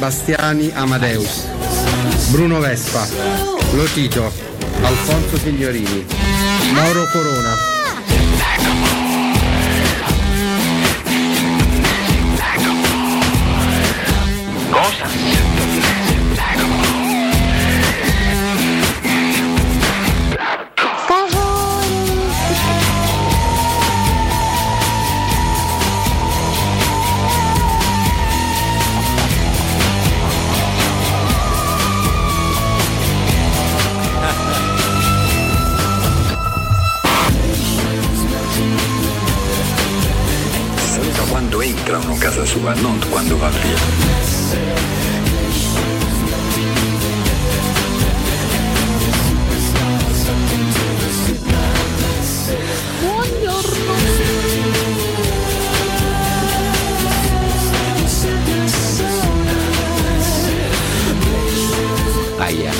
Sebastiani Amadeus, Bruno Vespa, Lotito, Alfonso Signorini, Mauro Corona. Quando va via. Aia.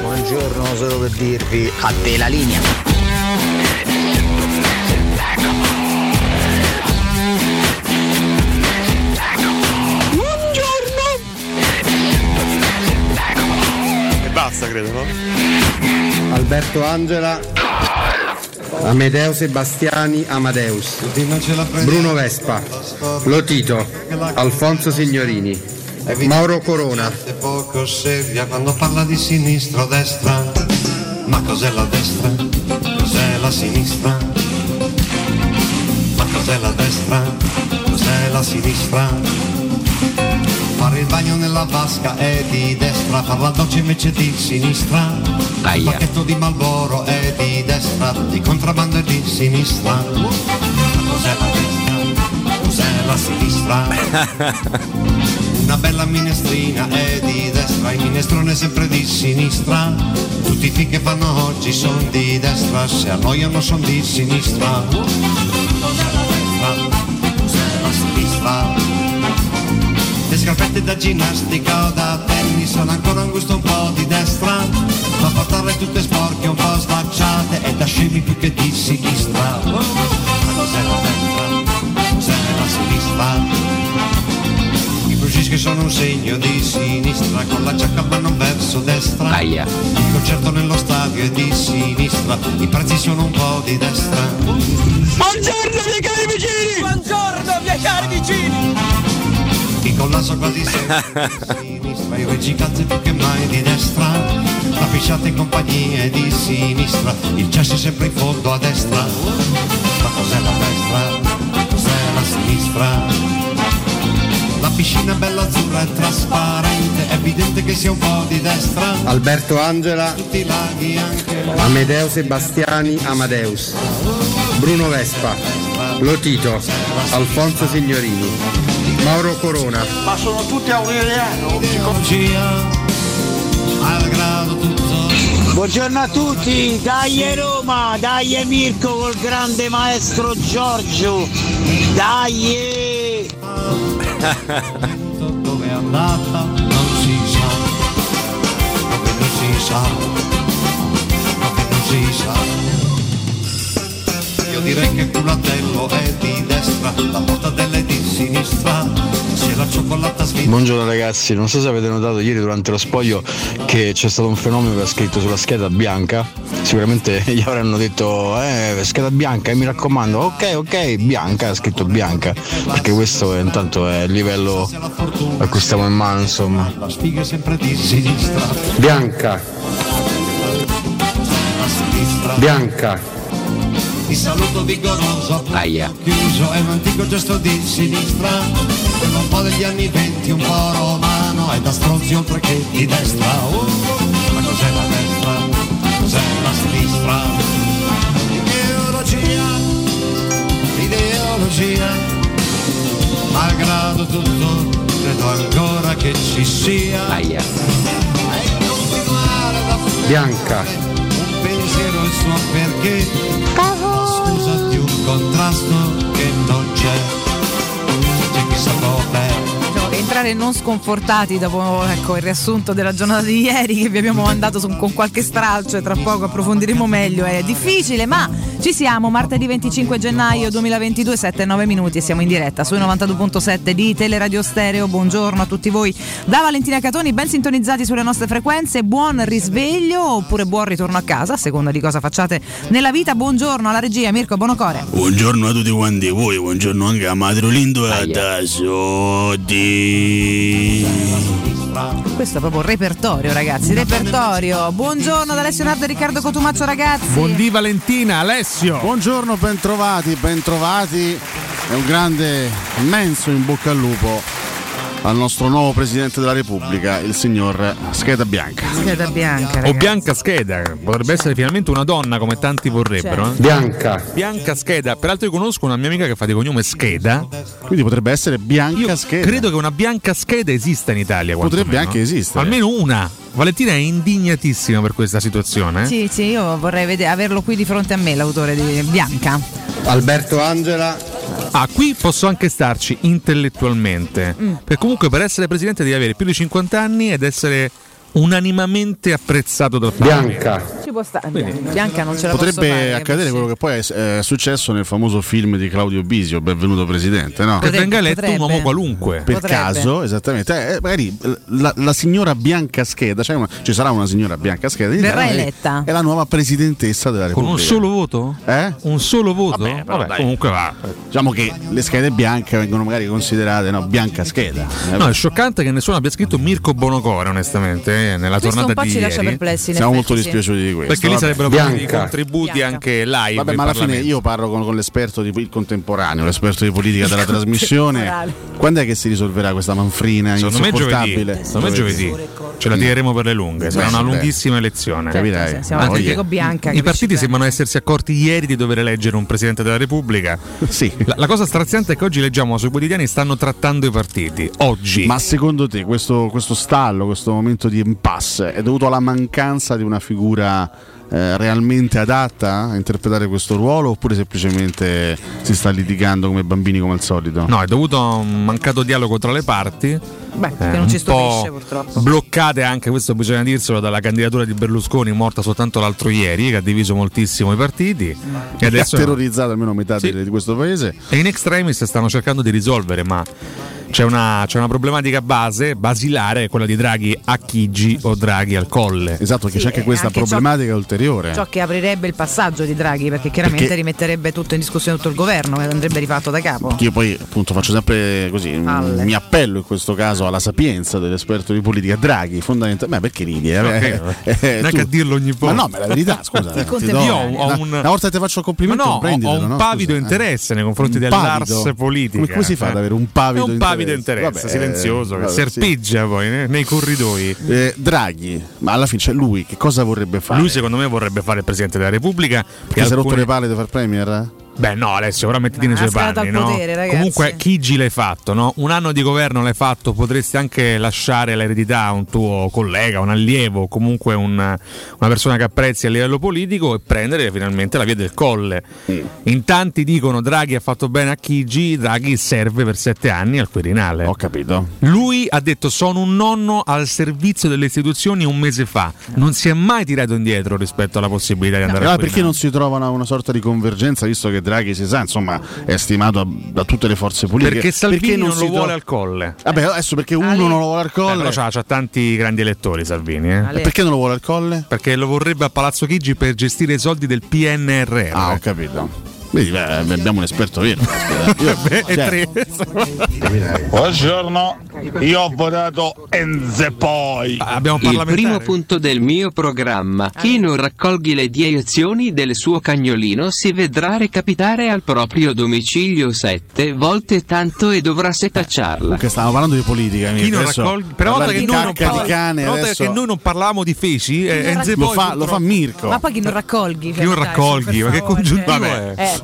Buongiorno, solo per dirvi a te la linea. Alberto Angela, Amedeo Sebastiani Amadeus, Bruno Vespa, Lotito, Alfonso Signorini, Mauro Corona. Poco seria quando parla di sinistra o destra. Ma cos'è la destra? Cos'è la sinistra? Ma cos'è la destra? Cos'è la sinistra? Bagno nella vasca è di destra, far la doccia invece di sinistra. Il pacchetto di Malboro è di destra, di contrabbando è di sinistra. Cos'è la destra? Cos'è la sinistra? Una bella minestrina è di destra, il minestrone è sempre di sinistra. Tutti i film che fanno oggi sono di destra, se annoiano sono di sinistra. Cos'è la destra? Cos'è la sinistra? Scarpette da ginnastica o da tennis hanno ancora un gusto un po' di destra, ma portarle tutte sporche, un po' slacciate, è da scemi più che di sinistra. Ma cos'è la destra? Cos'è la sinistra? I Brucischi sono un segno di sinistra, con la giacca vanno verso destra. Aia. Il concerto nello stadio è di sinistra, i prezzi sono un po' di destra. Buongiorno miei cari vicini! Buongiorno! Con l'aso quasi sempre di sinistra, i reggicazzi più che mai di destra, la pisciata in compagnia di sinistra, il cesso sempre in fondo a destra, ma cos'è la destra? Cos'è la sinistra? La piscina bella azzurra è trasparente, è evidente che sia un po' di destra. Alberto Angela, Tutti i laghi anche Amedeo Sebastiani Amadeus, Bruno Vespa, Lotito, Alfonso Signorini, Mauro Corona, Ma sono tutti aureliano? ideologia, malgrado tutto. Buongiorno a tutti, dai Roma, dai Mirko col grande maestro Giorgio, dai! Dove è andata non si sa, non si sa, non si sa. Direi che il culatello è di destra, la mortadella è di sinistra, se la cioccolata svitta. Buongiorno ragazzi, non so se avete notato ieri durante lo spoglio che c'è stato un fenomeno che ha scritto sulla scheda bianca. Sicuramente gli avranno detto, eh, scheda bianca, e mi raccomando, ok, ok, bianca, ha scritto bianca, perché questo è, intanto è il livello a cui stiamo in mano, insomma. La spiga è sempre di sinistra, Bianca, la sinistra. Bianca, Ti saluto vigoroso, Aia. chiuso, è un antico gesto di sinistra, un po' degli anni venti, un po' romano, è da stronzi oltre che di destra. Oh, ma cos'è la destra? Cos'è la sinistra? Ideologia, ideologia, malgrado tutto, credo ancora che ci sia. Aia. Bianca, pensiero il suo perché. Scusa di un contrasto che non c'è. C'è chissà che entrare non sconfortati dopo ecco, il riassunto della giornata di ieri che vi abbiamo mandato su- con qualche stralcio e tra poco approfondiremo meglio. È difficile, ma ci siamo. Martedì 25 gennaio 2022, 7 e 9 minuti e siamo in diretta sui 92.7 di Teleradio Stereo. Buongiorno a tutti voi da Valentina Catoni, ben sintonizzati sulle nostre frequenze. Buon risveglio oppure buon ritorno a casa, a seconda di cosa facciate nella vita. Buongiorno alla regia Mirko Bonocore. Buongiorno a tutti quanti voi, buongiorno anche a Madro Lindo e a Aia. Questo è proprio un repertorio, ragazzi. Repertorio. Buongiorno ad Alessio Nardo e Riccardo Cotumaccio, ragazzi. Buondì Valentina, Alessio. Buongiorno, bentrovati, bentrovati. È un grande, immenso in bocca al lupo al nostro nuovo Presidente della Repubblica, il signor Scheda Bianca. Scheda bianca, O ragazzi. Bianca Scheda, potrebbe essere finalmente una donna come tanti vorrebbero. eh. Bianca, Bianca Scheda, peraltro io conosco una mia amica che fa di cognome Scheda. Quindi potrebbe essere Bianca Io Scheda. credo che una Bianca Scheda esista in Italia. Potrebbe anche esistere. Almeno una. Valentina è indignatissima per questa situazione. eh. Sì, sì, io vorrei vede- averlo qui di fronte a me, l'autore di Bianca. Alberto Angela, Ah, qui posso anche starci intellettualmente. Mm. Per comunque per essere presidente devi avere più di 50 anni ed essere unanimamente apprezzato dal Parlamento. Bianca, Ci può stare. Bianca non ce la posso Potrebbe fare, accadere quello che poi è, è successo nel famoso film di Claudio Bisio, Benvenuto Presidente, no? Che Potrebbe- venga eletto potrebbe. un uomo qualunque. Per Potrebbe. caso, esattamente, eh, magari la, la signora Bianca Scheda, cioè una- ci sarà una signora Bianca Scheda in Verrà Italia, eletta. È la nuova presidentessa della Con Repubblica. un solo voto? Eh? Un solo voto? Vabbè, però dai. comunque va. Diciamo che le schede bianche vengono magari considerate no, bianca scheda. Eh, No, è scioccante che nessuno abbia scritto Mirko Bonocore, onestamente, eh, nella Questo tornata un po' di ci lascia ieri. Siamo effetti, molto sì. dispiaciuti di questo. Perché lì sarebbero i Bianca. contributi Bianca. anche live. Vabbè, ma alla fine io parlo con, con l'esperto di il contemporaneo, l'esperto di politica della trasmissione. Quando è che si risolverà questa manfrina Secondo me insopportabile? giovedì. Secondo me giovedì. Ce la tireremo per le lunghe. Sarà una lunghissima elezione. Capirai. Siamo Ah, Bianca. I partiti sembrano essersi accorti ieri di dover eleggere un presidente della Repubblica. Sì. La, la cosa straziante è che oggi leggiamo sui quotidiani stanno trattando i partiti. Oggi. Ma secondo te questo, questo stallo, questo momento di impasse è dovuto alla mancanza di una figura eh, realmente adatta a interpretare questo ruolo oppure semplicemente si sta litigando come bambini come al solito? No, è dovuto a un mancato dialogo tra le parti. Beh, che Eh, non ci un po' stupisce purtroppo. Bloccate anche, questo bisogna dirselo, dalla candidatura di Berlusconi, morta soltanto l'altro ieri, che ha diviso moltissimo i partiti. E Che ha adesso terrorizzato almeno metà Sì. di questo paese. E in extremis stanno cercando di risolvere, ma c'è una, c'è una problematica base, basilare, quella di Draghi a Chigi o Draghi al colle. Esatto, perché c'è anche questa anche ciò- problematica ulteriore. Ciò che aprirebbe il passaggio di Draghi, perché chiaramente Perché- rimetterebbe tutto in discussione tutto il governo, e andrebbe rifatto da capo. Io poi appunto faccio sempre così, mm, Palle. mi appello in questo caso alla sapienza dell'esperto di politica Draghi, fondamentalmente, beh perché ridi? eh? Ok, Eh, non è che a dirlo ogni volta. Ma no, ma è la verità, scusa. Ti do-. Io ho una, un- una volta che ti faccio un complimento, Ma no, ho, un no? pavido Scusa, eh. interesse nei confronti dell'ars politica. Come, come si fa Eh. ad avere un pavido È un pavido interesse, Vabbè, silenzioso, vabbè, si sì. arpeggia poi nei, nei corridoi. Eh, Draghi, ma alla fine c'è lui, che cosa vorrebbe fare? Lui secondo me vorrebbe fare il Presidente della Repubblica. Perché e si è rotto le palle di far premier? Beh no Alessio, ora mettiti nei suoi panni. no? potere. Comunque Chigi l'hai fatto, no? un anno di governo l'hai fatto, potresti anche lasciare l'eredità a un tuo collega, un allievo, comunque un- una persona che apprezzi a livello politico e prendere finalmente la via del colle. Mm. In tanti dicono Draghi ha fatto bene a Chigi, Draghi serve per sette anni al Quirinale. Ho capito. Lui ha detto sono un nonno al servizio delle istituzioni un mese fa, non si è mai tirato indietro rispetto alla possibilità di andare al perché Quirinale. non si trova una, una sorta di convergenza, visto che Draghi si sa, insomma, è stimato da tutte le forze politiche? Perché Salvini non, si lo vuole trova- al colle. Vabbè, adesso perché uno non lo vuole al colle. però c'ha, c'ha tanti grandi elettori Salvini. eh. E perché non lo vuole al colle? Perché lo vorrebbe a Palazzo Chigi per gestire i soldi del PNRR. Ah, ho capito. Vedi, beh, abbiamo un esperto vero. e cioè, tre. Buongiorno, io ho votato Enze poi. Abbiamo Il primo punto del mio programma. Chi non raccoglie le direzioni del suo cagnolino si vedrà recapitare al proprio domicilio sette volte tanto e dovrà setacciarla. Comunque stavamo parlando di politica. Chi non adesso raccoglie- per una volta che noi non parla- cane, per una volta adesso che noi non parlavamo di feci, eh, Enze lo fa, lo fa Mirko. Ma poi chi non raccolghi? Chi non raccogli, per ma che congiuntivo cioè. è? Eh,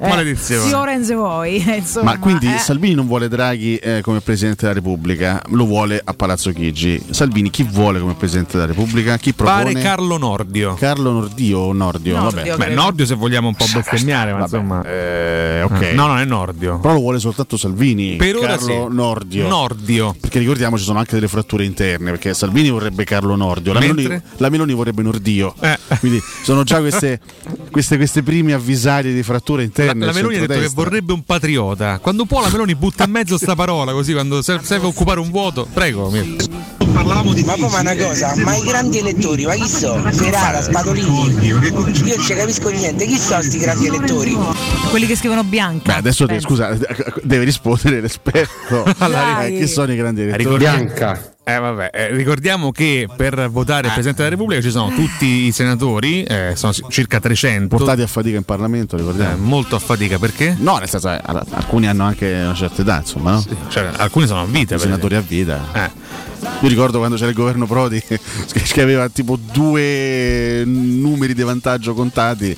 Maledizione. Sì, Orenze vuoi, eh, insomma. Ma quindi eh. Salvini non vuole Draghi eh, come Presidente della Repubblica, lo vuole a Palazzo Chigi. Salvini chi vuole come Presidente della Repubblica? Chi propone? Pare Carlo Nordio. Carlo Nordio o Nordio? Nordio, Vabbè. Beh, Nordio se vogliamo un po' bestemmiare, ma insomma. eh, ok. Eh, No, non è Nordio. Però lo vuole soltanto Salvini. Per ora Carlo sì. Nordio. Nordio. Perché ricordiamo ci sono anche delle fratture interne, perché Salvini vorrebbe Carlo Nordio, la, Mentre? Meloni, la Meloni vorrebbe Nordio. Eh. Quindi sono già queste, queste, queste prime avvisaglie di fratture interne. La del Meloni ha detto che vorrebbe un patriota. Quando può la Meloni butta in mezzo sta parola così quando serve, occupare un vuoto. Prego, Mirko. Ma come una cosa, ma i grandi elettori, ma chi so? Ferrara, Spadolini, io non ci capisco niente, chi sono questi grandi elettori? Quelli che scrivono bianca. Beh, adesso te- scusa, deve rispondere l'esperto. Dai. Chi sono i grandi elettori? Bianca. Eh, vabbè, eh, ricordiamo che per votare il Presidente della Repubblica ci sono tutti i senatori, eh, sono circa 300. Portati a fatica in Parlamento, Eh, ricordiamo. molto a fatica perché? No, nel senso, eh, alcuni hanno anche una certa età, insomma, no? Cioè, alcuni sono a vita. Senatori a vita. Eh. Io ricordo quando c'era il governo Prodi che aveva tipo due numeri di vantaggio contati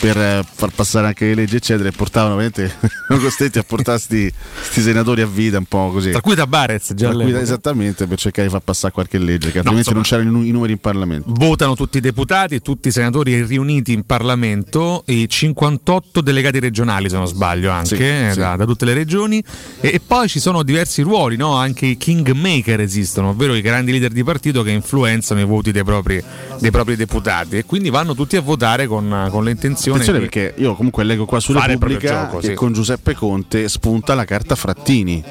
per eh, far passare anche le leggi, eccetera, e portavano veramente erano costretti a portare sti, sti senatori a vita un po' così. Tra cui Tabarez, già Tra cui- esattamente per cercare di far passare qualche legge, che altrimenti insomma- non c'erano i, nu- i numeri in Parlamento. Votano tutti i deputati, tutti i senatori riuniti in Parlamento, i 58 delegati regionali se non sbaglio anche, Sì, eh, sì. Da, da tutte le regioni e, e poi ci sono diversi ruoli, no? anche i kingmaker esistono, ovvero i grandi leader di partito che influenzano i voti dei propri, dei propri deputati e quindi vanno tutti a votare con, con l'intenzione Attenzione di perché io comunque leggo qua su fare il proprio Repubblica gioco, che sì. con Giuseppe Conte spunta la carta Frattini.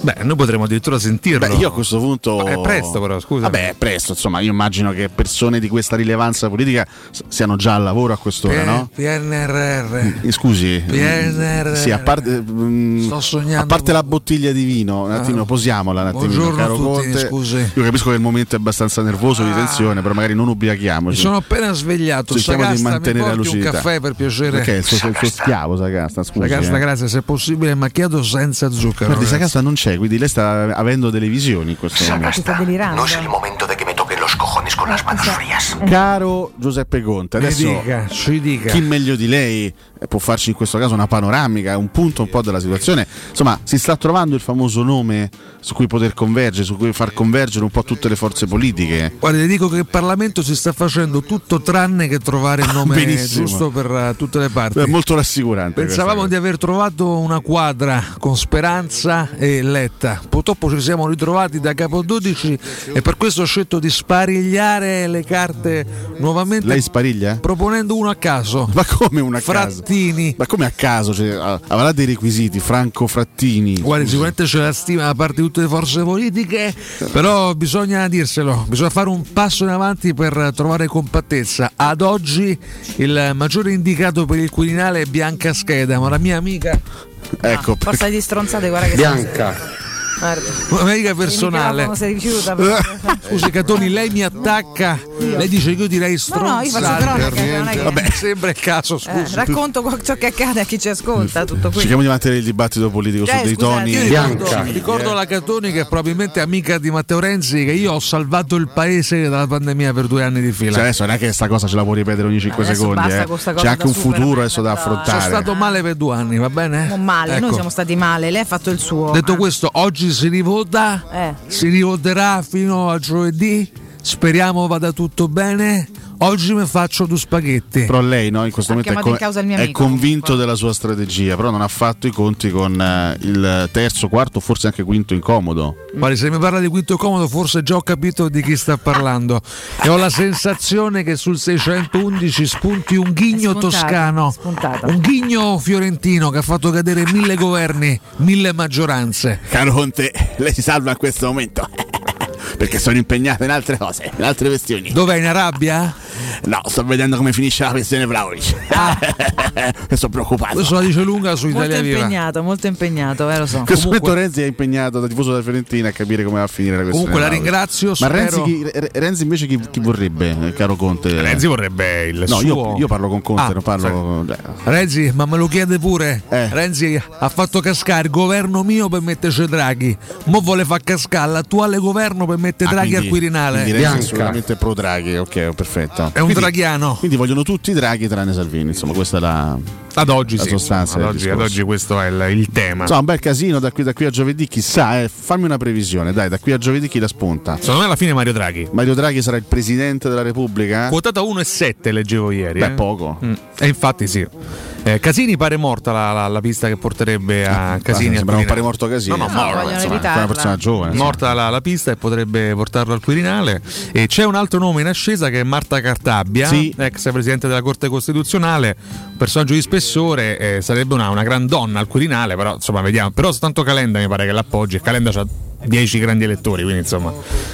Beh, noi potremmo addirittura sentirlo. Beh, io a questo punto. Ma è presto, però, scusa. Vabbè, è presto, insomma, io immagino che persone di questa rilevanza politica siano già al lavoro a quest'ora, no? PNRR. Eh, Scusi, PNRR. sì, a parte, mm, Sto sognando a parte la bottiglia di vino, un attimo, Ah. posiamola un attimino, Buongiorno caro tutti, Conte. scusi. Io capisco che il momento è abbastanza nervoso di tensione, però magari non Mi ubriachiamoci. sono appena svegliato. Cerchiamo di Sagasta, mantenere mi la porti un lucidità. caffè per piacere. Perché è il suo, il suo schiavo, Sagasta, scusi. Sagasta, eh. grazie, se possibile macchiato senza zucchero. Guardi. Sagasta non c'è, quindi lei sta avendo delle visioni in questo momento. Sta delirando. momento de que me toquen los cojones con las manos frías. Caro Giuseppe Conte, Mi adesso dica, ci dica. chi meglio di lei eh, può farci in questo caso una panoramica, un punto un po' della situazione. Insomma, si sta trovando il famoso nome su cui poter convergere, su cui far convergere un po' tutte le forze politiche. Guardi, le dico che il Parlamento si sta facendo tutto tranne che trovare il nome benissimo. giusto per eh, tutte le parti. È molto rassicurante. Pensavamo di aver trovato una quadra con Speranza e Letta. Purtroppo ci siamo ritrovati da capo 12 e per questo ho scelto di sparigliare le carte nuovamente. Lei spariglia? proponendo uno a caso. Ma come una Fra casa? Frattini. Ma come a caso? Cioè, ah, avrà dei requisiti, Franco Frattini. Guardi, sicuramente c'è la stima da parte di tutte le forze politiche, però bisogna dirselo, bisogna fare un passo in avanti per trovare compattezza. Ad oggi il maggiore indicato per il Quirinale è Bianca Scheda, ma la mia amica Ecco, Forza di stronzate, guarda che Bianca. Guarda. Un'amica personale. Rifiuta. Scusi Catoni, lei mi attacca, lei dice che io direi No, no, io faccio stronzate. cronaca, che- Vabbè, sembra il caso, Eh, scusi. racconto ciò che accade a chi ci ascolta, tutto qui. Cerchiamo di mantenere il dibattito politico Cioè, su dei scusate. toni. Io ricordo, ricordo la Catoni che è probabilmente amica di Matteo Renzi che io ho salvato il paese dalla pandemia per due anni di fila. Cioè, adesso non è che sta cosa ce la puoi ripetere ogni 5 Adesso secondi. eh. C'è anche un futuro adesso da affrontare. Sono stato male per due anni, va bene? Non male, Ecco. noi siamo stati male, lei ha fatto il suo. Detto questo, oggi si rivota, Eh. si rivoterà fino a giovedì. Speriamo vada tutto bene. Oggi mi faccio due spaghetti. Però lei no, in questo Ha momento è, mio è amico, convinto della sua strategia, però non ha fatto i conti con eh, il terzo, quarto, forse anche quinto incomodo. Guardi, se mi parla di quinto comodo, forse già ho capito di chi sta parlando. e ho la sensazione che sul 611 spunti un ghigno spuntata, toscano, spuntata. un ghigno fiorentino che ha fatto cadere mille governi, mille maggioranze. Caro Conte, lei si salva in questo momento. Perché sono impegnato in altre cose, in altre questioni. Dov'è in Arabia? No, sto vedendo come finisce la questione Vlaovic. e sono preoccupato. Questo la dice lunga su Molto Italia Viva. impegnato, molto impegnato, eh, lo so. Questo Comunque- momento Renzi è impegnato da tifoso della Fiorentina a capire come va a finire la questione. Comunque la ringrazio, Ma spero- Renzi, chi- Re- Renzi invece chi, chi vorrebbe, eh, caro Conte? Renzi vorrebbe il No, suo. io, io parlo con Conte, Ah, non parlo. eh. Renzi, ma me lo chiede pure. Eh. Renzi ha fatto cascare il governo mio per metterci Draghi. Mo vuole far cascare l'attuale governo per mettere Ah, Draghi quindi- al Quirinale. Quindi è assolutamente pro Draghi, ok, perfetto. È un Quindi- draghiano. Quindi vogliono tutti i Draghi tranne Salvini, insomma, questa è la. Ad oggi la sì. sostanza Ad oggi, ad oggi questo è il, il tema. Insomma, un bel casino da qui, da qui a giovedì, chissà, eh, fammi una previsione, dai, da qui a giovedì chi la spunta? Secondo me alla fine Mario Draghi. Mario Draghi sarà il presidente della Repubblica? Quotata 1,7 leggevo ieri. Beh, eh. poco. Mm, E infatti sì. Eh, Casini pare morta la, la- la pista che porterebbe a Casini. Ah, sembra un pare morto Casini. No, no, No, morto, insomma. una persona giovane. Morta la, la pista e potrebbe portarlo al Quirinale. E c'è un altro nome in ascesa che è Marta Cartabbia, Sì. ex presidente della Corte Costituzionale, un personaggio di spessore, eh, sarebbe una, una gran donna al Quirinale, però insomma vediamo. Però soltanto Calenda mi pare che l'appoggi Calenda ha 10 grandi elettori, quindi insomma...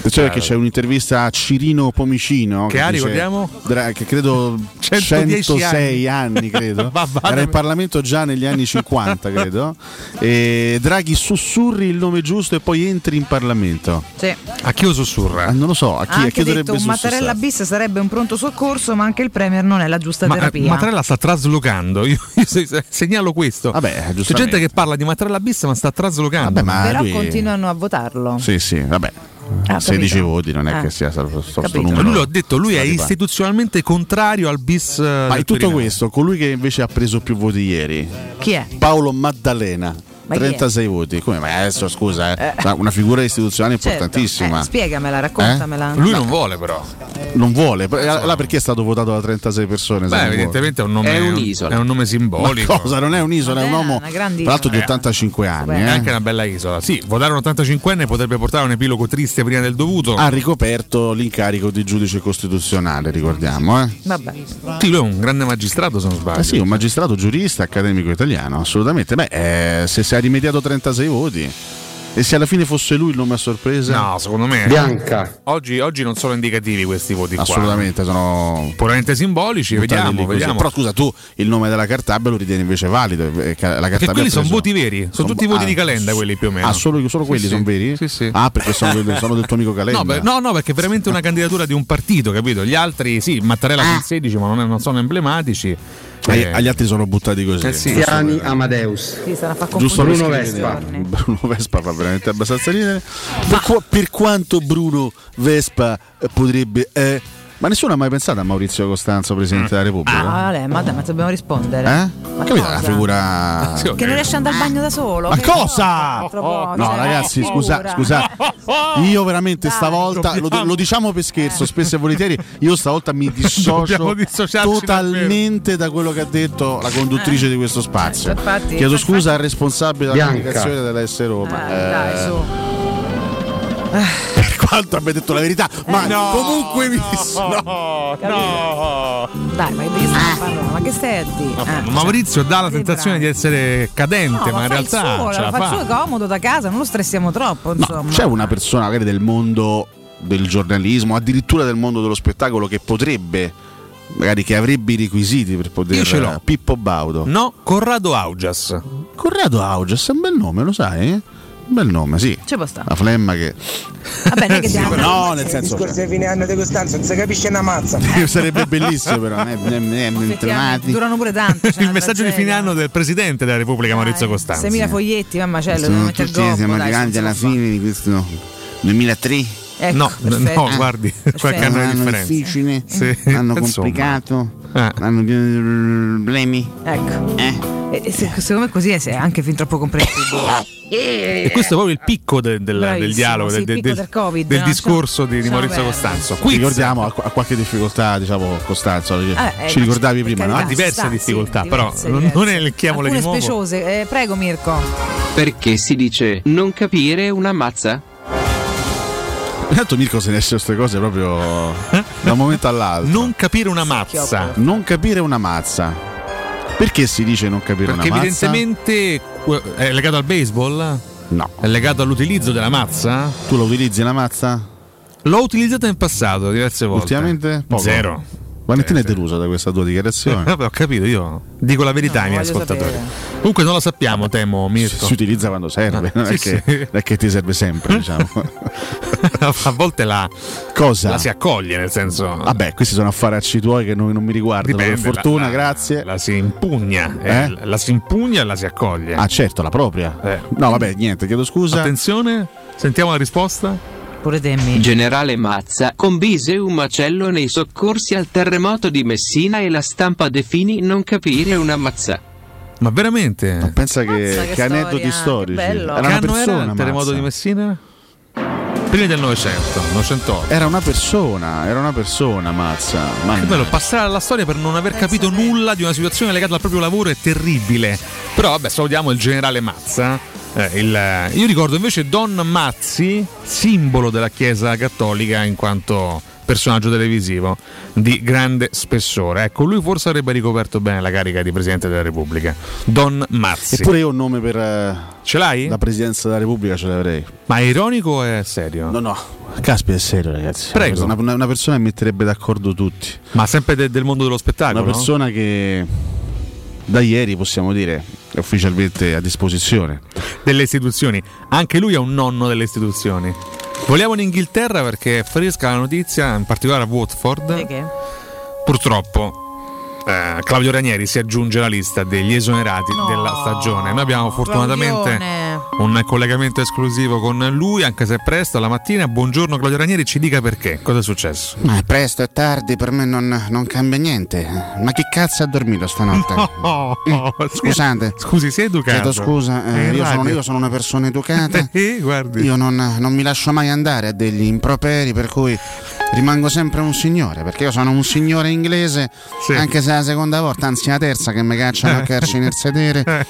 Cioè che c'è un'intervista a Cirino Pomicino Che ha, dice- ricordiamo? Dra- che credo 110 106 anni, credo. Ma vada- Era in Parlamento già negli anni 50 credo e Draghi sussurri il nome giusto e poi entri in Parlamento Sì. A chi lo sussurra? Ah, non lo so a chi, a chi dovrebbe detto Mattarella bis sarebbe un pronto soccorso, ma anche il Premier non è la giusta Ma, eh, terapia. Mattarella sta traslocando, io, io se- se- segnalo questo. Vabbè, C'è gente che parla di Mattarella bis ma sta traslocando. Vabbè, ma Però lui- continuano a votarlo. Sì, sì, vabbè. Ah, 16 capito. voti non è Ah. che sia sto, sto Capito. numero. lui l'ho detto, lui è istituzionalmente contrario al bis. eh, Ma in tutto questo, colui che invece ha preso più voti ieri, Chi è? Paolo Maddalena. Ma chi è? 36 voti, come? Ma adesso scusa, eh, una figura istituzionale Certo. importantissima. Eh, spiegamela, raccontamela. Lui non vuole, però. Non vuole, eh, là perché è stato votato da 36 persone? Beh, evidentemente è un nome. È un'isola. È un nome Ma simbolico. cosa? Non è un'isola, è un Vabbè, uomo tra l'altro di isola. 85 anni. Beh, È eh. anche una bella isola. Sì, votare un 85enne potrebbe portare a un epilogo triste prima del dovuto. Ha ricoperto l'incarico di giudice costituzionale, ricordiamo. Eh? Vabbè. Sì, lui è un grande magistrato, se non sbaglio. Eh sì, un magistrato giurista accademico italiano, assolutamente. Beh, eh, se si è rimediato 36 voti e se alla fine fosse lui il nome a sorpresa, No, secondo me. Bianca. Oggi, oggi non sono indicativi questi voti qua. assolutamente sono Puramente simbolici, vediamo, vediamo. Però scusa, tu il nome della Cartabia lo ritieni invece valido? eh, La Perché Cartabia quelli ha sono voti veri, sono tutti voti di Calenda quelli più o meno. Ah, solo, solo Sì, quelli sì. sono veri? Sì, sì. Ah, perché sono, del- sono del tuo amico Calenda. No, beh, no, no, perché è veramente una candidatura di un partito, capito? Gli altri, sì, Mattarella Ah. sul 16, ma non, è- non sono emblematici. Agli, Eh, agli altri sono buttati così. Eh sì. Cristiani Amadeus. Sì, Giusto Bruno Vespa. Bruno Vespa fa veramente abbastanza ridere. Per, qua- per quanto Bruno Vespa eh, potrebbe. eh, ma nessuno ha mai pensato a Maurizio Costanzo, presidente della Repubblica? Ah, vabbè, ma dai, ma dobbiamo rispondere. Eh? Ma Capito? cosa? Una figura. Sì, ok. Che non riesce ad andare al bagno da solo? Ma cosa? no, troppo- No, cioè, ragazzi, scusa, scusa. Io veramente Dai. stavolta lo, lo diciamo per scherzo, spesso e volentieri. Io stavolta mi dissocio totalmente da quello che ha detto la conduttrice di questo spazio. Eh, infatti- Chiedo scusa al responsabile della comunicazione della S Roma. Eh, dai, Eh, su. Per quanto abbia detto la verità, ma No, comunque mi. No, no. Dai, ma che stiamo parlando? Ma che stai a dire? Ah, Maurizio dà la sensazione di essere cadente, No, ma in realtà suo, ce la fa il suo comodo da casa, non lo stressiamo troppo, insomma. C'è una persona magari del mondo del giornalismo, addirittura del mondo dello spettacolo che potrebbe, magari che avrebbe i requisiti per poter. Io ce l'ho. Pippo Baudo. No, Corrado Augias. Corrado Augias è un bel nome, lo sai? Bel nome, sì. Ci può stare. La flemma che. Vabbè, non è che Sì, siamo- no, nel Il senso. discorso di fine anno di Costanzo non si capisce una mazza. Sarebbe bellissimo, però. Eh, eh, eh, Effettivamente, durano pure tanto. Il messaggio di fine anno del presidente della Repubblica Maurizio Costanzo. 6.000 foglietti, ma macello, devo Sono mettere il tutti, gobbo, siamo dai, arrivati alla fine di questo 2003. Ecco, no, no, guardi, qualche un anno di anno differenza. difficile, Sì, anno insomma. complicato, Eh. di problemi. Ecco. E- e se- secondo me così è, è anche fin troppo comprensibile. E questo è proprio il picco de- del, del dialogo, sì, del, del- Covid, del no? discorso di, di Ciao, Maurizio bello. Costanzo. Ci Quiz. ricordiamo ha, ha qualche difficoltà, diciamo, Costanzo. Eh, eh, ci ricordavi prima, no? Ha diverse sta, difficoltà, sì, però diverse, non- diverse. non elenchiamole di Alcune nuovo. speciose. Eh, prego Mirko. Perché si dice non capire una mazza? Intanto Mirko se ne esce queste cose proprio da un momento all'altro. Non capire una mazza. Non capire una mazza. Perché si dice non capire Perché una mazza? evidentemente que- è legato al baseball? No. È legato all'utilizzo della mazza? Tu la utilizzi la mazza? L'ho utilizzata in passato diverse volte. Ultimamente? Poco. Zero. Valentina è delusa da questa tua dichiarazione. Vabbè, ho capito, io dico la verità ai miei ascoltatori. sapere. Comunque non lo sappiamo, temo, Mirko. Si utilizza quando serve, non, è Sì, che, sì. non è che ti serve sempre, diciamo. A volte la, Cosa? la si accoglie, nel senso. Vabbè, questi sono affaracci tuoi che non, non mi riguardano. Dipende, per fortuna, la- la- grazie. La si impugna, eh, Eh? la si impugna e la si accoglie. Ah, certo, la propria. Eh. No, vabbè, niente, chiedo scusa. Attenzione, sentiamo la risposta. Pure temmi. Generale Mazza combise un macello nei soccorsi al terremoto di Messina e la stampa De Fini non capire una mazza. Ma veramente? Pensa che, Mazza, che che aneddoti che storici. bello. Era che una anno persona. era il terremoto Mazza. di Messina? Prima del Novecento, 908. Era una persona, era una persona, mazza. Che Mamma bello, passare alla storia per non aver capito nulla di una situazione legata al proprio lavoro è terribile. Però vabbè, salutiamo il generale Mazza. Eh, il- io ricordo invece Don Mazzi, simbolo della Chiesa Cattolica in quanto personaggio televisivo di grande spessore. Ecco, lui forse avrebbe ricoperto bene la carica di Presidente della Repubblica. Don Mazzi. Eppure io un nome per eh, Ce l'hai? la presidenza della Repubblica ce l'avrei. Ma è ironico o è serio? No, no. Caspita, è serio, ragazzi. Prego. Una, una- una persona che metterebbe d'accordo tutti. Ma sempre de- del mondo dello spettacolo? Una persona che da ieri possiamo dire ufficialmente a disposizione. delle istituzioni. Anche lui è un nonno delle istituzioni. Vogliamo in Inghilterra perché è fresca la notizia, in particolare a Watford. Perché? Purtroppo eh, Claudio Ranieri si aggiunge alla lista degli esonerati della stagione. Noi abbiamo fortunatamente Claudione. un collegamento esclusivo con lui, anche se è presto, alla mattina. Buongiorno Claudio Ranieri, ci dica perché, cosa è successo? Ma è presto, è tardi, per me non, non cambia niente. Ma chi cazzo ha dormito stanotte? Oh, Scusate. Scusi, sei educato. Chiedo scusa, eh, in io, sono, io sono una persona educata. Eh, guardi. Io non, non mi lascio mai andare a degli improperi, per cui rimango sempre un signore, perché io sono un signore inglese, Sì. anche se la seconda volta, anzi la terza che mi cacciano a calci nel sedere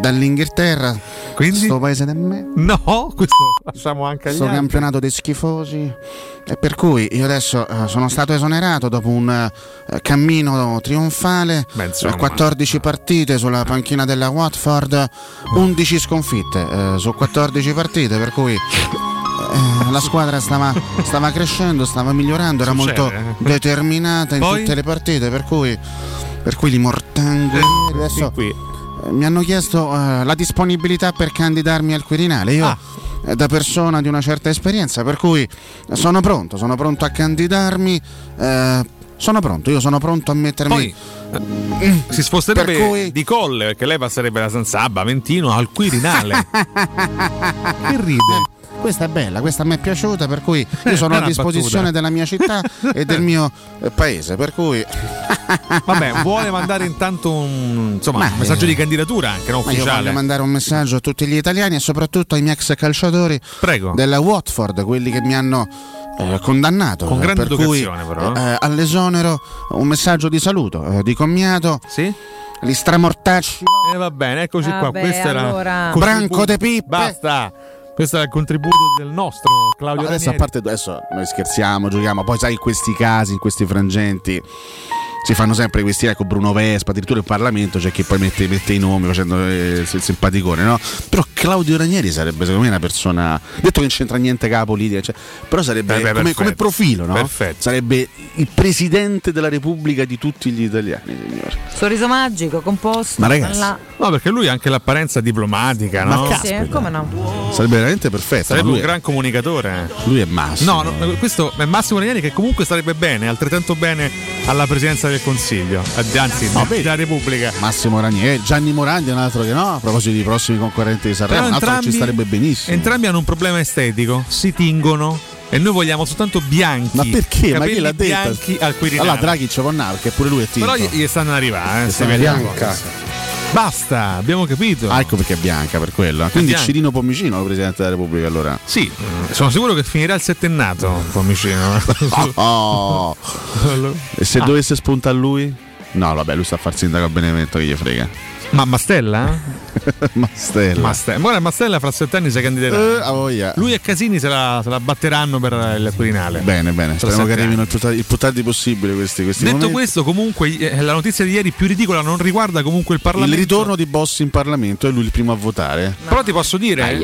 dall'Inghilterra, Quindi? sto paese di me. No, questo lasciamo anche agli campionato dei schifosi e per cui io adesso eh, sono stato esonerato dopo un eh, cammino trionfale, eh, 14 partite sulla panchina della Watford, 11 sconfitte eh, su 14 partite, per cui eh, la squadra stava, stava crescendo, stava migliorando, era Succede, molto eh. determinata in Poi? tutte le partite, per cui, per cui li mortango. Adesso qui. eh, mi hanno chiesto eh, la disponibilità per candidarmi al Quirinale. Io, Ah. eh, da persona di una certa esperienza, per cui sono pronto, sono pronto a candidarmi. eh, sono pronto, io sono pronto a mettermi. Poi eh, si sposterebbe cui- di colle perché lei passerebbe da San Sabba, Aventino al Quirinale. che ride? Questa è bella, questa mi è piaciuta, per cui io sono È a disposizione battuta. della mia città e del mio eh, paese, per cui Vabbè, vuole mandare intanto un, insomma, Ma, un messaggio eh, di candidatura anche non ma io ufficiale. voglio mandare un messaggio a tutti gli italiani e soprattutto ai miei ex calciatori Prego. della Watford, quelli che mi hanno eh, condannato. Con eh, grande per cui, però, eh. eh, all'esonero un messaggio di saluto, eh, di commiato. Sì? Li stramortacci. E va bene, eccoci qua. Vabbè, Questo era allora. così Branco de pippe. Basta. Questo è il contributo del nostro Claudio No, adesso a Ranieri. parte adesso noi scherziamo, giochiamo, poi sai in questi casi, in questi frangenti si fanno sempre questi, ecco Bruno Vespa, addirittura in Parlamento c'è chi poi mette, mette i nomi facendo eh, il simpaticone, no? Però Claudio Ranieri sarebbe secondo me una persona, detto che non c'entra niente la politica, cioè, però sarebbe Eh beh, come, come profilo, no? Perfetto. Sarebbe il presidente della Repubblica di tutti gli italiani, signore. Sorriso magico, composto. Ma ragazzi, là. No, perché lui ha anche l'apparenza diplomatica, no? Sì, come no? Sarebbe veramente perfetto. Sarebbe ma lui, un gran comunicatore. lui è Massimo. No, no, questo è Massimo Ranieri che comunque starebbe bene, altrettanto bene alla presidenza del Consiglio, eh, anzi No, della Repubblica. Massimo Ranieri, Gianni Morandi è un altro che no, a proposito dei prossimi concorrenti di Sanremo, un altro ci starebbe benissimo. Entrambi hanno un problema estetico, si tingono e noi vogliamo soltanto bianchi. Ma perché? Ma chi l'ha detto? bianchi al Quirinale. Allora Draghi c'è con che pure lui è tinto. Però gli, gli stanno ad arrivare, eh, si vede bianca. Basta, abbiamo capito. Ah, ecco perché è bianca per quello. Quindi bianca. Cirino Pomicino, Presidente della Repubblica, allora. Sì, sono sicuro che finirà il settennato, Pomicino. Oh. E se Ah. dovesse spuntare lui? No, vabbè, lui sta a far sindaco a Benevento, che gli frega. Ma Mastella? Mastella. Mastella. Guarda, Mastella fra sette anni si candiderà. Eh, ah, voglia. Lui e Casini se la, se la batteranno per il Quirinale. Bene, bene. Speriamo che arrivino il più, tardi, il più tardi possibile questi, questi Detto momenti. questo, comunque, eh, la notizia di ieri più ridicola non riguarda comunque il Il Parlamento. ritorno di Bossi in Parlamento è lui il primo a votare. Però ti posso dire.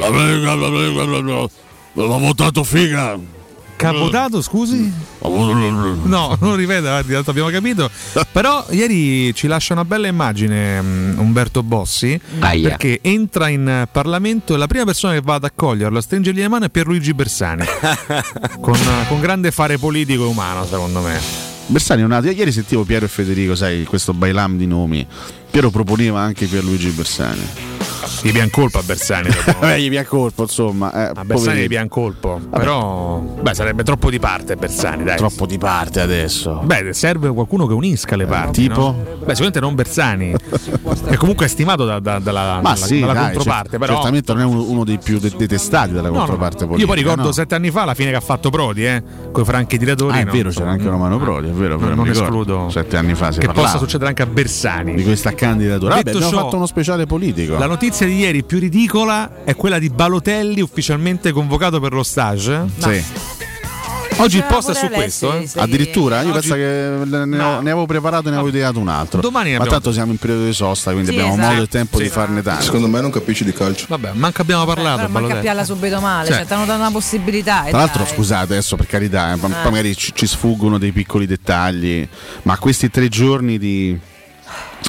L'ho votato figa. Ha votato, scusi? No, non tanto abbiamo capito. Però ieri ci lascia una bella immagine mm, Umberto Bossi Aia. perché entra in Parlamento e la prima persona che va ad accoglierlo, a stringergli le mani è Pierluigi Bersani. con, con grande fare politico e umano, secondo me. Bersani è. Ieri sentivo Piero e Federico, sai, questo bailam di nomi. Piero proponeva anche Pierluigi Bersani. Gli pian colpo a Bersani. Vabbè, gli piace colpo, insomma. Eh, A Bersani gli pian colpo. Però, beh, sarebbe troppo di parte Bersani, dai. Troppo di parte adesso. Beh, serve qualcuno che unisca le parti. tipo? no? Beh, sicuramente non Bersani, che comunque è stimato da- da- dalla, Ma dalla- sì, dalla dai, controparte. cer- però, certamente non è uno, uno dei più de- detestati della No, no. controparte politica. Io poi ricordo no? sette anni fa la fine che ha fatto Prodi, eh, con i franchi tiratori. Ah, è no? vero, c'era anche Romano Prodi, è vero, vero, Non ricordo. escludo Sette anni fa si che parlava possa succedere anche a Bersani. di questa candidatura. Vabbè, abbiamo ciò, fatto uno speciale politico. La notizia di ieri più ridicola è quella di Balotelli ufficialmente convocato per lo stage. Sì. Oggi il C'era post è su questo. Eh. Addirittura io Oggi- penso che ne, ho- ne avevo preparato e ne avevo ideato un altro. Domani ne Ma abbiamo- tanto siamo in periodo di sosta, quindi Sì, abbiamo esatto. modo e tempo Sì. di farne tanti. Secondo me non capisci di calcio. Vabbè, manca abbiamo parlato. Però manca pialla subito male, Cioè. cioè, ti hanno dato una possibilità. e Tra l'altro, dai. scusate, adesso per carità, eh, poi Ah. magari ci, ci sfuggono dei piccoli dettagli, ma questi tre giorni di,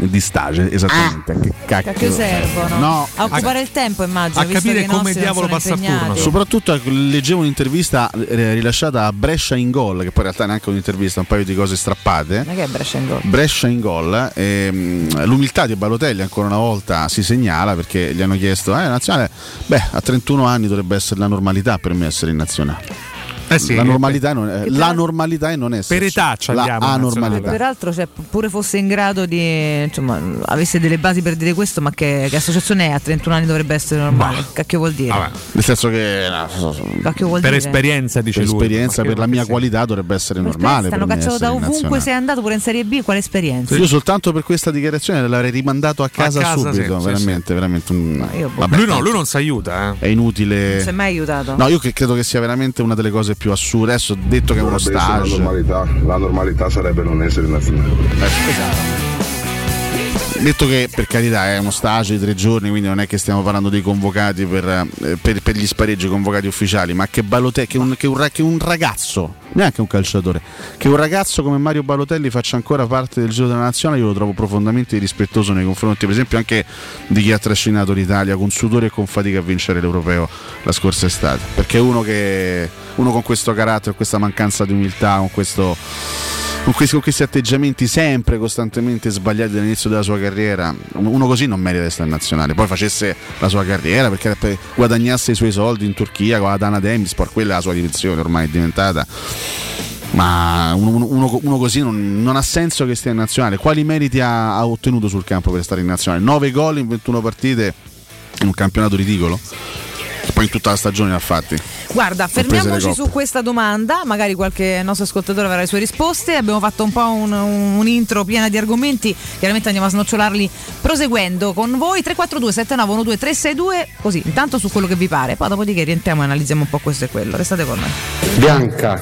di stage, esattamente, che cacchio, Cacchio servono? No, a occupare il tempo, immagino. a visto capire come diavolo passa il turno. Soprattutto ecco, leggevo un'intervista eh, rilasciata a Brescia in gol, che poi in realtà è neanche un'intervista, un paio di cose strappate. Ma che è Brescia in gol? Brescia in gol, ehm, l'umiltà di Balotelli ancora una volta si segnala perché gli hanno chiesto, eh, nazionale, beh, a 31 anni dovrebbe essere la normalità per me essere in nazionale. Eh sì, la, normalità non è, per- la normalità è non essere Per età ci in anormalità. Peraltro, se pure fosse in grado di insomma, avesse delle basi per dire questo, ma che, che associazione è a 31 anni dovrebbe essere normale? Cacchio vuol dire? Vabbè. Nel senso che no, so- Per dire? esperienza, dice per lui. esperienza, Ma per la mia sì. qualità dovrebbe essere Per normale. me cacciato da ovunque sei andato pure in Serie B, quale esperienza? Io soltanto per questa dichiarazione l'avrei rimandato a casa, casa, subito, sì, sì, veramente, veramente un... io, boh. vabbè, lui, no, lui non si aiuta. Eh. È inutile. Non si è mai aiutato. No, io che credo che sia veramente una delle cose più assurde. Adesso ho detto che è uno essere la stage. normalità. La normalità sarebbe non essere in nazionale. Detto che per carità è uno stage di tre giorni, quindi non è che stiamo parlando dei convocati per, eh, per- per gli spareggi convocati ufficiali, ma che, Balotelli, che, un, che un che un ragazzo, neanche un calciatore, che un ragazzo come Mario Balotelli faccia ancora parte del giro della nazionale, io lo trovo profondamente rispettoso nei confronti, per esempio, anche di chi ha trascinato l'Italia con sudore e con fatica a vincere l'Europeo la scorsa estate. Perché è uno che uno con questo carattere, questa mancanza di umiltà, con questo con questi, con questi atteggiamenti sempre costantemente sbagliati dall'inizio della sua carriera, uno così non merita di stare in nazionale. Poi facesse la sua carriera perché guadagnasse i suoi soldi in Turchia con la Dana Demispor, quella è la sua dimensione ormai è diventata. Ma uno, uno- uno così non, non ha senso che stia in nazionale. Quali meriti ha, ha ottenuto sul campo per stare in nazionale? 9 gol in 21 partite in un campionato ridicolo. Poi in tutta la stagione ne ha fatti. Guarda, fermiamoci su questa domanda, magari qualche nostro ascoltatore avrà le sue risposte. Abbiamo fatto un po' un, un intro piena di argomenti, chiaramente andiamo a snocciolarli proseguendo con voi 342 7912 362, così intanto su quello che vi pare, poi dopodiché rientriamo e analizziamo un po' questo e quello. Restate con noi. Bianca.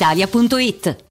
brispalitalia.it.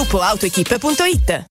www.gruppoautoequip.it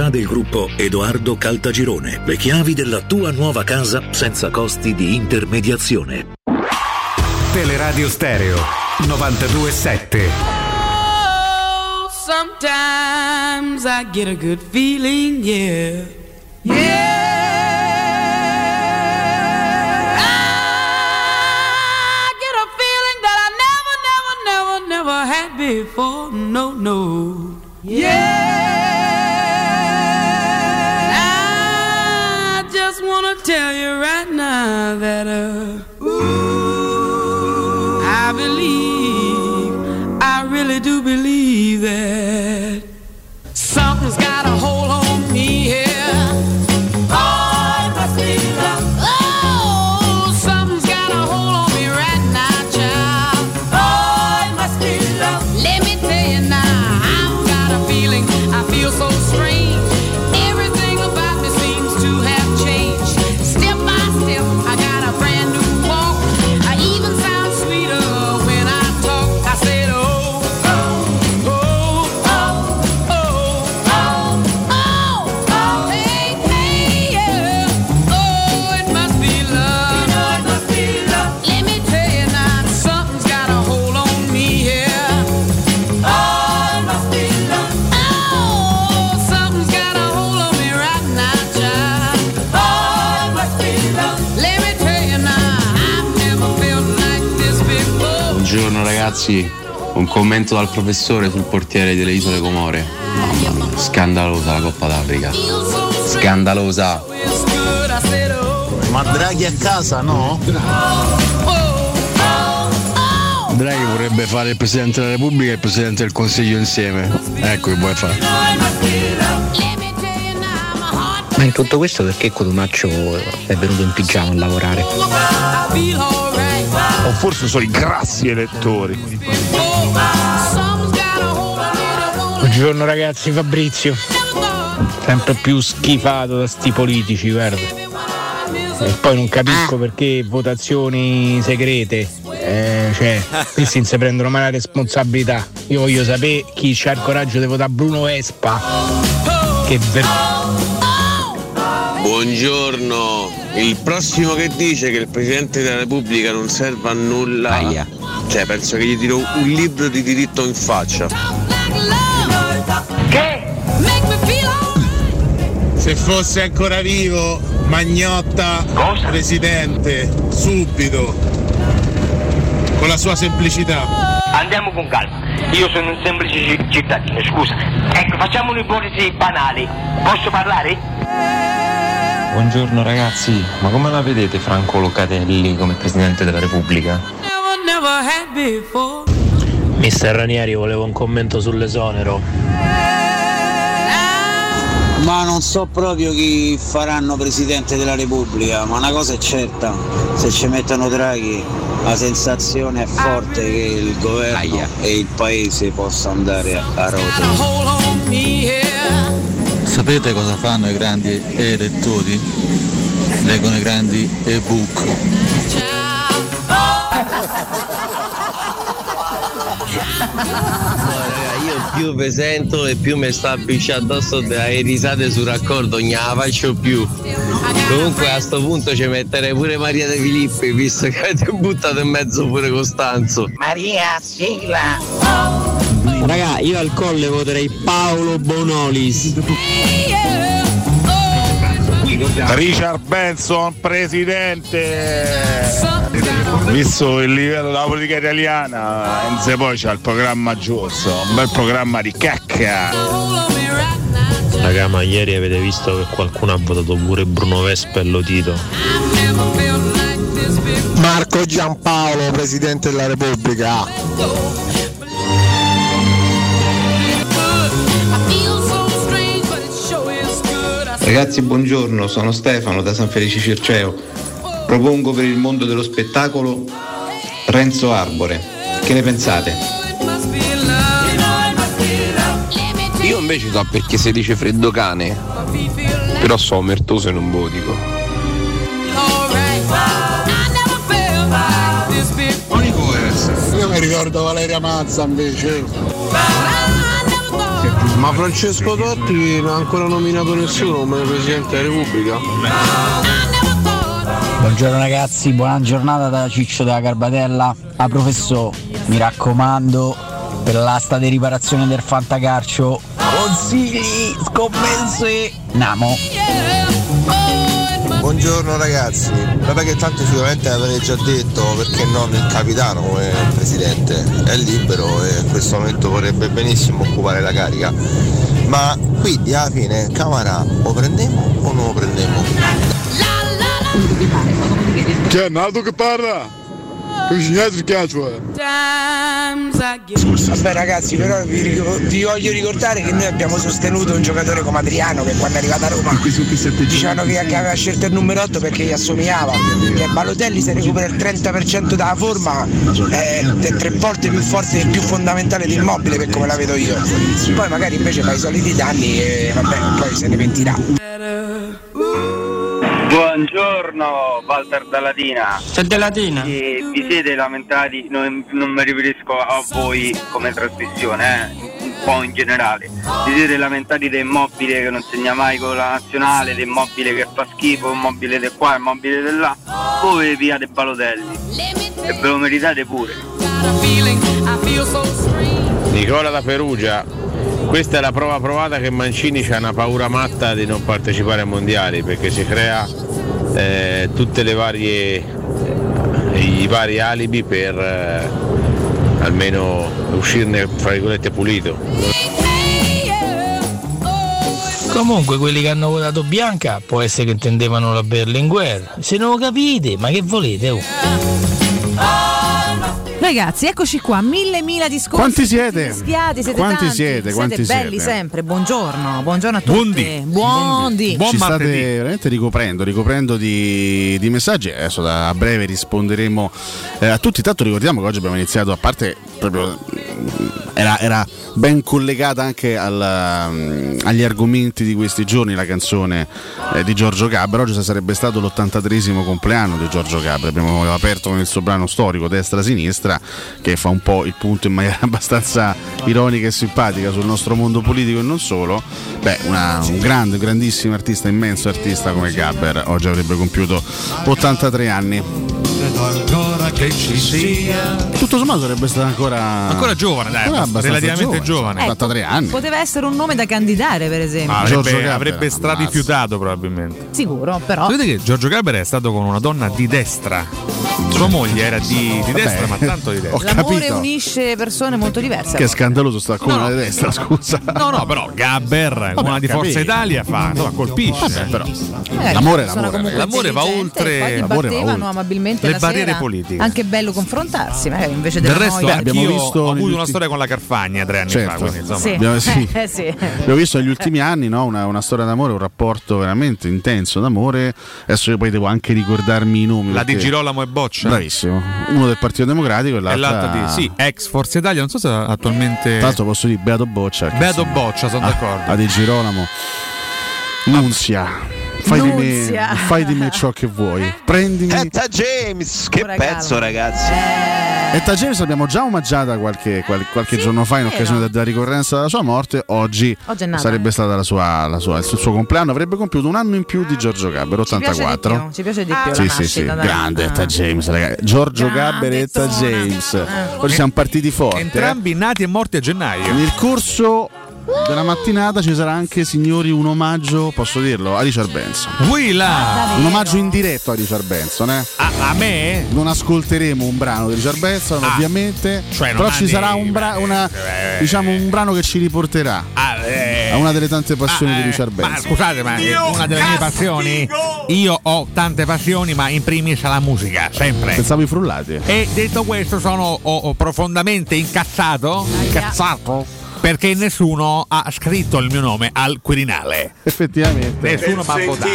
del gruppo Edoardo Caltagirone. Le chiavi della tua nuova casa senza costi di intermediazione. Teleradio Stereo 927. Sometimes I get a good feeling, yeah. Yeah. I get a feeling that I never, never, never, never had before. No, no. Yeah. that uh Ragazzi, un commento dal professore sul portiere delle isole Comore. Mamma mia, scandalosa la Coppa d'Africa. Scandalosa. Ma Draghi a casa no? Draghi vorrebbe fare il Presidente della Repubblica e il Presidente del Consiglio insieme. Ecco che vuoi fare. Ma in tutto questo perché Cotumaccio è venuto in pigiama a lavorare? O forse sono i grassi elettori. Buongiorno ragazzi, Fabrizio. Sempre più schifato da sti politici, guarda. E poi non capisco perché votazioni segrete. Eh, cioè, questi non si prendono mai la responsabilità. Io voglio sapere chi ha il coraggio di votare Bruno Vespa. Che ver- Buongiorno. Il prossimo che dice che il Presidente della Repubblica non serve a nulla. Cioè, penso che gli tiro un libro di diritto in faccia. Se fosse ancora vivo, Magnotta presidente, subito, con la sua semplicità. Andiamo con calma. Io sono un semplice ci- cittadino, scusa. Ecco, facciamo un'ipotesi banale. Posso parlare? Buongiorno ragazzi, ma come la vedete Franco Locatelli come Presidente della Repubblica? Mister Ranieri, volevo un commento sull'esonero. Ma non so proprio chi faranno Presidente della Repubblica, ma una cosa è certa, se ci mettono Draghi la sensazione è forte che il governo e il paese possa andare a, a Sapete cosa fanno i grandi elettori? Leggono i grandi ebook. Io più vi sento e più mi sta avvicinando addosso delle risate sul raccordo, non la faccio più. Comunque a sto punto ci metterei pure Maria De Filippi, visto che avete buttato in mezzo pure Costanzo. Maria, sigla! Raga, io al colle voterei Paolo Bonolis. Richard Benson, presidente. Visto il livello della politica italiana, Enze poi c'ha il programma giusto, un bel programma di cacca. Raga, ma ieri avete visto che qualcuno ha votato pure Bruno Vespa e Lotito. Marco Giampaolo, Presidente della Repubblica. Ragazzi, buongiorno, sono Stefano da San Felice Circeo. Propongo per il mondo dello spettacolo Renzo Arbore. Che ne pensate? Io invece so perché si dice freddo cane, però so omertoso e non botico. Io mi ricordo Valeria Mazza invece. Ma Francesco Totti non ha ancora nominato nessuno come Presidente della Repubblica? Buongiorno ragazzi, buona giornata da Ciccio della Garbatella. A professore, mi raccomando, per l'asta di riparazione del fantacalcio, consigli, scommesse, namo. Buongiorno ragazzi, vabbè che tanto sicuramente avrei già detto perché non il capitano come presidente, è libero e in questo momento vorrebbe benissimo occupare la carica. Ma quindi alla fine Camara o prendiamo o non lo prendiamo? Chi è nato che parla? Cucinate cazzo eh. Vabbè ragazzi, però vi, vi voglio ricordare che noi abbiamo sostenuto un giocatore come Adriano che quando è arrivato a Roma dicevano che, che aveva scelto il numero 8 perché gli assomigliava. Che Balotelli se recupera il 30% dalla forma è, è tre volte più forte e più fondamentale di immobile per come la vedo io. Poi magari invece fa i soliti danni e vabbè, poi se ne pentirà. Buongiorno Walter da Latina. C'è da Latina? E vi siete lamentati, non, non mi riferisco a voi come trasmissione, eh, un po' in generale. Vi siete lamentati dell'immobile che non segna mai con la nazionale, dell'immobile che fa schifo, immobile di qua, immobile di là. Voi piate Balotelli. E ve lo meritate pure. Nicola da Perugia, questa è la prova provata che Mancini ha una paura matta di non partecipare ai mondiali perché si crea eh, tutte le varie i vari alibi per, eh, almeno uscirne fra virgolette pulito. Comunque quelli che hanno votato Bianca può essere che intendevano la Berlinguer. Se non lo capite, ma che volete? oh? Ragazzi, eccoci qua, mille mila discorsi. Quanti siete? Fischiati, siete Quanti tanti, siete? Quanti belli siete? sempre. Buongiorno, buongiorno a tutti. Buondì. Buondì. Ci state veramente ricoprendo, ricoprendo di, di messaggi. Adesso da, a breve risponderemo eh, a tutti. Tanto ricordiamo che oggi abbiamo iniziato, a parte proprio mm, era, era ben collegata anche al, mm, agli argomenti di questi giorni la canzone eh, di Giorgio Gabra. Oggi sarebbe stato l'83 compleanno di Giorgio Gabra. Abbiamo aperto con il suo brano storico destra-sinistra che fa un po' il punto in maniera abbastanza ironica e simpatica sul nostro mondo politico e non solo. Beh, una- un grande, grandissimo artista, immenso artista come Gabber oggi avrebbe compiuto 83 anni. Ancora che ci sia. Tutto sommato sarebbe stato ancora Ancora giovane, dai, ancora relativamente giovane. 83 anni. Poteva essere un nome da candidare, per esempio. Ma Giorgio avrebbe, Gaber, avrebbe ammazza. strarifiutato probabilmente. Sicuro, però. Sapete che Giorgio Gaber è stato con una donna di destra. Sua moglie era di, di Vabbè, destra, ma tanto di destra. L'amore unisce persone molto diverse. Che è scandaloso sta con la destra, scusa. No, no, però Gabber, una di capito. Forza Italia, fa, insomma, colpisce. Vabbè, però. Magari L'amore l'amore, L'amore va oltre- l'amore va oltre. amabilmente Le barriere sera. Politiche. Anche bello confrontarsi, magari invece Del della resto, noia. anch'io visto ho avuto una storia con la Carfagna tre anni Certo. fa. Quindi, insomma, Sì. Abbiamo, sì. Eh, sì. Abbiamo visto negli ultimi anni no? una, una storia d'amore, un rapporto veramente intenso d'amore. Adesso io poi devo anche ricordarmi i nomi. La di Girolamo e Boccia. Bravissimo. Uno del Partito Democratico e E l'altra, l'altra di sì, ex Forza Italia, non so se attualmente. Tra l'altro posso dire Beato Boccia. Beato sì. Boccia, sono Ah, d'accordo. A Di Girolamo. Nunzia. Fai di, me, fai di me ciò che vuoi. Prendimi. Etta James, che pezzo ragazzi. Etta James l'abbiamo già omaggiata qualche, qual- qualche giorno fa in occasione della ricorrenza della sua morte. Oggi, Oggi sarebbe stata la sua, la sua- il suo compleanno. Avrebbe compiuto un anno in più di Giorgio Gabber, Ci piace di 84. più, Ci piace di più. Sì, la sì, sì, nascita, dai. grande Ah. Etta James, ragazzi. Giorgio Gabber e Etta James. Oggi siamo partiti forti. eh. Entrambi nati e morti a gennaio. Nel corso della mattinata ci sarà anche, signori, un omaggio, posso dirlo, a Richard Benson. Willa! Un omaggio indiretto a Richard Benson, eh? A, a me? Non ascolteremo un brano di Richard Benson, Ah, ovviamente. cioè però ci sarà un, bra- una- eh, diciamo, un brano che ci riporterà Ah, eh, a una delle tante passioni ah, di eh, Richard Ma Benson. scusate, ma è una delle mie passioni. Io ho tante passioni, ma in primis la musica, sempre. Pensavo i frullati. E detto questo, sono ho- ho profondamente incazzato. Incazzato? Perché nessuno ha scritto il mio nome al Quirinale. Effettivamente. Nessuno mi ha votato.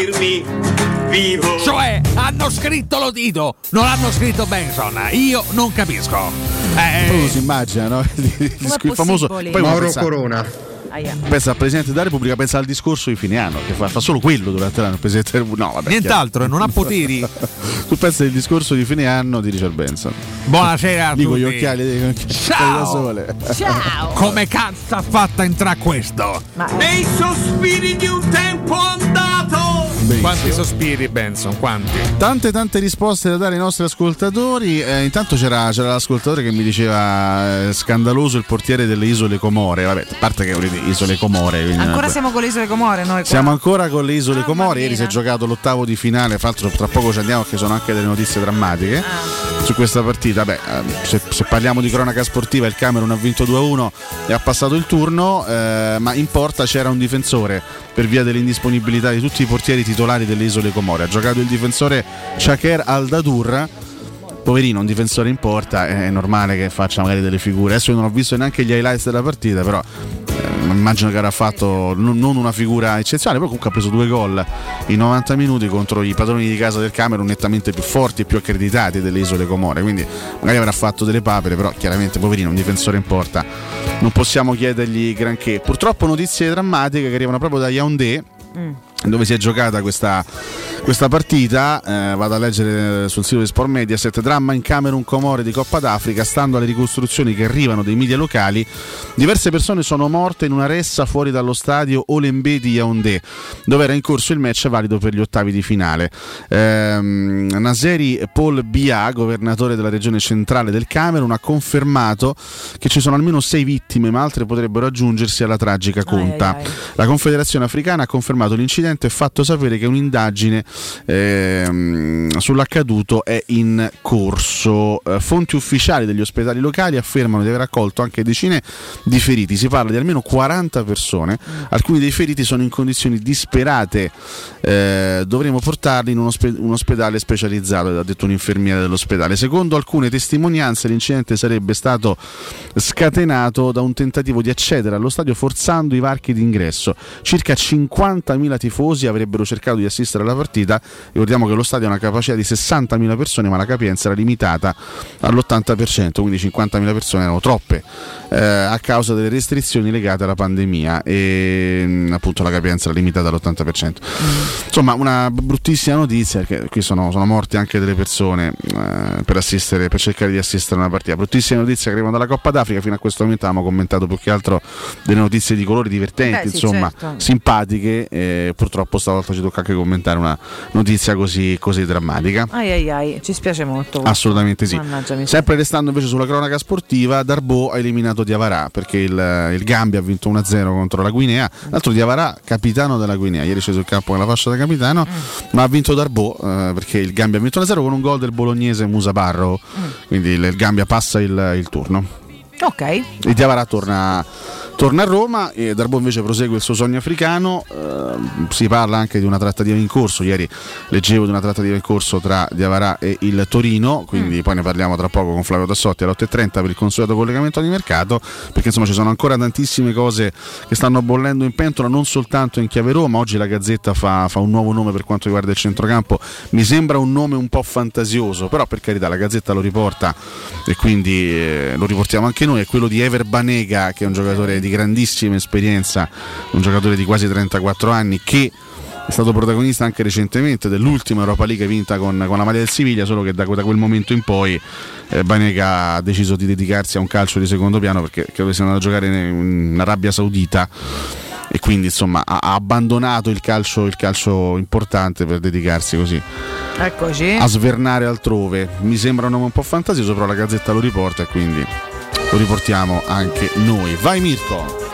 vivo. Cioè, hanno scritto lo dito, non hanno scritto Benson. Io non capisco. Eh, Uno si immagina, no? il famoso poi Mauro pensa, Corona. Aia. pensa al Presidente della Repubblica, pensa al discorso di fine anno, che fa, fa solo quello durante l'anno. Il Presidente della Repubblica. No, vabbè, Nient'altro, e non ha poteri. tu pensi al discorso di fine anno di Richard Benson. Buonasera a gli tutti. occhiali, gli occhiali Ciao. da sole. Ciao! Come cazzo ha fatto a entrare questo? Nei sospiri di un tempo andato. Quanti sospiri, Benson? Quanti? Tante tante risposte da dare ai nostri ascoltatori. Eh, intanto c'era, c'era l'ascoltatore che mi diceva eh, scandaloso il portiere delle isole Comore. Vabbè, a parte che volete isole Comore. Ancora siamo con le isole Comore noi qua. Siamo ancora con le isole Comore. Ieri si è giocato l'ottavo di finale. Fra l'altro, tra poco ci andiamo perché sono anche delle notizie drammatiche Ah. su questa partita. Beh, eh, se, se parliamo di cronaca sportiva, il Camerun ha vinto 2-1 e ha passato il turno. eh, ma in porta c'era un difensore per via dell'indisponibilità di tutti i portieri titolari delle isole Comore. Ha giocato il difensore Chaker Al-Dadur. Poverino, un difensore in porta, è normale che faccia magari delle figure. Adesso io non ho visto neanche gli highlights della partita, però eh, immagino che avrà fatto non una figura eccezionale, però comunque ha preso due gol in 90 minuti contro i padroni di casa del Camerun nettamente più forti e più accreditati delle isole Comore. Quindi magari avrà fatto delle papere, però chiaramente poverino, un difensore in porta. Non possiamo chiedergli granché. Purtroppo notizie drammatiche che arrivano proprio da Yaoundé Mm. Dove si è giocata questa, questa partita. Eh, vado a leggere sul sito di Sport Mediaset: dramma in Camerun Comore di Coppa d'Africa. Stando alle ricostruzioni che arrivano dai media locali, diverse persone sono morte in una ressa fuori dallo stadio Olembe di Yaoundé, dove era in corso il match valido per gli ottavi di finale. Ehm, Naseri Paul Bia, governatore della regione centrale del Camerun, ha confermato che ci sono almeno sei vittime, ma altre potrebbero aggiungersi alla tragica conta. ai. La Confederazione Africana ha confermato l'incidente presidente fatto sapere che un'indagine ehm, sull'accaduto è in corso. Eh, fonti ufficiali degli ospedali locali affermano di aver accolto anche decine di feriti. Si parla di almeno 40 persone. Alcuni dei feriti sono in condizioni disperate. Eh, dovremo portarli in un, ospe- un ospedale specializzato, ha detto un'infermiera dell'ospedale. Secondo alcune testimonianze, l'incidente sarebbe stato scatenato da un tentativo di accedere allo stadio forzando i varchi d'ingresso. Circa 50.000 tifosi avrebbero cercato di assistere alla partita. Ricordiamo che lo stadio ha una capacità di 60.000 persone, ma la capienza era limitata all'80%, quindi 50.000 persone erano troppe eh, a causa delle restrizioni legate alla pandemia e mh, appunto la capienza era limitata all'80%. Insomma, una bruttissima notizia perché qui sono, sono morte anche delle persone eh, per, assistere, per cercare di assistere a una partita. Bruttissima notizia che arrivano dalla Coppa d'Africa. Fino a questo momento abbiamo commentato più che altro delle notizie di colore divertenti, Beh, sì, insomma, certo. simpatiche. E purtroppo stavolta ci tocca anche commentare una notizia così, così drammatica. Ai ai ai, ci spiace molto. Assolutamente sì. Sempre restando invece sulla cronaca sportiva, Darbo ha eliminato Diavarà perché il, il Gambia ha vinto 1-0 contro la Guinea. L'altro Diavarà, capitano della Guinea, ieri è sceso il campo con la fascia da capitano, Mm. ma ha vinto Darbo eh, perché il Gambia ha vinto 1-0 con un gol del bolognese Musa Barro. Mm. Quindi il, il Gambia passa il, il turno. Ok. E Diavarà torna, torna a Roma e Darbo invece prosegue il suo sogno africano. Eh, si parla anche di una trattativa in corso. Ieri leggevo di una trattativa in corso tra Diavarà e il Torino, quindi poi ne parliamo tra poco con Flavio Tassotti alle 8.30 per il consueto collegamento di mercato, perché insomma ci sono ancora tantissime cose che stanno bollendo in pentola, non soltanto in chiave Roma. Oggi la Gazzetta fa, fa un nuovo nome per quanto riguarda il centrocampo. Mi sembra un nome un po' fantasioso, però per carità la Gazzetta lo riporta e quindi eh, lo riportiamo anche noi. È quello di Ever Banega, che è un giocatore di grandissima esperienza, un giocatore di quasi 34 anni che è stato protagonista anche recentemente dell'ultima Europa League vinta con, con la maglia del Siviglia, solo che da, da quel momento in poi eh, Banega ha deciso di dedicarsi a un calcio di secondo piano perché credo sia andato a giocare in, in Arabia Saudita e quindi insomma ha, ha abbandonato il calcio, il calcio importante per dedicarsi così Eccoci. a svernare altrove. Mi sembra un nome un po' fantasioso, però la Gazzetta lo riporta e quindi lo riportiamo anche noi. Vai Mirko!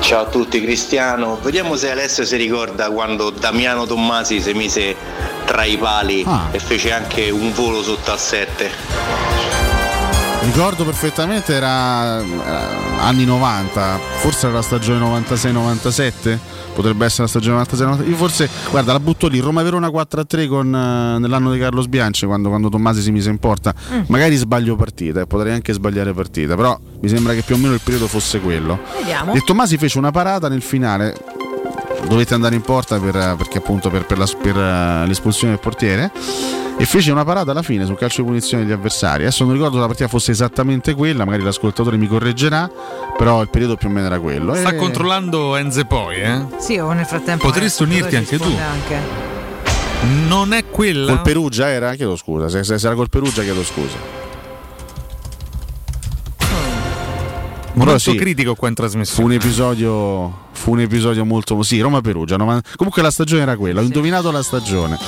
Ciao a tutti Cristiano, vediamo se Alessio si ricorda quando Damiano Tommasi si mise tra i pali Ah. e fece anche un volo sotto al 7. Ricordo perfettamente, era, era anni 90, forse era la stagione 96-97, potrebbe essere la stagione 96-97. Io forse, guarda, la butto lì, Roma-Verona 4-3 con, eh, nell'anno di Carlo Sbianci, quando, quando Tommasi si mise in porta. Mm. Magari sbaglio partita, eh, potrei anche sbagliare partita, però mi sembra che più o meno il periodo fosse quello. Vediamo. E Tommasi fece una parata nel finale. Dovette andare in porta per, perché appunto per, per la- per, eh, l'espulsione del portiere e fece una parata alla fine sul calcio di punizione degli avversari. Adesso non ricordo se la partita fosse esattamente quella, magari l'ascoltatore mi correggerà, però il periodo più o meno era quello. Sta E- controllando Enze poi, eh? Sì, o nel frattempo. Potresti unirti anche tu. anche. Non è quella. Col Perugia era? Chiedo scusa. Se, se, se era col Perugia chiedo scusa. Molto sì, critico qua in trasmissione. Fu un episodio. Fu un episodio molto. Sì, Roma Perugia. novan- Comunque la stagione era quella. Ho indovinato la stagione.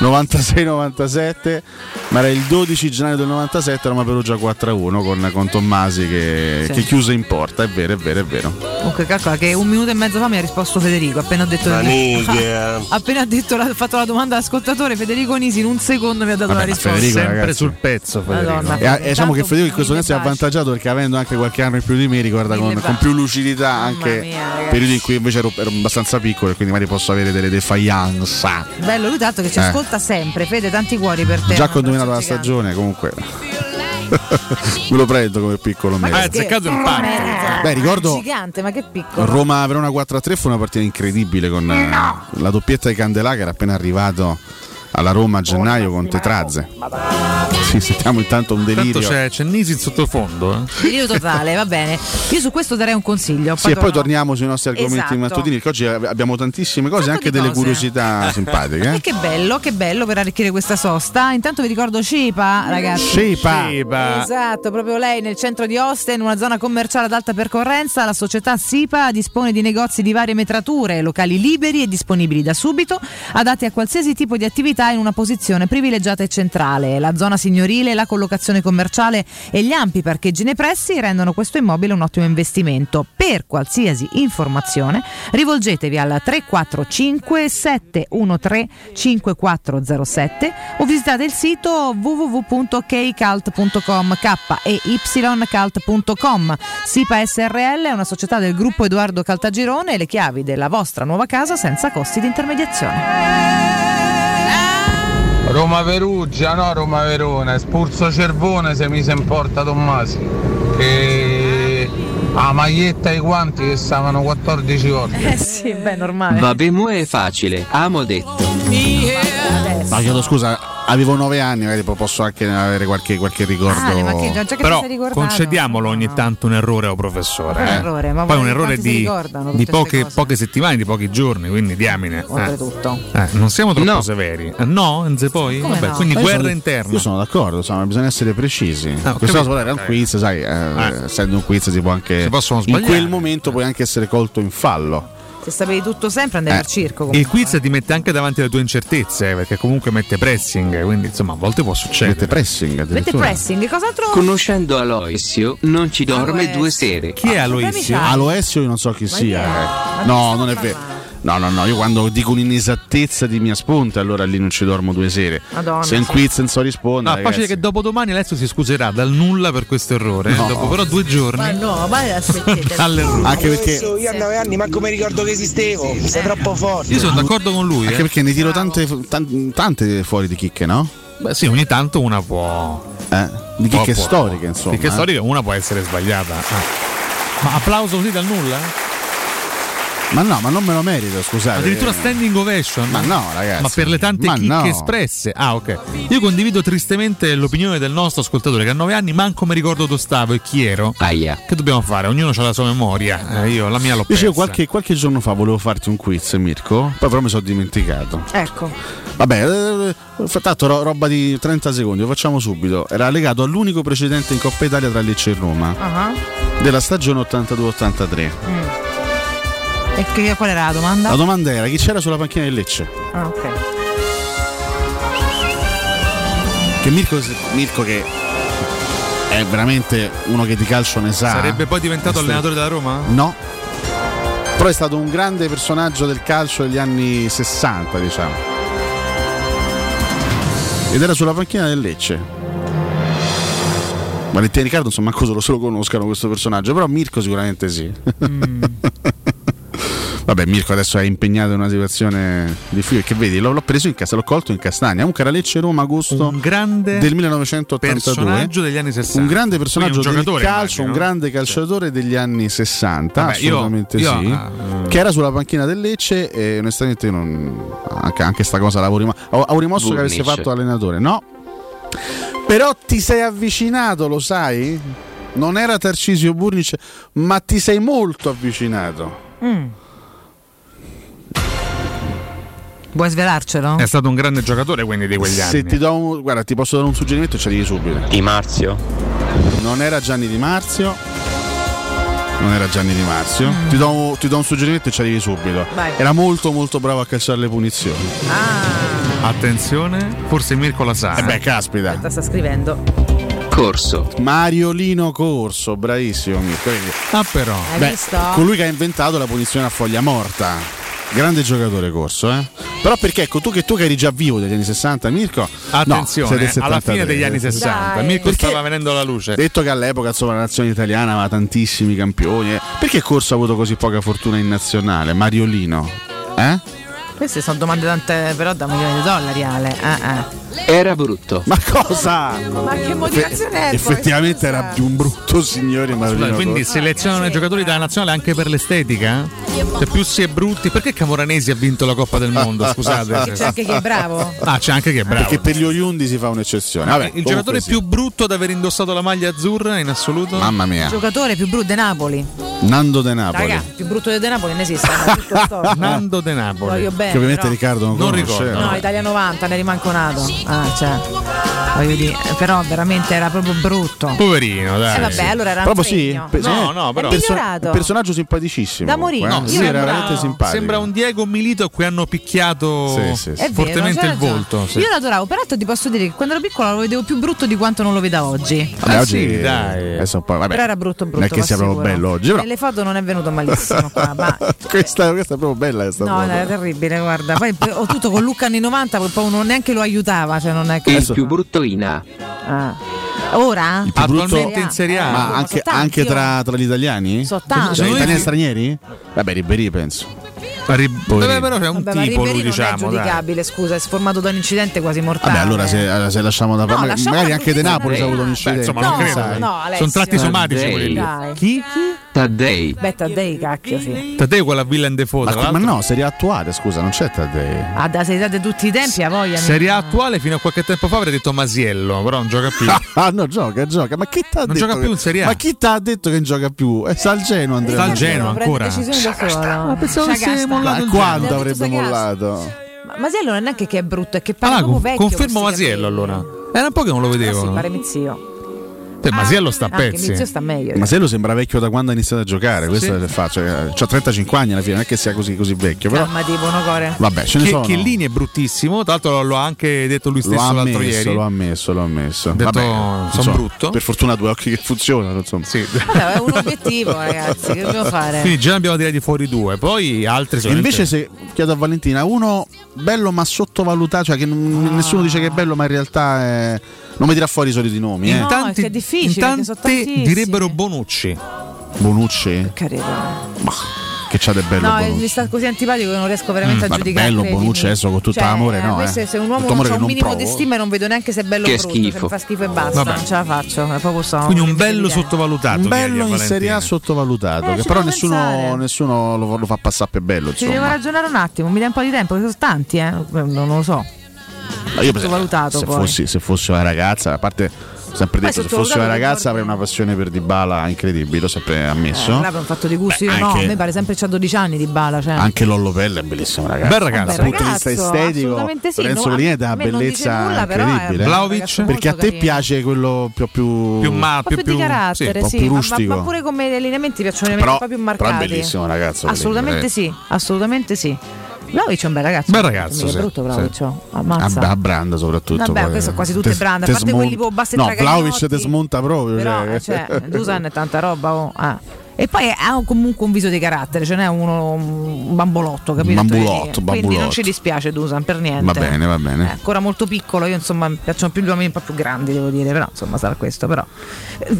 96-97. Ma era il 12 gennaio del 97. Roma Perugia 4-1 con, con Tommasi che, Sì. che chiuse in porta. È vero, è vero, è vero. Comunque calcola che un minuto e mezzo fa mi ha risposto Federico, appena ho detto Maniglia. appena ha detto la- fatto la domanda all'ascoltatore Federico Nisi in un secondo mi ha dato Vabbè, la risposta. Federico, Sempre ragazzi. sul pezzo, Federico. Madonna, E, eh, diciamo che Federico in questo mille senso è avvantaggiato perché avendo anche qualche anno in più di me ricorda con, con più lucidità anche mia, periodi in cui invece ero, ero abbastanza piccolo e quindi magari posso avere delle defiance. Bello lui tanto che ci Eh. ascolta sempre, Fede, tanti cuori per te. Già un che ho dominato la stagione comunque me lo prendo come piccolo me. Ah, è azzeccato in parte. Eh, Beh, ricordo Gigante, ma che piccolo. Roma Verona 4-3 fu una partita incredibile con eh, la doppietta di Candelà che era appena arrivato alla Roma a gennaio con Tetrazze. Sì, sentiamo intanto un Tanto delirio. c'è, c'è Nisi in sottofondo. Eh? Delirio totale, va bene. Io su questo darei un consiglio. Sì, e poi torniamo sui nostri argomenti Esatto. mattutini, perché oggi abbiamo tantissime cose, Sacco anche delle cose. curiosità simpatiche. E eh. che bello, che bello per arricchire questa sosta. Intanto vi ricordo Cipa, ragazzi. Scepa. Esatto, proprio lei nel centro di Austin, una zona commerciale ad alta percorrenza. La società SIPA dispone di negozi di varie metrature, locali liberi e disponibili da subito, adatti a qualsiasi tipo di attività località in una posizione privilegiata e centrale. La zona signorile, la collocazione commerciale e gli ampi parcheggi nei pressi rendono questo immobile un ottimo investimento. Per qualsiasi informazione rivolgetevi al 345 713 5407 o visitate il sito www.kcalt.com k-e-y-calt.com SIPA SRL è una società del gruppo Edoardo Caltagirone e le chiavi della vostra nuova casa senza costi di intermediazione. Roma Perugia, no Roma Verona, Spurso Cervone se mi si importa Tommasi. Che la maglietta e i guanti che stavano 14 volte. Eh sì, beh, normale. Vabbè, mo è facile, amo detto. No, chiedo scusa, avevo nove anni, magari posso anche avere qualche, qualche ricordo. Ah, ma che già che ti Però concediamolo ogni tanto un errore a un professore. Un eh. errore, ma Poi un errore di, di poche, poche settimane, di pochi giorni, quindi diamine. eh. Oltretutto. Eh, non siamo troppo No. severi. Eh, no, Enze poi? Come Vabbè, no? quindi Io guerra sono- interna. Io sono d'accordo, insomma, bisogna essere precisi. ho Questa cosa era un quiz, sai, eh, essendo un quiz si può anche. Si possono in quel momento puoi anche essere colto in fallo. Se sapevi tutto sempre andavi Eh, al circo. comunque. Il quiz ti mette anche davanti alle tue incertezze, perché comunque mette pressing, quindi insomma a volte può succedere. Mette pressing Mette pressing, cos'altro? Conoscendo Aloissio, non ci dorme eh. due sere. Chi è Aloissio? c'hai? Aloessio io non so chi Ma sia. eh. No, non è vero. No, no, no, io quando dico un'inesattezza di mia spunta, allora lì non ci dormo due sere. Madonna, Se in sì. quiz non so rispondere. No, facile che dopodomani Alessio si scuserà dal nulla per questo errore. eh. No. Dopo però due giorni. Ma no, ma aspettete. dall'errore. Anche perché, Adesso io a 9 anni manco mi ricordo che esistevo, sei troppo forte. Io sono d'accordo con lui. anche Eh. perché ne tiro tante, tan- tante fuori di chicche, no? Beh, sì, ogni tanto una può. Eh, di può- chicche può- storiche, insomma. Chicche eh. storiche, una può essere sbagliata. eh. Ma applauso così dal nulla? Ma no, ma non me lo merito, scusate. Addirittura standing ovation? Ma no, ragazzi. Ma per le tante Ma chicche no. espresse. Ah, ok. Io condivido tristemente l'opinione del nostro ascoltatore che a nove anni manco mi ricordo dove stavo e chi ero. Aia. Che dobbiamo fare? Ognuno ha la sua memoria. Eh, io la mia l'ho persa. Dicevo, qualche, qualche giorno fa volevo farti un quiz, Mirko, poi però mi sono dimenticato. Ecco. Vabbè, eh, tanto ro- roba di 30 secondi, lo facciamo subito. Era legato all'unico precedente in Coppa Italia tra Lecce e Roma Ah, della stagione 82-83. mm. E che, qual era la domanda? La domanda era chi c'era sulla panchina del Lecce? Ah, ok. Che Mirko, Mirko che è veramente uno che di calcio ne sa. Sarebbe poi diventato allenatore della Roma? No. Però è stato un grande personaggio del calcio degli anni 60, diciamo. Ed era sulla panchina del Lecce. Valentina e Riccardo, insomma, manco solo se lo conoscano questo personaggio, però Mirko sicuramente sì. Vabbè, Mirko adesso è impegnato in una situazione difficile. Che vedi, l'ho, l'ho preso in casa, l'ho colto in castagna. Comunque era Lecce Roma agosto Un grande del 1982. personaggio degli anni 60. Un grande personaggio Quindi un del giocatore, calcio, un immagino. grande calciatore degli anni 60, Vabbè, assolutamente io, sì. eh, che era sulla panchina del Lecce e onestamente non, anche, anche sta cosa l'avevo rimosso. Avevo rimosso che avesse Burnic. fatto allenatore, no? Però ti sei avvicinato, lo sai? Non era Tarcisio Burnic, ma ti sei molto avvicinato. Mm. Vuoi svelarcelo? È stato un grande giocatore quindi di quegli Se anni. ti do un, guarda, ti posso dare un suggerimento e ci arrivi subito. Di Marzio. Non era Gianni Di Marzio. Non era Gianni Di Marzio. Ti, do, un- ti do un suggerimento e ci arrivi subito. Vai. Era molto molto bravo a calciare le punizioni. Attenzione, forse Mirko la sa. Eh beh, caspita. Aspetta, sta scrivendo. Corso. Mariolino Corso, bravissimo Mirko. Ah però. Hai Beh, visto? colui che ha inventato la punizione a foglia morta. Grande giocatore Corso, eh? Però perché ecco, tu che, tu che eri già vivo degli anni 60, Mirko. Attenzione, no, del alla fine 73. degli anni 60. Dai. Mirko Perché- stava venendo alla luce. Detto che all'epoca insomma, la nazione italiana aveva tantissimi campioni. eh. Perché Corso ha avuto così poca fortuna in nazionale? Mariolino. Eh? Queste sono domande tante, però da milioni di dollari, Ale. Eh, eh. Era brutto. Ma cosa? Ma che motivazione è? Effettivamente era più un brutto signore. Scusa, quindi Corso. selezionano i giocatori della nazionale anche per l'estetica? Se più si è brutti, perché Camoranesi ha vinto la Coppa del Mondo? Scusate. c'è anche chi è bravo. Ah, c'è anche chi è bravo. Perché per gli oriundi si fa un'eccezione. Vabbè, il giocatore sì. più brutto ad aver indossato la maglia azzurra in assoluto? Mamma mia. Giocatore più brutto di Napoli. Nando De Napoli. Raga, più brutto di Napoli non esiste. Nando De Napoli. Voglio bene. che ovviamente però. Riccardo non, Non conosce. ricordo. No, Italia 90, ne Ah, cioè, voglio dire, però veramente era proprio brutto. Poverino, dai. Eh, vabbè, allora era proprio sì. Pe- no, eh, no, però. È perso- personaggio simpaticissimo. Da morire. No, sì, era veramente simpatico. Sembra un Diego Milito a cui hanno picchiato sì, sì, fortemente vero, il volto. Io lo adoravo, peraltro ti posso dire che quando ero piccola lo vedevo più brutto di quanto non lo veda oggi. Vabbè, eh, oggi dai. Adesso poi, vabbè, però era brutto brutto. Non è che sia proprio bello oggi. Però. Nelle foto non è venuto malissimo qua, ma... questa, questa, è proprio bella questa No, foto. era terribile, guarda. Poi ho tutto con Luca anni 90, poi uno neanche lo aiutava brava, cioè non è che... Il più brutto in A. Ah. Ora? Il più ah, Attualmente in Serie A. Ah, ma anche, anche tra, oh. tra, gli italiani? Soltanto. Cioè, gli italiani e stranieri? Vabbè, Ribéry penso. Ribéry. Vabbè, però c'è un Vabbè, tipo lui, diciamo, è giudicabile, dai. scusa, è sformato da un incidente quasi mortale. Vabbè, allora se, se lasciamo da parte, no, magari, anche De Napoli ha avuto un incidente. Beh, insomma, no, non credo. No, no, Sono tratti somatici quelli. Chi? Chi? Taddei. Beh, Taddei, cacchio, sì. Taddei quella villain de foto. Ma, ma, no, serie attuale, scusa, non c'è Taddei. Ah, da serie di tutti i tempi, a voglia. Serie attuale fino a qualche tempo fa avrei detto Masiello, però non gioca più. ah, no, gioca, gioca. Ma chi t'ha detto? Non gioca più in Serie A. Ma chi t'ha detto che non gioca più? È Salgeno, Andrea. Salgeno ancora. Ma pensavo fosse mollato. Ma quando avrebbe mollato? Masiello non è neanche che è brutto, è che parla ah, proprio vecchio. Confermo Masiello allora. Era un po' che non lo vedevo. Ah, sì, pare mio zio. Eh, Masiello ah, sta a pezzi. Ah, sta meglio. Masiello sembra vecchio da quando ha iniziato a giocare. Questo sì. è faccio. Cioè, ha 35 anni alla fine, non è che sia così, così vecchio. Però... Calma, tipo, no, core. Vabbè, ce ne che, sono. Chiellini è bruttissimo. Tra l'altro, lo ha anche detto lui stesso l'altro ieri. Lo ha ammesso, l'ho ammesso. Detto, Vabbè, sono insomma, brutto. Per fortuna, due occhi che funzionano. Insomma. Sì. Vabbè, è un obiettivo, ragazzi. Che dobbiamo fare? Quindi, già ne abbiamo tirati fuori due. Poi altri sono. Invece, se chiedo a Valentina, uno bello ma sottovalutato, cioè che ah. nessuno dice che è bello, ma in realtà è non mi dirà fuori i soliti nomi. Eh. Eh. No, tanti, è difficile. In direbbero Bonucci. Bonucci? Carino. Bah che c'ha del bello no, eh, Bonucci. mi sta così antipatico che non riesco veramente mm, a giudicare bello. Bonucci adesso con tutto cioè, l'amore no eh. se un uomo ha un minimo provo. di stima non vedo neanche se è bello o brutto schifo. fa schifo e basta Vabbè. non ce la faccio è proprio so, quindi un bello sottovalutato un bello in Serie A sottovalutato eh, che però nessuno, nessuno lo, lo, fa passare per bello insomma. ci devo ragionare un attimo mi dà un po' di tempo che sono tanti eh. non lo so ma io, per esempio, se, fossi, se fossi una ragazza, a parte sempre detto se fossi una ragazza avrei una passione per Dybala incredibile, l'ho sempre ammesso. Eh, bravo, un fatto di gusto, io Beh, no, a me pare sempre che c'ha 12 anni Dybala, cioè. Anche Lollo Pelle è bellissimo ragazzo. Bel ragazzo, dal punto di vista estetico. Sì, Lorenzo Pelini è una bellezza nulla, incredibile. Vlaovic perché a te carino. piace quello più più, più, ma, più, più, più di carattere, sì, sì. Ma, ma, pure come allineamenti piacciono però, un po' più marcati. Però è bellissimo ragazzo. Eh. Assolutamente sì, assolutamente sì. Vlaovic è un bel ragazzo. Bel ragazzo. Sì, è brutto Vlaovic. Sì. Oh, ammazza. A, a Branda soprattutto. Vabbè, poi. queste eh. quasi tutte te, Branda, a parte smunt- quelli boh, tipo Bastet no, Vlaovic ti smonta proprio. Però, cioè. cioè Dusan è tanta roba. Oh. Ah. E poi ha comunque un viso di carattere, ce n'è uno un bambolotto, capito? Bambolotto, bambolotto. Quindi non ci dispiace Dusan per niente. Va bene, va bene. È ancora molto piccolo, io insomma mi piacciono più gli uomini un po' più grandi, devo dire, però insomma sarà questo. Però.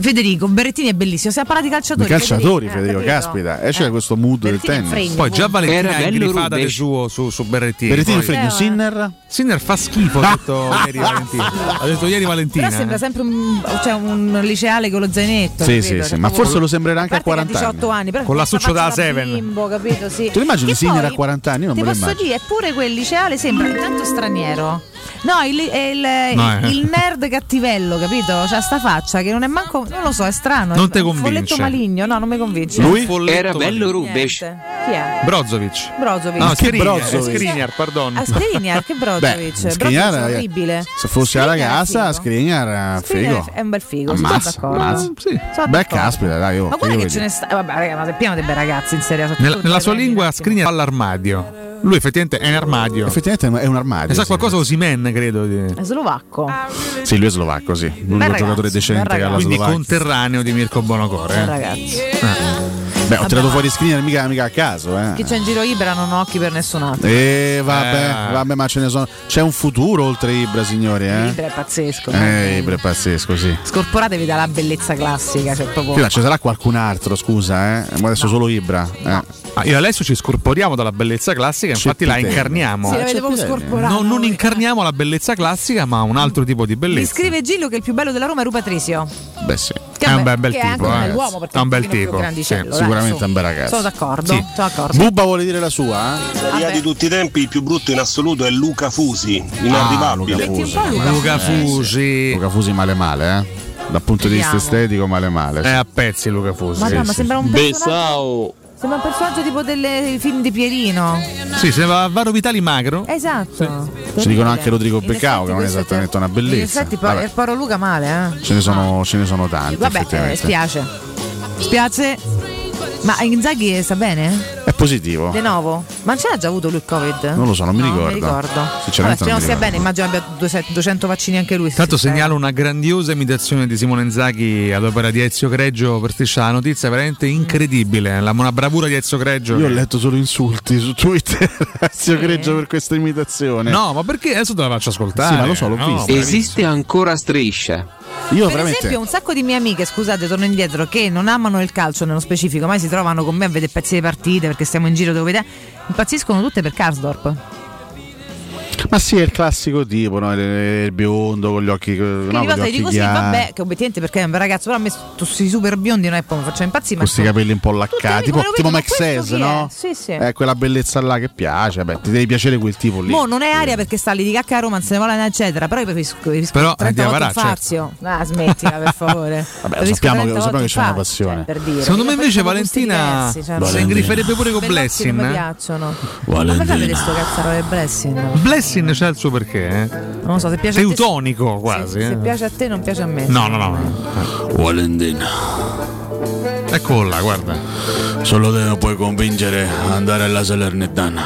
Federico, Berrettini è bellissimo, si è parlato di calciatori. Di calciatori, Federico, Federico eh, caspita, eh, c'è eh. questo mood Berrettini del tennis. Fregno, poi già Valentina ha grifata del suo su, su Berrettini. Berrettini fregno, eh, Sinner? Sinner fa schifo, ha ah. detto ieri Valentina. Ha detto ieri Valentina. Però sembra eh. sempre un, cioè, un liceale con lo zainetto. Sì, sì, sì, cioè, ma forse lo sembrerà anche a 40 18 anni. Però con la della Seven. Bimbo, capito? Sì. Tu immagini Sinner a 40 anni? Non ti posso dire, eppure quel liceale sembra intanto straniero No, il, il, no, eh. il nerd cattivello, capito? Cioè sta faccia che non è manco. Non lo so, è strano. Non ti convince. Folletto maligno, no, non mi convince. Lui era bello Rubic. Chi è? Brozovic. Brozovic. No, Skriniar, Brozovic. Skriniar, A Skriniar, che Brozovic? Beh, Skriniar è orribile. Se fosse alla casa, Skriniar, figo. È un bel figo, ammazza, sono d'accordo. Sì. Sono Beh, caspita, dai, oh, Ma guarda che ce ne sta. Vabbè, raga, ma è pieno dei bei ragazzi in serie. Nella, sua lingua, Skriniar l'armadio. Lui effettivamente è un armadio. Effettivamente è un armadio. E sa sì. qualcosa Osimen, credo. Di... È slovacco. Sì, lui è slovacco, sì. L'unico ragazzo, giocatore decente alla Quindi Slovacchia. conterraneo di Mirko Bonocore. Eh? Ragazzo. Ah. Beh, ho vabbè. tirato fuori screener mica, mica a caso. Eh. Chi c'è in giro Ibra non ho occhi per nessun altro. E vabbè, eh. vabbè, ma ce ne sono. C'è un futuro oltre Ibra, signori. Eh? Ibra è pazzesco. Eh, Ibra è pazzesco, sì. Scorporatevi dalla bellezza classica. Cioè proprio... Fila, ci sarà qualcun altro, scusa, eh. Ma adesso no. solo Ibra. No. Eh. Ah, io adesso ci scorporiamo dalla bellezza classica, infatti la incarniamo. Sì, la vedevo. No, non incarniamo la bellezza classica, ma un altro tipo di bellezza. Mi scrive Gillo che il più bello della Roma è Ruba Trisio. Beh, sì. Che è un bel, bel tipo, eh. è eh. un, è un bel tipo. Sì, sicuramente è un bel ragazzo. Sono d'accordo, sì. sono d'accordo. Bubba vuole dire la sua? Eh? La ah, di tutti i tempi, il più brutto in assoluto è Luca Fusi. Inarrivabile. Ah, Luca Fusi. Luca, Luca eh, Fusi. Luca Fusi male male, eh? Dal punto di vista estetico male male. È eh, a pezzi Luca Fusi. Madonna, sì, ma sembra un bel. Sembra un personaggio tipo dei film di Pierino. Sì, sembra Varo Vitali magro. Esatto. Ci dicono anche Rodrigo In Beccao, che non è esattamente una In bellezza. effetti, poi Vabbè, il Poro Luca male, eh. ce, ne sono, ce ne sono tanti. Vabbè, eh, spiace. Spiace. Ma Inzaghi sta bene? È positivo. De nuovo? Ma non c'era già avuto lui il Covid? Non lo so, non mi No, ricordo. mi ricordo. Sinceramente Vabbè, se non stia bene, immagino abbia 200 200 vaccini anche lui. Tanto Sì, segnalo una grandiosa imitazione di Simone Inzaghi ad opera di Ezio Greggio per Striscia la notizia, veramente incredibile. La, una bravura di Ezio Greggio. Io ho letto solo insulti su Twitter. Zio Greggio per questa imitazione. No, ma perché adesso te la faccio ascoltare? Sì, ma lo so, l'ho No, visto. bravissimo. Esiste ancora striscia? Io Per esempio, un sacco di mie amiche, scusate, torno indietro, che non amano il calcio nello specifico, mai si trovano con me a vedere pezzi di partite perché stiamo in giro dove vedete, impazziscono tutte per Karsdorp. Ma sì, è il classico tipo, no? il, il biondo con gli occhi, no, Quindi basta, occhi dico così, vabbè, che obiettivamente perché è un bel ragazzo, però a me questi super biondi non è poi mi faccio impazzire. ma questi capelli un po' laccati, tipo, tipo vedo, ma Max no? Sì, sì. È quella bellezza là che piace, beh, ti devi piacere quel tipo lì. Mo non è aria perché sta lì di cacca a Roma, non se ne vuole eccetera, però io preferisco, preferisco Però, 30 eh, volte Fazio. Ah, smettila per favore. Vabbè, sappiamo che, 30 sappiamo che c'è una passione. cioè, per dire. Secondo me invece Valentina cioè, si ingriferebbe pure con non mi Blessing. eh? piacciono. Ma vedere sto cazzaro del Blessing? Blessing c'è il suo perché? eh? Non lo so, se piace a te. Teutonico quasi. Se eh. piace a te non piace a me. No, no, no. Valentina. Eccolo là, guarda. Solo te lo puoi convincere ad andare alla Salernitana.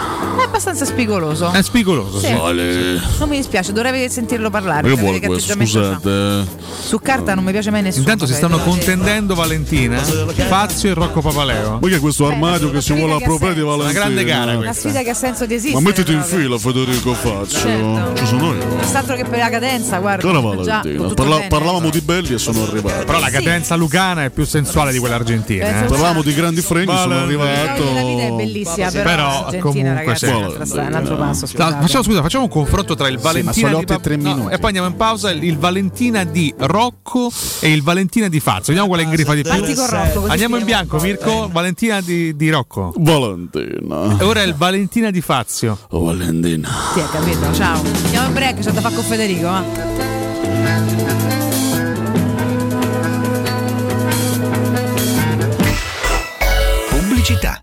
Abbastanza spigoloso. È spigoloso, Sì. Vale. Non mi dispiace, dovrei sentirlo parlare. Che per vuole. Scusate. Su carta non mi piace mai nessuno. Intanto si stanno contendendo Valentina, Fazio e Rocco Papaleo. Ma che è questo armadio che si vuole appropriare di. Valentina? Una grande gara Una sfida che ha senso di esistere. Ma mettiti in fila Federico Fazio. Certo. Ci sono io. Quest'altro che per la cadenza, guarda. Cara Valentina, parla- parlavamo di belli e sono arrivato. Però la cadenza lucana è più sensuale di quella argentina. eh. Parlavamo di grandi fregni, sono arrivato. La vita è bellissima, però, Però, comunque, ragazzi, un'altra strada, un altro passo. Scusate. facciamo, scusa, facciamo un confronto tra il Valentina le di e tre no, minuti. e poi andiamo in pausa. Il, il Valentina di Rocco e il Valentina di Fazio. Vediamo quale ingrifa di più. Parti con Rocco, Andiamo in bianco. Mirko. Valentina di, di Rocco. Valentina. E ora è il Valentina di Fazio. Oh, Valentina. Sì, hai capito, ciao. Andiamo in break, c'è da fare con Federico. eh. Pubblicità.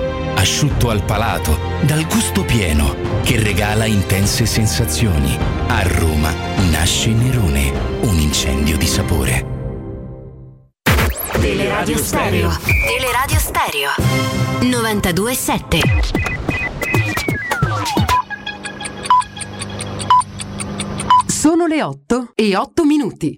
Asciutto al palato, dal gusto pieno, che regala intense sensazioni. A Roma nasce Nerone, un incendio di sapore. Teleradio Stereo. Teleradio Stereo. 927. Sono le 8 e 8 minuti.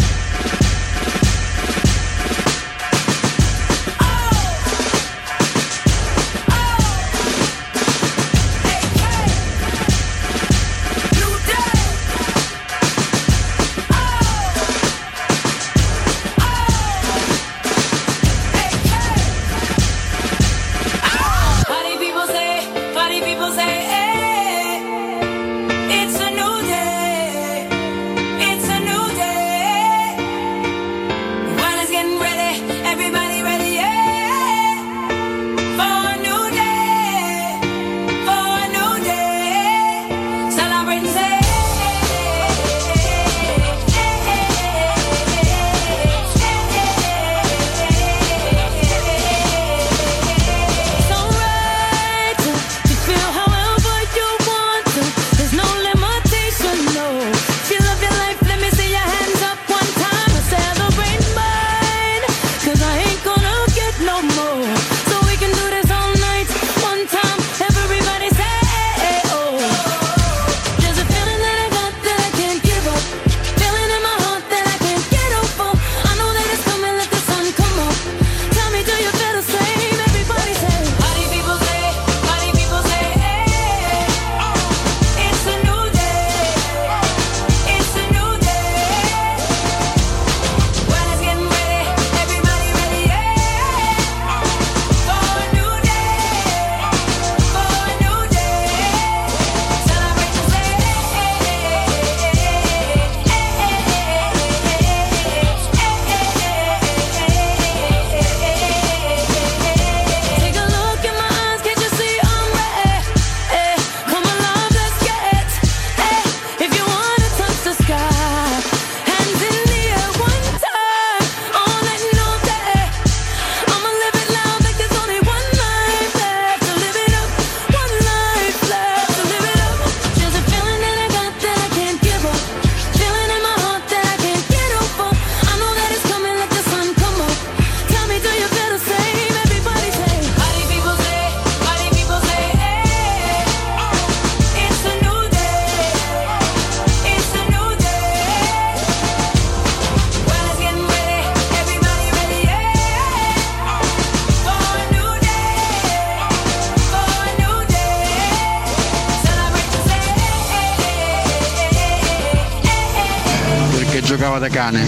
Da cane.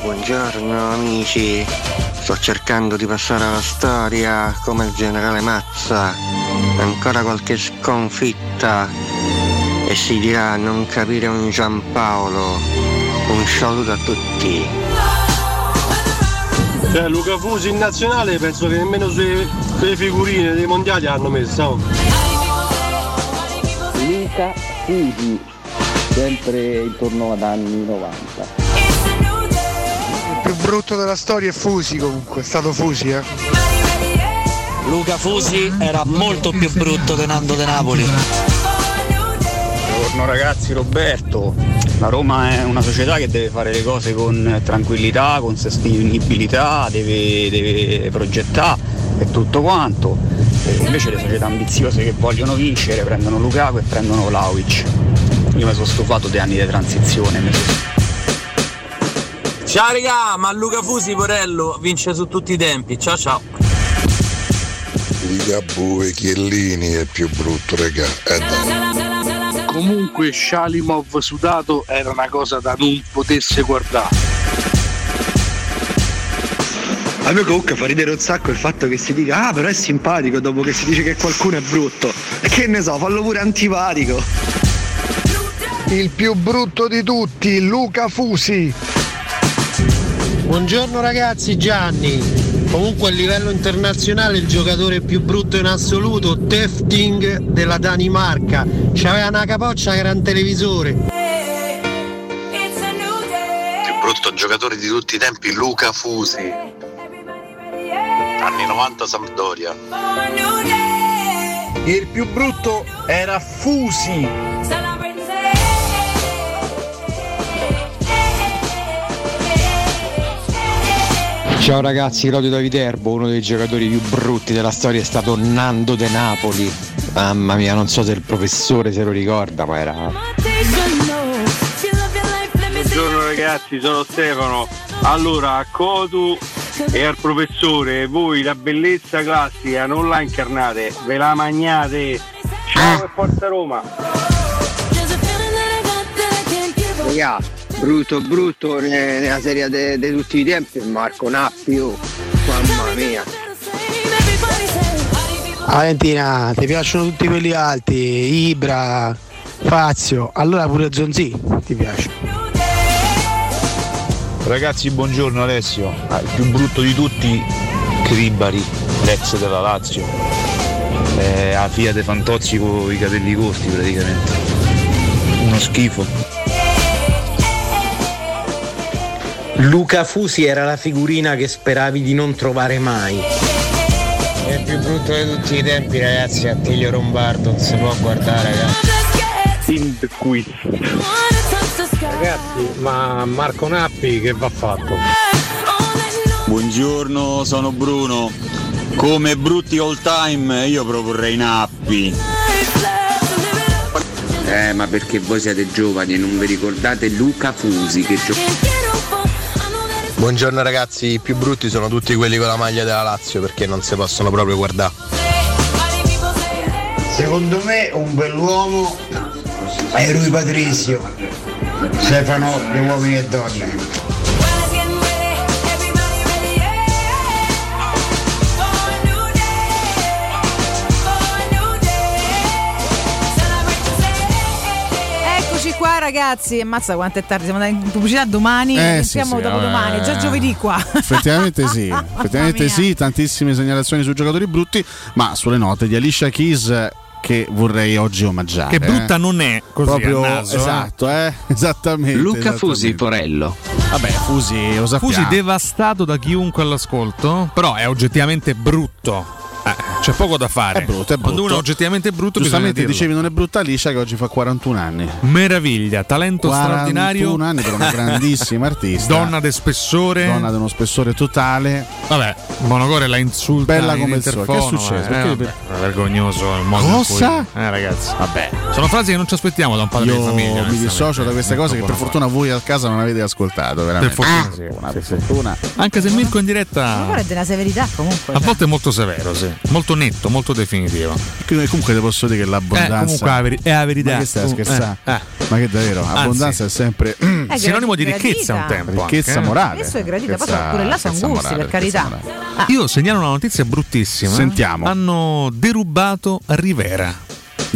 Buongiorno amici, sto cercando di passare alla storia come il generale Mazza. Ancora qualche sconfitta e si dirà non capire un Giampaolo. Un saluto a tutti. Cioè Luca Fusi in nazionale penso che nemmeno sulle, sulle figurine dei mondiali hanno messa. oh. Luca Fusi, sempre intorno ad anni 90. Il più brutto della storia è Fusi comunque, è stato Fusi eh. Luca Fusi era molto più brutto di Nando De Napoli. Buongiorno ragazzi, Roberto. La Roma è una società che deve fare le cose con tranquillità, con sostenibilità, deve, deve progettare e tutto quanto. E invece le società ambiziose che vogliono vincere prendono Lukaku e prendono Vlaovic. Io mi sono stufato dei anni di transizione. Ciao raga, ma Luca Fusi Porello vince su tutti i tempi. Ciao ciao. Ligabue Chiellini è più brutto, regà. Eh. Comunque Shalimov sudato era una cosa da non potesse guardare. A me comunque fa ridere un sacco il fatto che si dica ah però è simpatico dopo che si dice che qualcuno è brutto. E che ne so, fallo pure antipatico. Il più brutto di tutti, Luca Fusi. Buongiorno ragazzi, Gianni. Comunque a livello internazionale il giocatore più brutto in assoluto, Tefting della Danimarca. C'aveva una capoccia che era un televisore. Il più brutto giocatore di tutti i tempi, Luca Fusi. Anni 90 Sampdoria. Il più brutto era Fusi. Ciao ragazzi, Claudio da Viterbo, uno dei giocatori più brutti della storia è stato Nando De Napoli. Mamma mia, non so se il professore se lo ricorda, ma era. Buongiorno ragazzi, sono Stefano. Allora, a Cotu e al professore, voi la bellezza classica non la incarnate, ve la magnate. Ciao e forza Roma! Raga, brutto brutto ne- nella serie di tutti i tempi Marco Nappi, oh. mamma mia. Valentina, ti piacciono tutti quelli alti, Ibra, Fazio, allora pure Zonzi ti piace. Ragazzi, buongiorno Alessio. Ah, il più brutto di tutti, Cribari, l'ex della Lazio. Eh, a Fiat Fantozzi con i capelli corti praticamente. Uno schifo. Luca Fusi era la figurina che speravi di non trovare mai. È il più brutto di tutti i tempi, ragazzi, Attilio Rombardo, non si può guardare, ragazzi. In the quiz. Ragazzi, ma Marco Nappi che va fatto? Buongiorno, sono Bruno. Come brutti all time io proporrei Nappi. Eh, ma perché voi siete giovani e non vi ricordate Luca Fusi che giocava. Buongiorno ragazzi, i più brutti sono tutti quelli con la maglia della Lazio perché non si possono proprio guardare. Secondo me un bell'uomo è Rui Patrizio. Stefano di uomini e donne. Ragazzi, ammazza quanto è tardi, siamo andati in pubblicità domani, Eh, e sì, siamo sì, dopodomani, eh, è già giovedì qua. Effettivamente sì, effettivamente sì, tantissime segnalazioni su giocatori brutti, ma sulle note di Alicia Keys che vorrei oggi omaggiare. Che brutta eh. non è così Proprio naso, eh. esatto, eh? esattamente. Luca esattamente. Fusi Porello. Vabbè, Fusi lo sappiamo. Fusi devastato da chiunque all'ascolto, però è oggettivamente brutto. Eh, c'è poco da fare. È brutto, è Quando uno è brutto. oggettivamente brutto, Giustamente dicevi non è brutta Alicia che oggi fa 41 anni. Meraviglia, talento 41 straordinario. anni per una grandissima artista. Donna de spessore. Donna di uno spessore totale. Vabbè, Monocore la insulta. Bella in come il sole. Che è successo? eh, Perché- vabbè, è vergognoso il modo in Cosa? cui- Eh ragazzi, vabbè. Sono frasi che non ci aspettiamo da un padre Io di famiglia. mi onestamente. dissocio da queste cose che per fortuna voi a casa non avete ascoltato. Veramente. Per fortuna Ah, sì. una Sì, fortuna. Anche se Mirko in Ma diretta guarda, è della severità comunque. a cioè. volte è molto severo, sì. Molto molto netto, molto definitivo. Quindi comunque ti posso dire che l'abbondanza. Eh, comunque è la veri- è la verità. Ma che stai scherzare? eh, eh. Ma che davvero? Anzi. Abbondanza è sempre. È Sinonimo di ricchezza un tempo. Ricchezza anche, eh. morale. Adesso è gradita, poi pure là sono gusti, morale, per carità. Ah, Io segnalo una notizia bruttissima. Sentiamo. Hanno derubato Rivera.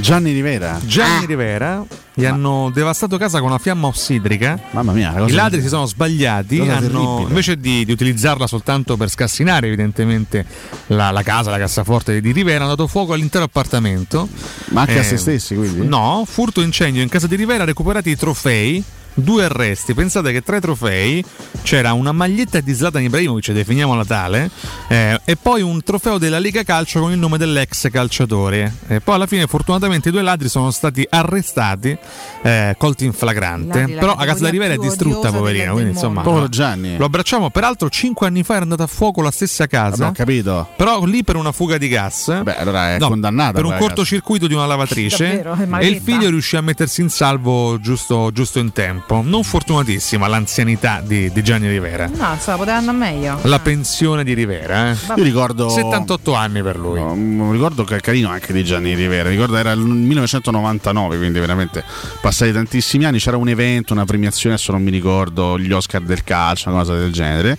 Gianni Rivera. Gianni Rivera gli hanno devastato casa con una fiamma ossidrica. Mamma mia, I ladri si sono sbagliati. Hanno- invece di, di utilizzarla soltanto per scassinare, evidentemente, la, la casa, la cassaforte di Rivera, hanno dato fuoco all'intero appartamento. Ma anche a Eh, se stessi, quindi? No, furto incendio in casa di Rivera, recuperati i trofei. Due arresti, pensate che tra i trofei c'era una maglietta di Zlatan Ibrahimovic, definiamola tale, eh, e poi un trofeo della Lega Calcio con il nome dell'ex calciatore. E poi alla fine, fortunatamente, i due ladri sono stati arrestati, eh, colti in flagrante. Ladri, la Però la casa da Rivera è distrutta, poverino. Quindi, insomma, Povero Gianni. lo abbracciamo. Peraltro, cinque anni fa era andata a fuoco la stessa casa. Ho capito. Però lì per una fuga di gas. Beh, allora è No, condannata. per un cortocircuito di una lavatrice Davvero, e il figlio riuscì a mettersi in salvo giusto, giusto in tempo. Non fortunatissima l'anzianità di, di Gianni Rivera. no, insomma, poteva andare meglio. La pensione di Rivera, eh. Io ricordo. 78 anni per lui. Un ricordo che è carino anche di Gianni Rivera. Ricordo era il 1999, quindi veramente passati tantissimi anni. C'era un evento, una premiazione, adesso non mi ricordo, gli Oscar del calcio, una cosa del genere.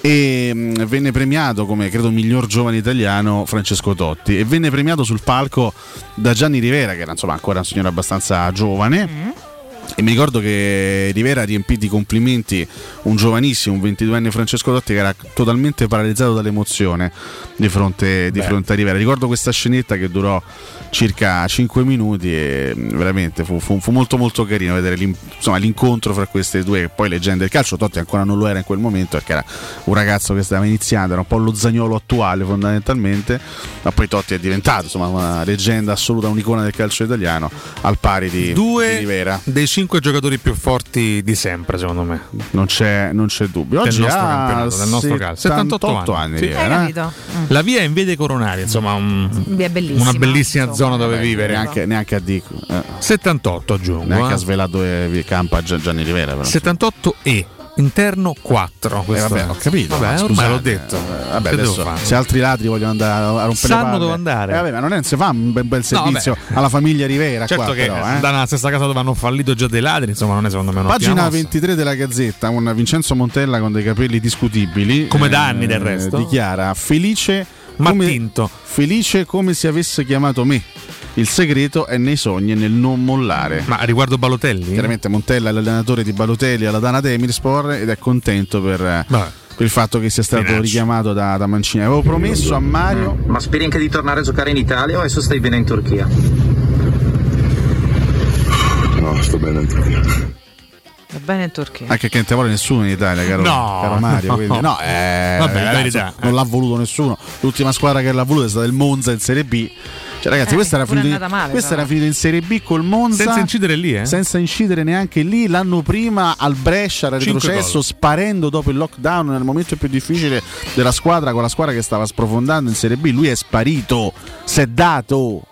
E mh, venne premiato come credo miglior giovane italiano Francesco Totti. E venne premiato sul palco da Gianni Rivera, che era insomma ancora un signore abbastanza giovane. E mi ricordo che Rivera ha riempito di complimenti un giovanissimo, un 22enne Francesco Totti che era totalmente paralizzato dall'emozione di fronte, di fronte a Rivera. Ricordo questa scenetta che durò circa 5 minuti e veramente fu, fu- fu molto molto carino vedere insomma, l'incontro fra queste due poi leggende del calcio. Totti ancora non lo era in quel momento perché era un ragazzo che stava iniziando, era un po' lo zagnolo attuale fondamentalmente, ma poi Totti è diventato insomma, una leggenda assoluta, un'icona del calcio italiano al pari di, di Due Rivera. dei cinque giocatori più forti di sempre, secondo me. Non c'è, non c'è dubbio. Del Oggi nostro ha campionato, del nostro calcio. 78 78 anni. anni. Sì. Rivera, Hai eh? Mm. La via è in via dei Coronari, insomma, un- Via bellissima. una bellissima insomma. zona dove vivere. Neanche, neanche a dico. eh, 78 aggiungo. neanche eh. ha svelato dove vi campa Gia- Gianni Rivera. Però. 78 e interno 4. Eh, Questo vabbè, ho capito. Vabbè, ma ormai l'ho detto. eh, Vabbè, adesso, se altri ladri vogliono andare a rompere Sanno dove andare. Eh, vabbè, ma non è, si fa un bel, bel No, servizio vabbè. alla famiglia Rivera. Certo qua, che però, eh. da una stessa casa dove hanno fallito già dei ladri, insomma, non è secondo me una Pagina mossa. 23 della Gazzetta, un Vincenzo Montella con dei capelli discutibili. Come da anni, del resto. Dichiara felice Ma come, tinto. felice come se avesse chiamato me. Il segreto è nei sogni e nel non mollare. Ma riguardo Balotelli? Chiaramente Montella è l'allenatore di Balotelli alla Dana Demirspor ed è contento per, eh, per il fatto che sia stato Minaccio. richiamato da, da Mancini. Avevo promesso a Mario Ma speri anche di tornare a giocare in Italia o adesso stai bene in Turchia? No, sto bene in Turchia. Va bene in Turchia. Anche che non te vuole nessuno in Italia, caro, No, caro Mario. no. quindi- no, eh, Vabbè, la ragazzi, verità, non eh. l'ha voluto nessuno. L'ultima squadra che l'ha voluto è stata il Monza in Serie B. Cioè, ragazzi, Eh, questa, era finita, male, questa era finita in Serie B col Monza. Senza incidere lì, eh? Senza incidere neanche lì. L'anno prima al Brescia era retrocesso, sparendo dopo il lockdown nel momento più difficile della squadra, con la squadra che stava sprofondando in Serie B. Lui è sparito, si è dato.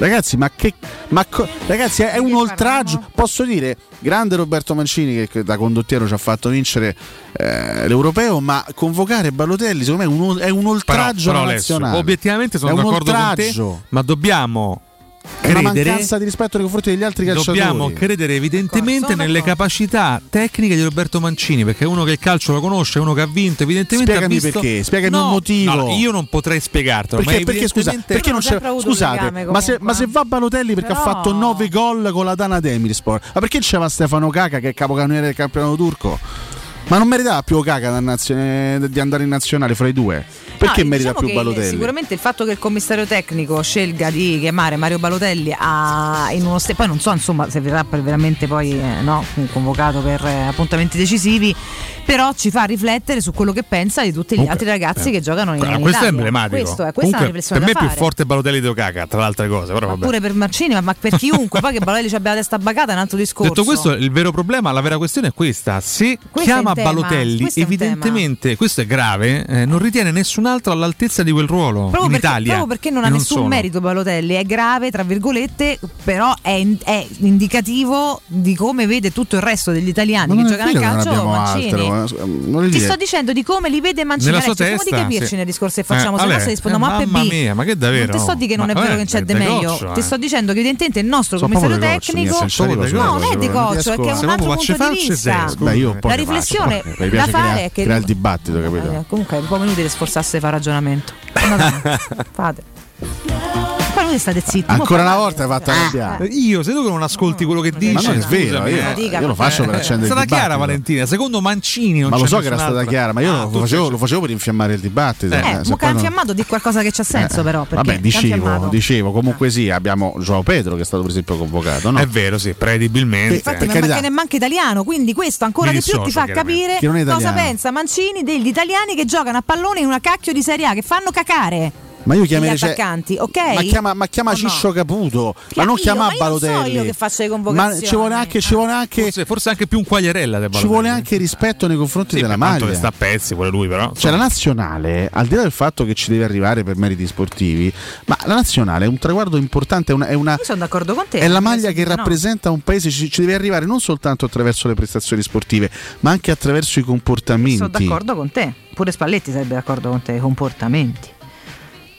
Ragazzi, ma che. Ma co- ragazzi, è un oltraggio. Posso dire, grande Roberto Mancini che- da condottiero ci ha fatto vincere eh, l'europeo, ma convocare Balotelli secondo me è un, è un oltraggio però, Alessio, nazionale. obiettivamente sono È un d'accordo con te, oltraggio. ma dobbiamo È una credere mancanza di rispetto nei confronti degli altri calciatori. Dobbiamo credere evidentemente nelle capacità tecniche di Roberto Mancini, perché è uno che il calcio lo conosce, è uno che ha vinto, evidentemente Spiegami ha visto... perché, spiegami No, un motivo. no, io non potrei spiegartelo, Perché, ma perché, scusa, perché non c'è. Scusate, legame, ma se, ma se va Balotelli perché Però- ha fatto 9 gol con la Dana Demirspor, ma perché c'era Stefano Caca che è capocannoniere del campionato turco? Ma non meritava più Caca nazio- di andare in nazionale fra i due? Perché No, merita diciamo più Balotelli? Sicuramente il fatto che il commissario tecnico scelga di chiamare Mario Balotelli a- in uno ste- poi non so insomma se verrà veramente poi eh, no, convocato per eh, appuntamenti decisivi, però ci fa riflettere su quello che pensa di tutti gli Comunque, altri ragazzi eh. che giocano in, Ah, in questo è Italia. emblematico. Questo è, questa è Comunque, una riflessione per me è più fare. forte Balotelli di Ocaca, tra le altre cose, però. Pure per Marcini, ma, ma per chiunque, poi che Balotelli ci abbia la testa bacata è un altro discorso. Detto questo, il vero problema, la vera questione è questa: se Questo chiama Balotelli, questo evidentemente, questo è grave, eh, non ritiene nessun altro all'altezza di quel ruolo Proprio in perché, Italia. proprio perché non ha nessun solo. merito Balotelli, è grave, tra virgolette, però è, in- è indicativo di come vede tutto il resto degli italiani Ma che non giocano a non calcio Mancini. Altro, eh, non Ti dire- sto dicendo di come li vede Mancini. Nella Alessio, cerchiamo di testa, capirci sì. nel discorso che facciamo, Eh, se no se rispondiamo eh, A B. mamma mia, ma che davvero? Non ti sto di che non è vero che c'è de meglio. degoccio, Ti eh. sto dicendo che evidentemente il nostro commissario tecnico No, non è solo, degoccio, è che è un altro punto di vista. La riflessione da fare crea- è che creare il dibattito, capito? Eh, comunque è un po' inutile sforzarsi di fare ragionamento. No, no, fate. Voi state zitti. Ancora una volta hai fatto arrabbiare. Io, se tu che non ascolti quello che dice, Ma non è vero, io, eh. Io lo faccio per Eh, accendere È il stata chiara dibattito. Valentina, secondo Mancini non Ma lo so che era stata chiara, ma io Ah, lo, facevo, c'è- lo facevo per infiammare il dibattito. Eh, eh, che non- infiammato di qualcosa che c'ha senso, però. Vabbè, che dicevo, dicevo, comunque sì, abbiamo Joao Pedro che è stato per esempio convocato, no? È vero, sì, prevedibilmente. Infatti, carità. perché ne manca italiano, quindi questo ancora di più ti fa capire Che non è cosa pensa Mancini degli italiani che giocano a pallone in una cacchio di Serie A, che fanno cacare. Ma io Gli chiamerei cioè- attaccanti, ok? Ma chiama, ma chiama O no? Ciccio Caputo, ma Chia- non io- chiama ma io non so Balotelli. io che faccio le ma convocazioni. ci vuole anche, ci vuole anche, Forse, forse anche più un quagliarella del ci Balotelli. vuole anche rispetto nei confronti Sì, della maglia. che sta a pezzi pure lui, però. Cioè la nazionale, al di là del fatto che ci deve arrivare per meriti sportivi, ma la nazionale è un traguardo importante, è una, è una- Io sono d'accordo con te. è la maglia che no. rappresenta un paese, ci, ci deve arrivare non soltanto attraverso le prestazioni sportive, ma anche attraverso i comportamenti. Sono d'accordo con te. Pure Spalletti sarebbe d'accordo con te, i comportamenti.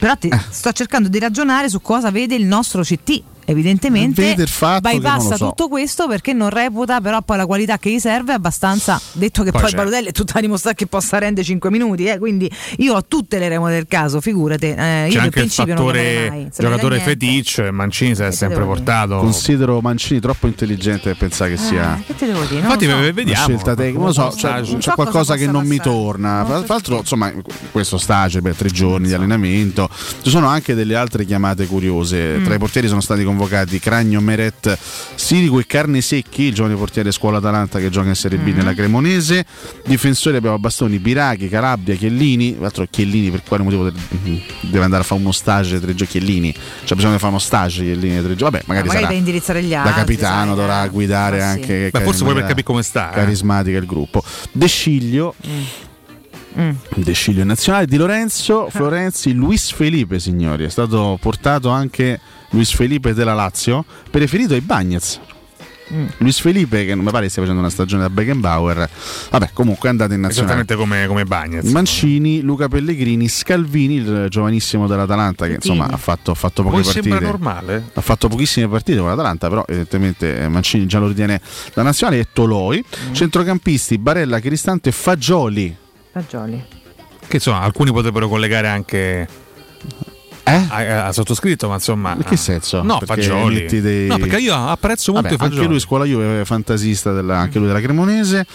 Però ti- Eh. sto cercando di ragionare su cosa vede il nostro CT. Evidentemente bypassa so. tutto questo perché non reputa però poi la qualità che gli serve è abbastanza detto che Poi poi, Balotelli è tutta a dimostrare che possa rendere 5 minuti eh, quindi io ho tutte le remore del caso figurate eh, io C'è anche il fattore giocatore feticcio. Mancini si è sempre portato. Considero Mancini troppo intelligente per pensare che sia Eh, che te devo dire? Infatti, so. vediamo. scelta tecnica. Non lo so, c'è, Non c'è so cosa qualcosa che non mi passare. torna. Non Tra l'altro, insomma, questo stage per tre giorni di allenamento. Ci sono anche delle altre chiamate curiose. Mm. Tra i portieri sono stati convocati Cragno Meret Sirico e Carne Secchi, il giovane portiere scuola Atalanta che gioca in Serie Mm. B nella Cremonese. Difensori abbiamo Bastoni, Biraghi, Calabria, Chiellini. Tra l'altro Chiellini per quale motivo de- deve andare a fare uno stage tre giorni? Chiellini, c'è bisogno di fare uno stage Chiellini tre giorni. Vabbè, magari, magari sarà indirizzare gli da altri capitano sai, dovrà eh. guidare Ma sì. anche Beh, forse pure per capire come sta. eh. carismatica il gruppo De Sciglio Mm. De Sciglio in nazionale Di Lorenzo Florenzi Luis Felipe signori è stato portato anche Luis Felipe della Lazio preferito ai Bagnets Mm. Luis Felipe che non mi pare stia facendo una stagione da Beckenbauer vabbè comunque è andato in nazionale Esattamente come, come Bagnez. Mancini, Luca Pellegrini, Scalvini, il giovanissimo dell'Atalanta che insomma ha fatto, ha fatto poche Poi partite. sembra normale. Ha fatto pochissime partite con l'Atalanta, però evidentemente eh, Mancini già lo ritiene la nazionale e Toloi. Mm. Centrocampisti, Barella, Cristante e Fagioli. Fagioli. Che insomma, alcuni potrebbero collegare anche. Eh? A, a sottoscritto, ma insomma. In che senso? No, Perché Fagioli. dei- No, perché io apprezzo molto Vabbè, i fagioli. anche lui scuola Juve, fantasista della, anche lui della Cremonese.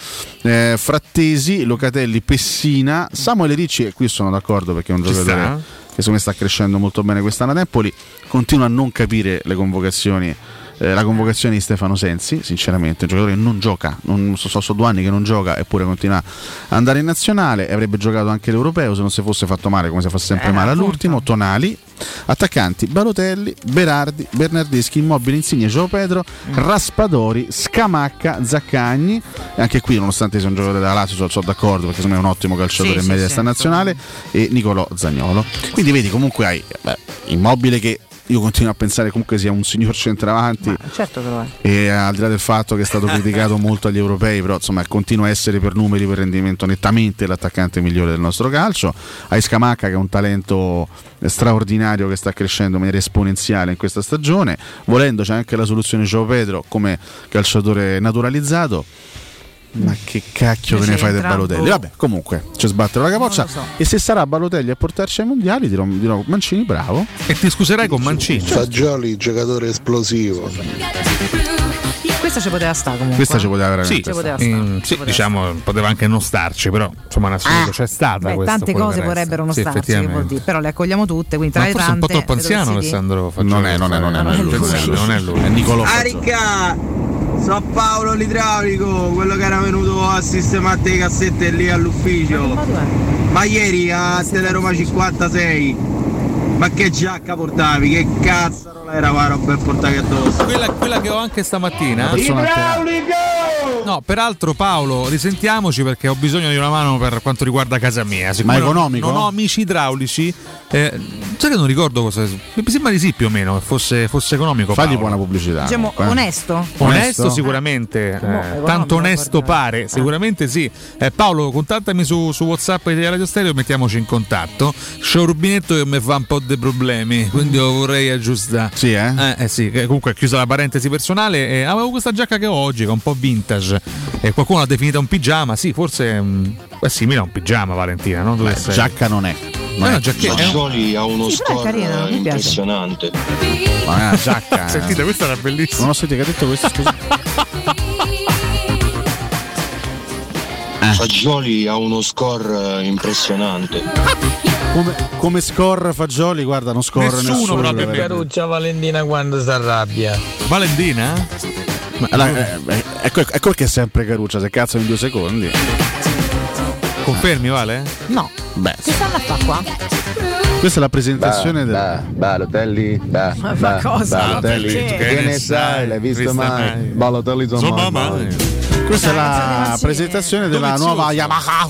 Eh, Frattesi, Locatelli, Pessina, Samuele Ricci, e qui sono d'accordo perché è un giocatore che secondo me sta crescendo molto bene quest'anno a Napoli. Continua a non capire le convocazioni. Eh, la convocazione di Stefano Sensi, sinceramente, un giocatore che non gioca, non so, so, so due anni che non gioca, eppure continua ad andare in nazionale. Avrebbe giocato anche l'europeo se non si fosse fatto male, come si fa sempre Eh, male all'ultimo. Tonali, attaccanti Balotelli, Berardi, Bernardeschi, Immobile, Insigne, Gio Pedro, Mm. Raspadori, Scamacca, Zaccagni. E anche qui, nonostante sia un giocatore della Lazio, sono, sono d'accordo perché secondo me è un ottimo calciatore Sì, in media sì, sta nazionale. E Nicolò Zagnolo. Quindi vedi, comunque hai beh, Immobile che io continuo a pensare comunque sia un signor centravanti. certo che lo è E al di là del fatto che è stato criticato molto agli europei, però insomma continua a essere per numeri, per rendimento nettamente l'attaccante migliore del nostro calcio. Hai Scamacca che è un talento straordinario che sta crescendo in maniera esponenziale in questa stagione. Volendo c'è anche la soluzione Gio Pedro come calciatore naturalizzato. Ma che cacchio Che ve ne fai del? Balotelli? Vabbè, comunque ci sbatterò la capoccia. So. E se sarà Balotelli a portarci ai mondiali, dirò, dirò Mancini bravo. E ti scuserai con Mancini. Fagioli, giocatore esplosivo. questa ci poteva stare comunque Questa ci poteva veramente Sì, Ci poteva mm, stare, sì, ci poteva diciamo, poteva anche non starci, però insomma, in assoluto c'è stata Beh, questa. tante cose vorrebbero non sì, starci, che effettivamente. vuol dire, però le accogliamo tutte, quindi tra Ma le forse è un tante po' troppo anziano Alessandro Fagioli. Non è, non è, non è, non è lui. Non è lui, è Nicolò Ah, Fagioli. Aricca! So Paolo l'idraulico, quello che era venuto a sistemare le cassette lì all'ufficio. Ma ieri a Teleroma 56. Ma che giacca portavi? Che cazzo era la roba per portare addosso? Quella, quella che ho anche stamattina. Persona alterata. No, peraltro Paolo, risentiamoci perché ho bisogno di una mano per quanto riguarda casa mia. Siccome Ma economico? Non, ho amici idraulici. Eh, sai che non ricordo cosa. Mi sembra di sì più o meno, che fosse, fosse economico. Fagli Paolo. buona pubblicità. Diciamo eh. onesto. Onesto, Onesto? sicuramente, Boh, eh, economico, tanto onesto pare, sicuramente sì. Eh, Paolo, contattami su, su WhatsApp di Radio Stereo e mettiamoci in contatto. C'è un rubinetto che mi fa un po' dei problemi, quindi lo vorrei aggiustare. Sì, eh? Eh, eh sì, che comunque è chiusa la parentesi personale. E avevo questa giacca che ho oggi, che è un po' vintage. E qualcuno l'ha definita un pigiama. Sì, forse mm, è simile a un pigiama, Valentina. No? Beh, sei? giacca non è. Ma è una giacchetta. Fagioli ha uno Sì, score carina, impressionante. Ma è una giacca. eh. Sentite, questa era bellissima. Non ho sentito che ha detto questo, scusa. Eh. Fagioli ha uno score eh, impressionante. Come, come score Fagioli, guarda, non scorre Nessuno nessuno. proprio. Caruccia Valentina quando si arrabbia. Valentina? Ma allora, eh, eh, ecco, ecco che è sempre Caruccia, se cazzo in due secondi. Confermi, Vale? No. Beh, Che stanno a fa qua? questa è la presentazione del. Bah, Balotelli, bah, Ma bah, cosa? Balotelli, che ne sai, l'hai visto mai? Balotelli mai. Questa è la presentazione della nuova Yamaha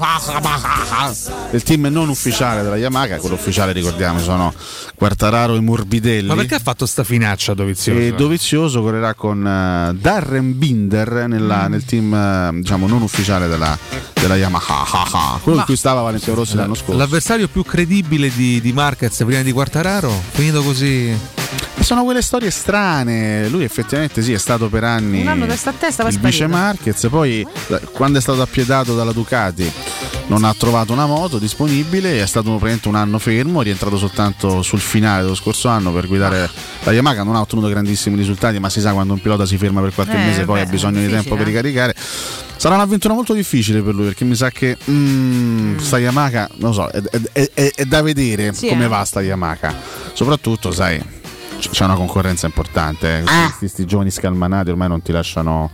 del team non ufficiale della Yamaha, quello ufficiale ricordiamo sono Quartararo e Morbidelli. Ma perché ha fatto sta finaccia Dovizioso? E Dovizioso correrà con eh, Darren Binder nella- nel team eh, diciamo non ufficiale della, della Yamaha, quello in cui stava Valentino Rossi l'anno scorso. L'avversario più credibile di, di Marquez prima di Quartararo? Finito così. Sono quelle storie strane. Lui effettivamente sì, è stato per anni Un anno testa a testa, il sparito. vice Marquez, poi da- quando è stato appiedato dalla Ducati non ha trovato una moto disponibile, è stato praticamente un anno fermo, è rientrato soltanto sul finale dello scorso anno per guidare la Yamaha, non ha ottenuto grandissimi risultati, ma si sa quando un pilota si ferma per qualche Eh, mese poi beh, ha bisogno di tempo per eh. ricaricare. Sarà un'avventura molto difficile per lui perché mi sa che mm, sta Yamaha, non so, è, è- è- è da vedere Sì, come eh. va sta Yamaha. Soprattutto, sai, c'è una concorrenza importante. eh. Ah. Questi, giovani scalmanati ormai non ti lasciano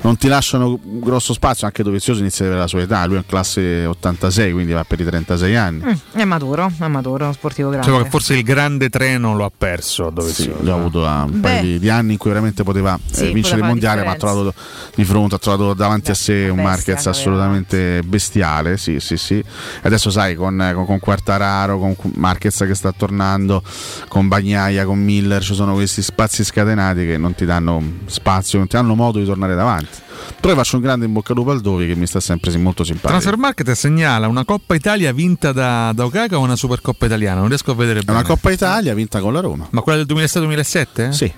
non ti lasciano grosso spazio, anche Dovizioso inizia ad avere la sua età, lui è in classe 86, quindi va per i 36 anni. Mm, è maturo, è maturo, uno sportivo grande. Diciamo che forse il grande treno lo ha perso Sì, Dovizioso. lui ha avuto uh, un Beh. paio di, di anni in cui veramente poteva eh, Sì, vincere poteva il mondiale, ma ha trovato di fronte, ha trovato davanti a sé un bestia Marquez che aveva. assolutamente bestiale. Sì, sì, sì. E adesso sai, con, con, con Quartararo, con Marquez che sta tornando, con Bagnaia, con Miller, ci sono questi spazi scatenati che non ti danno spazio, non ti danno modo di tornare davanti. Però io faccio un grande in bocca al lupo al Dovi che mi sta sempre molto simpatico. Transfermarket segnala una Coppa Italia vinta da, da Okaka o una Supercoppa italiana? Non riesco a vedere È bene. una Coppa Italia vinta con la Roma. Ma quella del 2006-2007? Sì.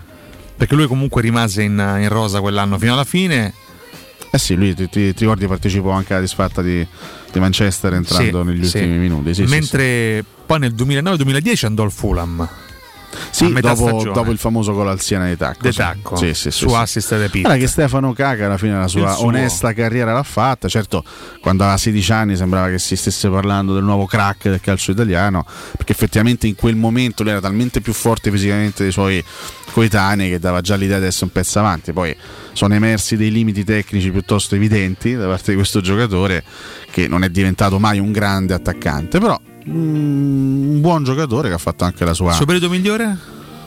Perché lui comunque rimase in, in rosa quell'anno fino alla fine. Eh sì, lui ti, ti- ti ricordi partecipò anche alla disfatta di, di Manchester entrando Sì, negli sì. ultimi minuti. Sì, Mentre poi nel 2009-2010 andò al Fulham. Sì, dopo, dopo il famoso gol al Siena di Tacco. Sì. Tacco, Sì, sì, sì, su sì. assist de Pitt. Guarda che Stefano Caca alla fine la sua onesta carriera l'ha fatta. Certo, quando aveva 16 anni sembrava che si stesse parlando del nuovo crack del calcio italiano, perché effettivamente in quel momento lui era talmente più forte fisicamente dei suoi coetanei che dava già l'idea di essere un pezzo avanti. Poi sono emersi dei limiti tecnici piuttosto evidenti da parte di questo giocatore che non è diventato mai un grande attaccante, però un buon giocatore che ha fatto anche la sua Il suo periodo migliore?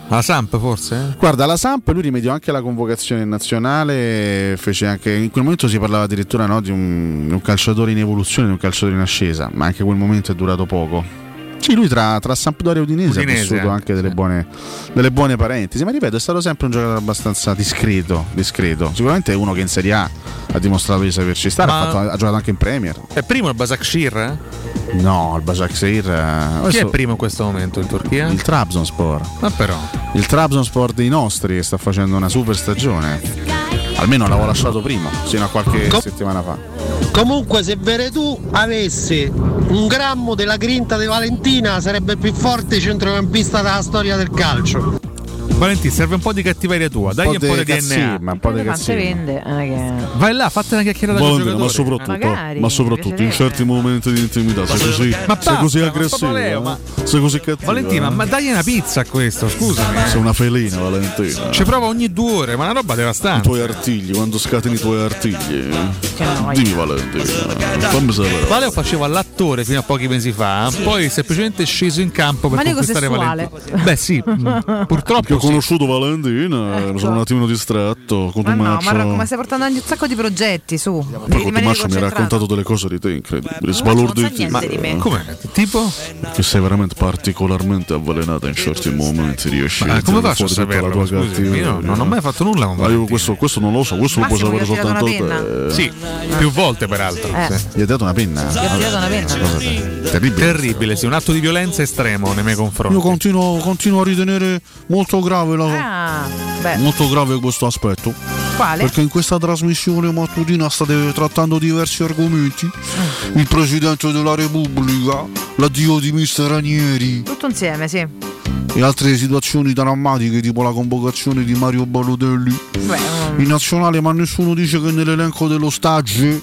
La Samp forse? Guarda, la Samp lui rimediò anche alla convocazione nazionale, fece anche, in quel momento si parlava addirittura no, di, un, di un calciatore in evoluzione, di un calciatore in ascesa, ma anche quel momento è durato poco. Sì, lui tra, tra Sampdoria e Udinese, Udinese, ha vissuto anche delle, buone, delle buone parentesi, ma ripeto, è stato sempre un giocatore abbastanza discreto, discreto. Sicuramente è uno che in Serie A ha dimostrato di saperci stare, ha, fatto- ha giocato anche in Premier. È primo il Basakshir? No, il Başakşehir eh, Chi è primo in questo momento in Turchia? Il Trabzonspor. Ma però. Il Trabzonspor dei nostri che sta facendo una super stagione. Almeno l'avevo lasciato prima, fino a qualche Com- settimana fa. Comunque se Veretù avesse un grammo della grinta di Valentina sarebbe il più forte centrocampista della storia del calcio. Valentì, serve un po' di cattiveria tua. Dai un po' di DNA. ma un po' di che- Vai là, fatti una chiacchierata con il Valentina, ma soprattutto, Magari, ma soprattutto in certi momenti di intimità sei così, Ma sei così ma aggressivo, eh? ma- sei così cattivo. Valentina, eh? ma dai una pizza a questo, scusami. sei una felina, Valentina. Ci prova ogni due ore, ma una roba I devastante. tuoi artigli, quando scateni i tuoi artigli. Noia. Dimmi Valentina, fammi sapere. Valeo faceva l'attore fino a pochi mesi fa, poi semplicemente è sceso in campo per Ma conquistare. Valentina. Beh, sì, mh, purtroppo conosciuto Valentina, Ecco. sono un attimino distratto. Ma no, ma, ma stai portando avanti un sacco di progetti, su. Poi Cotumaccio mi ha raccontato delle cose di te incredibili. Sbalorditi. niente di me. Come? Tipo? Che sei veramente particolarmente avvelenata in certi momenti. Riesci Ma a come faccio a tutta la saperlo? tua Scusi, io non ho mai fatto nulla con Ma io questo, questo non lo so, questo lo puoi sapere soltanto te. Sì, più volte peraltro. Eh. Sì. Gli hai dato una penna? Gli ha tirato una penna. Terribile. Terribile, sì, un atto di violenza estremo nei miei confronti. Io continuo, continuo a ritenere molto grave, la- Ah, molto grave questo aspetto. quale? Perché in questa trasmissione mattutina state trattando diversi argomenti. Mm. Il Presidente della Repubblica, l'addio di Mister Ranieri Tutto insieme, sì. E altre situazioni drammatiche tipo la convocazione di Mario Balotelli. Beh, um, In nazionale, ma nessuno dice che nell'elenco dello stage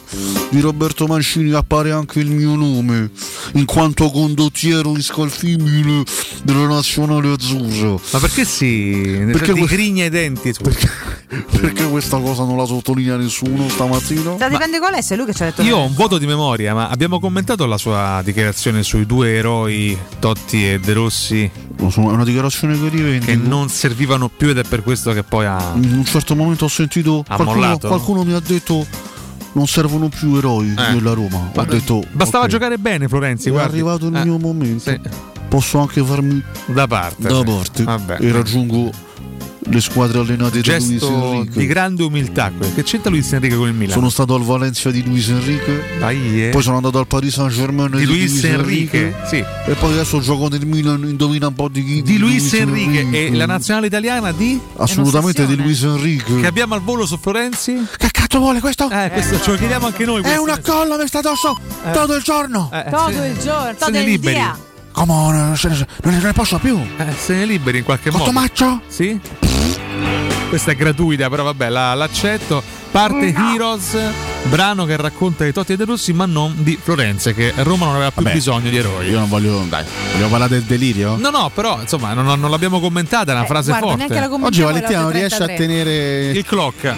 di Roberto Mancini appare anche il mio nome, in quanto condottiero inscalfibile della nazionale azzurra. Ma perché si Perché ti que- grigna i denti? scusa? Perché questa cosa non la sottolinea nessuno stamattina? da dipende qual è, se è lui che ci ha detto Io ho un voto di memoria, ma abbiamo commentato la sua dichiarazione sui due eroi Totti e De Rossi È una dichiarazione che rivendico. che non servivano più ed è per questo che poi ha. In un certo momento ho sentito qualcuno, qualcuno mi ha detto non servono più eroi Eh. nella Roma. Ho detto Bastava ok, giocare bene Florenzi, è guardi. arrivato il Eh, mio momento. sì. Posso anche farmi Da parte. da parte Vabbè. e raggiungo le squadre allenate da Luis Gesto Enrique. di grande umiltà. Che c'entra Luis Enrique con il Milan? Sono stato al Valencia di Luis Enrique, Dai, eh. poi sono andato al Paris Saint Germain di Luis Enrique, sì. e poi adesso gioco nel Milan, indovina un po' di chi? Di Luis Enrique e la nazionale italiana di Assolutamente di Luis Enrique. che abbiamo al volo su Florenzi? Che cazzo vuole questo? Eh, questo ce lo chiediamo anche noi. È una colla mi sta addosso Eh. tutto il giorno. Eh, Todo se- il giorno, ne il liberi. dia. Come on, non, ne- non ne posso più. Eh, se ne liberi in qualche modo. Cottomaccio? Sì? Questa è gratuita, però vabbè, la- l'accetto. Parte Heroes, brano che racconta di Totti e De Rossi, ma non di Florenze, che Roma non aveva più Vabbè, bisogno di eroi. Io non voglio. Dai, vogliamo parlare del delirio? No, no, però insomma, non, non l'abbiamo commentata, è una Eh, frase guarda, forte. la Oggi Valentina le non riesce a 8.33. tenere. Il clock.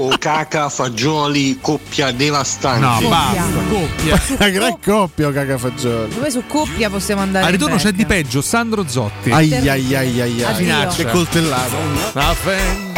O caca fagioli coppia devastante. No, basta, coppia. Una gran coppia, cagafagioli. Dove su coppia possiamo andare? Al ritorno c'è di peggio, Sandro Zotti. Ai ai ai ai ai. Che coltellato.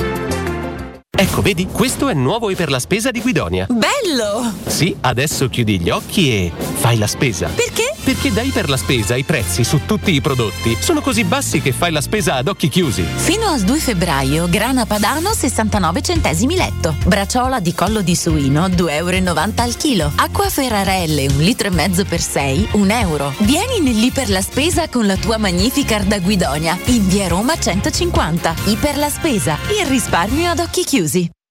Ecco, vedi, questo è nuovo e per la spesa di Guidonia. Bello! Sì, adesso chiudi gli occhi e fai la spesa. Perché? Perché dai per la spesa i prezzi su tutti i prodotti sono così bassi che fai la spesa ad occhi chiusi. Fino al 2 febbraio, grana padano 69 centesimi letto. Braciola di collo di suino 2,90 euro al chilo. Acqua Ferrarelle 1 litro e mezzo per 6, 1 euro. Vieni nell'Iper la spesa con la tua Magnificar da Guidonia. In via Roma 150. Iper la spesa. Il risparmio ad occhi chiusi.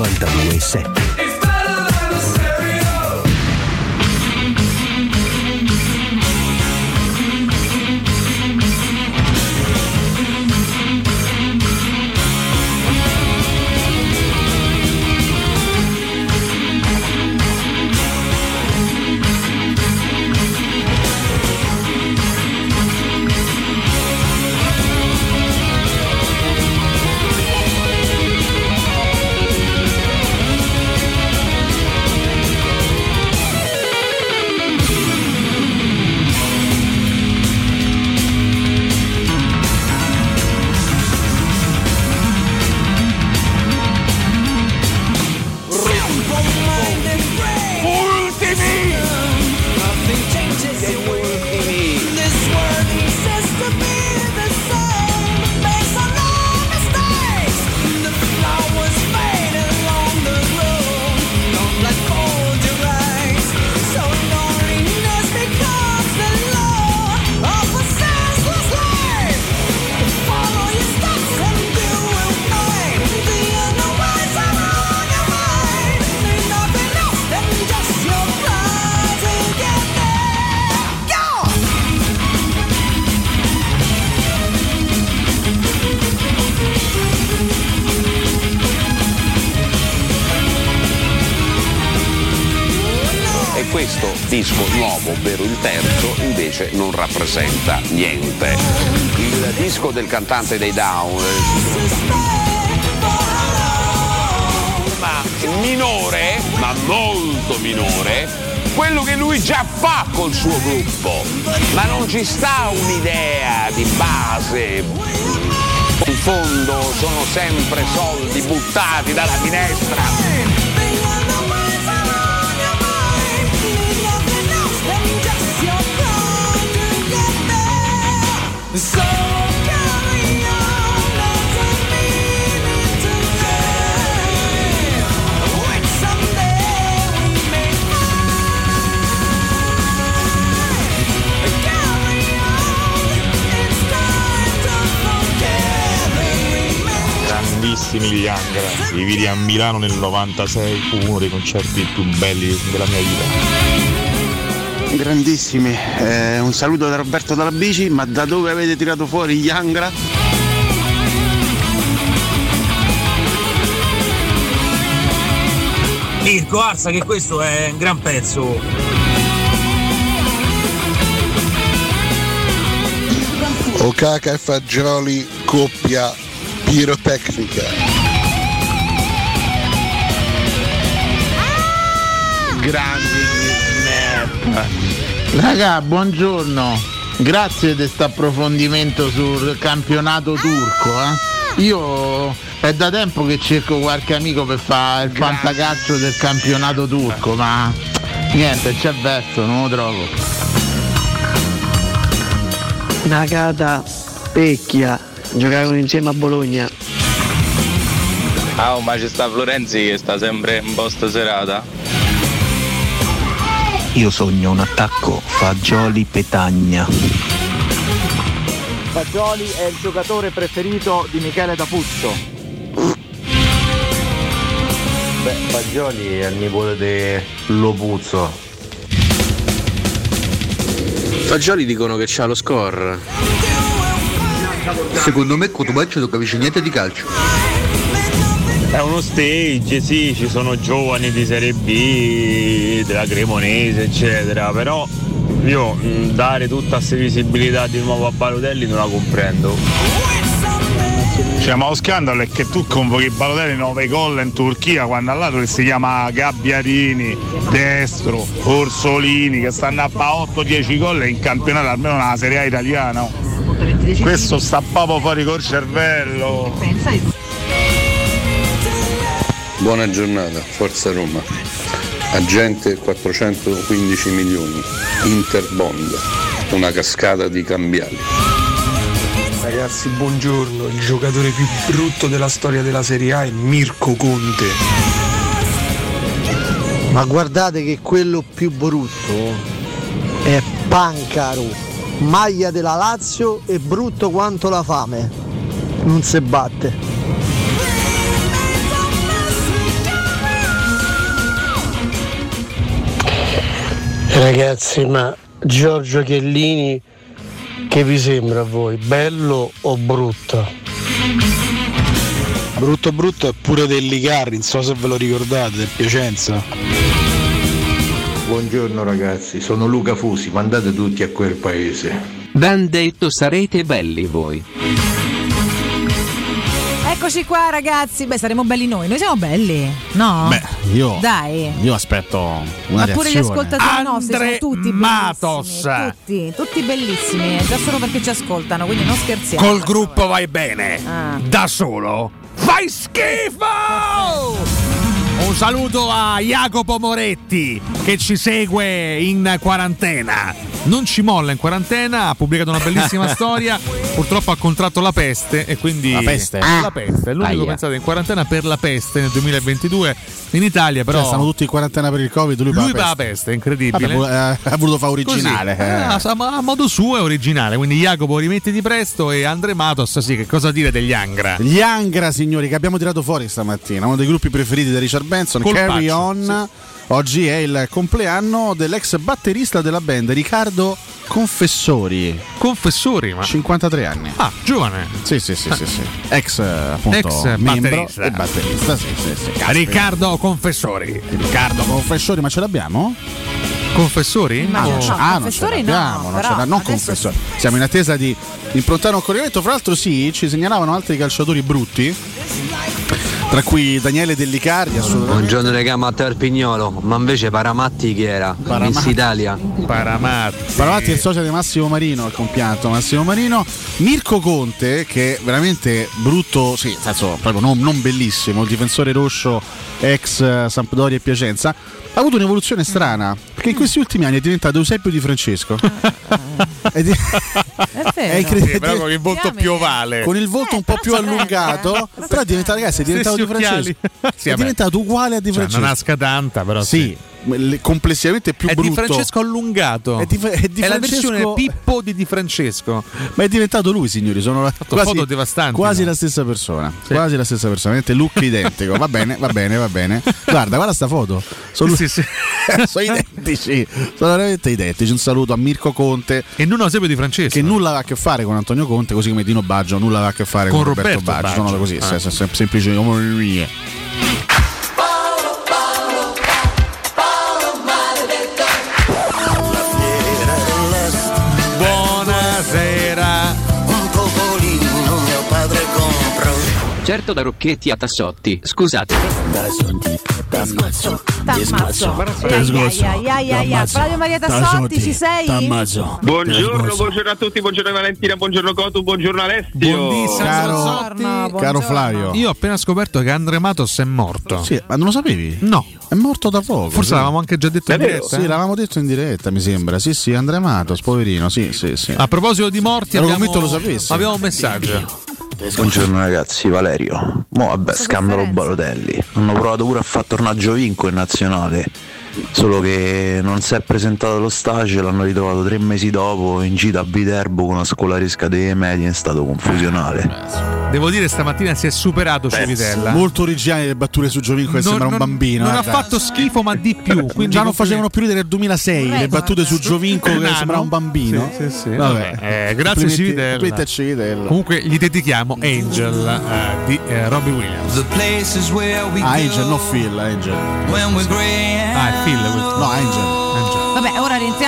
92.7 disco nuovo, ovvero il terzo, invece non rappresenta niente. Il disco del cantante dei Down ma minore, ma molto minore, quello che lui già fa col suo gruppo. Ma non ci sta un'idea di base. In fondo sono sempre soldi buttati dalla finestra. Grandissimi gli Angra, li vidi a Milano nel 96, fu uno dei concerti più belli della mia vita. Grandissimi, eh, un saluto da Roberto dalla Bici, ma da dove avete tirato fuori gli Angra? Mirko, alza che questo è un gran pezzo. Okaka e Fagioli coppia pirotecnica. Grandi snap. Raga, buongiorno. Grazie di questo approfondimento sul campionato turco. eh. Io è da tempo che cerco qualche amico per fare il fantacalcio del campionato turco, ma niente, c'è verso, non lo trovo. Nagata, Pecchia, giocavano insieme a Bologna. Ah, oh, ma ci sta Florenzi che sta sempre in posta serata. Io sogno un attacco Fagioli Petagna. Fagioli è il giocatore preferito di Michele D'Apuzzo. Beh, Fagioli è il nipote di Lopuzzo. Fagioli dicono che c'ha lo score. Secondo me Cotumaccio non capisce niente di calcio. È uno stage, sì, ci sono giovani di Serie B, della Cremonese, eccetera, però io mh, dare tutta questa visibilità di nuovo a Balotelli non la comprendo. Cioè, ma lo scandalo è che tu convochi Balotelli 9 gol in Turchia quando all'altro che si chiama Gabbiarini, Destro, Orsolini che stanno a fa 8-10 gol in campionato almeno nella Serie A italiana. Questo sta proprio fuori col cervello. Buona giornata, Forza Roma. Agente 415 milioni. Interbond. Una cascata di cambiali. Ragazzi, buongiorno. Il giocatore più brutto della storia della Serie A è Mirko Conte. Ma guardate che quello più brutto è Pancaro, maglia della Lazio e brutto quanto la fame. Non si batte. Ragazzi, ma Giorgio Chiellini che vi sembra a voi? Bello o brutto? Brutto brutto è pure del Ligarri, non so se ve lo ricordate, del Piacenza. Buongiorno ragazzi, sono Luca Fusi, mandate tutti a quel paese. Ben detto sarete belli voi. Eccoci qua ragazzi, beh saremo belli noi, noi siamo belli, no? Beh, io. Dai. Io aspetto una Ma pure gli reazione. ascoltatori nostri sono tutti Matos. bellissimi, tutti, tutti bellissimi, già solo perché ci ascoltano, quindi non scherziamo. Col gruppo vai bene. Ah. Da solo fai schifo! Un saluto a Jacopo Moretti che ci segue in quarantena. Non ci molla in quarantena, ha pubblicato una bellissima storia. Purtroppo ha contratto la peste e quindi La peste? La peste, è l'unico Aia. pensato in quarantena per la peste nel 2022 in Italia, però Cioè, stanno tutti in quarantena per il Covid, lui, lui va la peste, è incredibile. Vabbè, eh, ha voluto fare originale. Così. eh. Ah, a modo suo è originale. Quindi Jacopo rimettiti presto e Andre Matos, sì, che cosa dire degli Angra? Gli Angra, signori, che abbiamo tirato fuori stamattina, uno dei gruppi preferiti di Richard Benson, Colpaccio, Carry On. Oggi è il compleanno dell'ex batterista della band, Riccardo Confessori. Confessori, ma 53 anni. Ah, giovane. Sì, sì, sì, sì, sì. Ex appunto Ex membro batterista. e batterista, sì, sì, sì. Caspita. Riccardo Confessori. Riccardo Confessori, ma ce l'abbiamo? Confessori? Ma Oh, no, ah, non ce confessori no, l'abbiamo, non, ce l'ha- non adesso confessori. Siamo in attesa di improntare un corridoio. Fra l'altro, sì, ci segnalavano altri calciatori brutti. Tra cui Daniele Dellicardi, assolutamente. Buongiorno regà Matteo Arpignolo, ma invece Paramatti chi era? Paramatti. Miss Italia. Paramatti. Paravatti è il socio di Massimo Marino, il compianto Massimo Marino. Mirko Conte, che è veramente brutto, sì, senso proprio non, non bellissimo, il difensore rosso ex eh, Sampdoria e Piacenza, ha avuto un'evoluzione strana, perché in questi ultimi anni è diventato Eusebio Di Francesco. è, di- è incredibile. Sì, però con il volto più ovale. Con il volto un po' più allungato, però è diventato, ragazzi, è diventato Di. Francesco. Sì, è vabbè. diventato uguale a Di Cioè, Francesco. non ha scadanta, però sì, le- complessivamente più È brutto. di Francesco allungato. È di- è di la Francesco- versione Pippo di Di Francesco. Ma è diventato lui, signori. Sono la- quasi, quasi no? la stessa persona. Quasi la stessa persona. Veramente look identico. Va bene, va bene, va bene. Guarda, guarda sta foto. Sono, Sì, sì. sono identici. Sono veramente identici. Un saluto a Mirko Conte. E non Eusebio Di Francesco. Che nulla aveva a che fare con Antonio Conte, così come Dino Baggio nulla aveva a che fare con, Con Roberto, Roberto Baggio. Baggio. Sono così, Ah. se- se- semplici omonimie. Certo da Rocchetti a Tassotti, scusate. T'ammazzo. T'ammazzo. Flavio Maria Tassotti, ci sei? Buongiorno, buongiorno a tutti, buongiorno Valentina, buongiorno Cotu, buongiorno Alessio. Buonissimo. Buongiorno, Caro Flavio. Io ho appena scoperto che Andre Matos è morto. Sì, ma non lo sapevi? No. È morto da poco. Forse sì. l'avevamo anche già detto in Davvero? diretta. Sì, l'avevamo detto in diretta, mi sembra. Sì, sì, Andrea Matos, poverino. Sì, sì, sì. A proposito di morti, abbiamo, lo sapessi. abbiamo un messaggio. Buongiorno ragazzi, Valerio. Mo vabbè, scandalo Balotelli. Hanno provato pure a far tornare Giovinco in nazionale. Solo che non si è presentato allo stage, l'hanno ritrovato tre mesi dopo in gita a Viterbo con una scolaresca delle medie in stato confusionale. Devo dire, stamattina si è superato Civitella. Molto originali le battute su Giovinco che Non- sembra un non- bambino. Non eh, ha dai. fatto schifo, ma di più. Quindi Già non facevano più ridere nel 2006 le battute su Giovinco che Nano. sembra un bambino. Sì, sì, sì. Vabbè. Eh, grazie Civitella. Civitella. Comunque gli dedichiamo Angel eh, di eh, Robbie Williams. Ah, Angel, no Phil, Angel. Ah, è Phil. questo. No, Angel.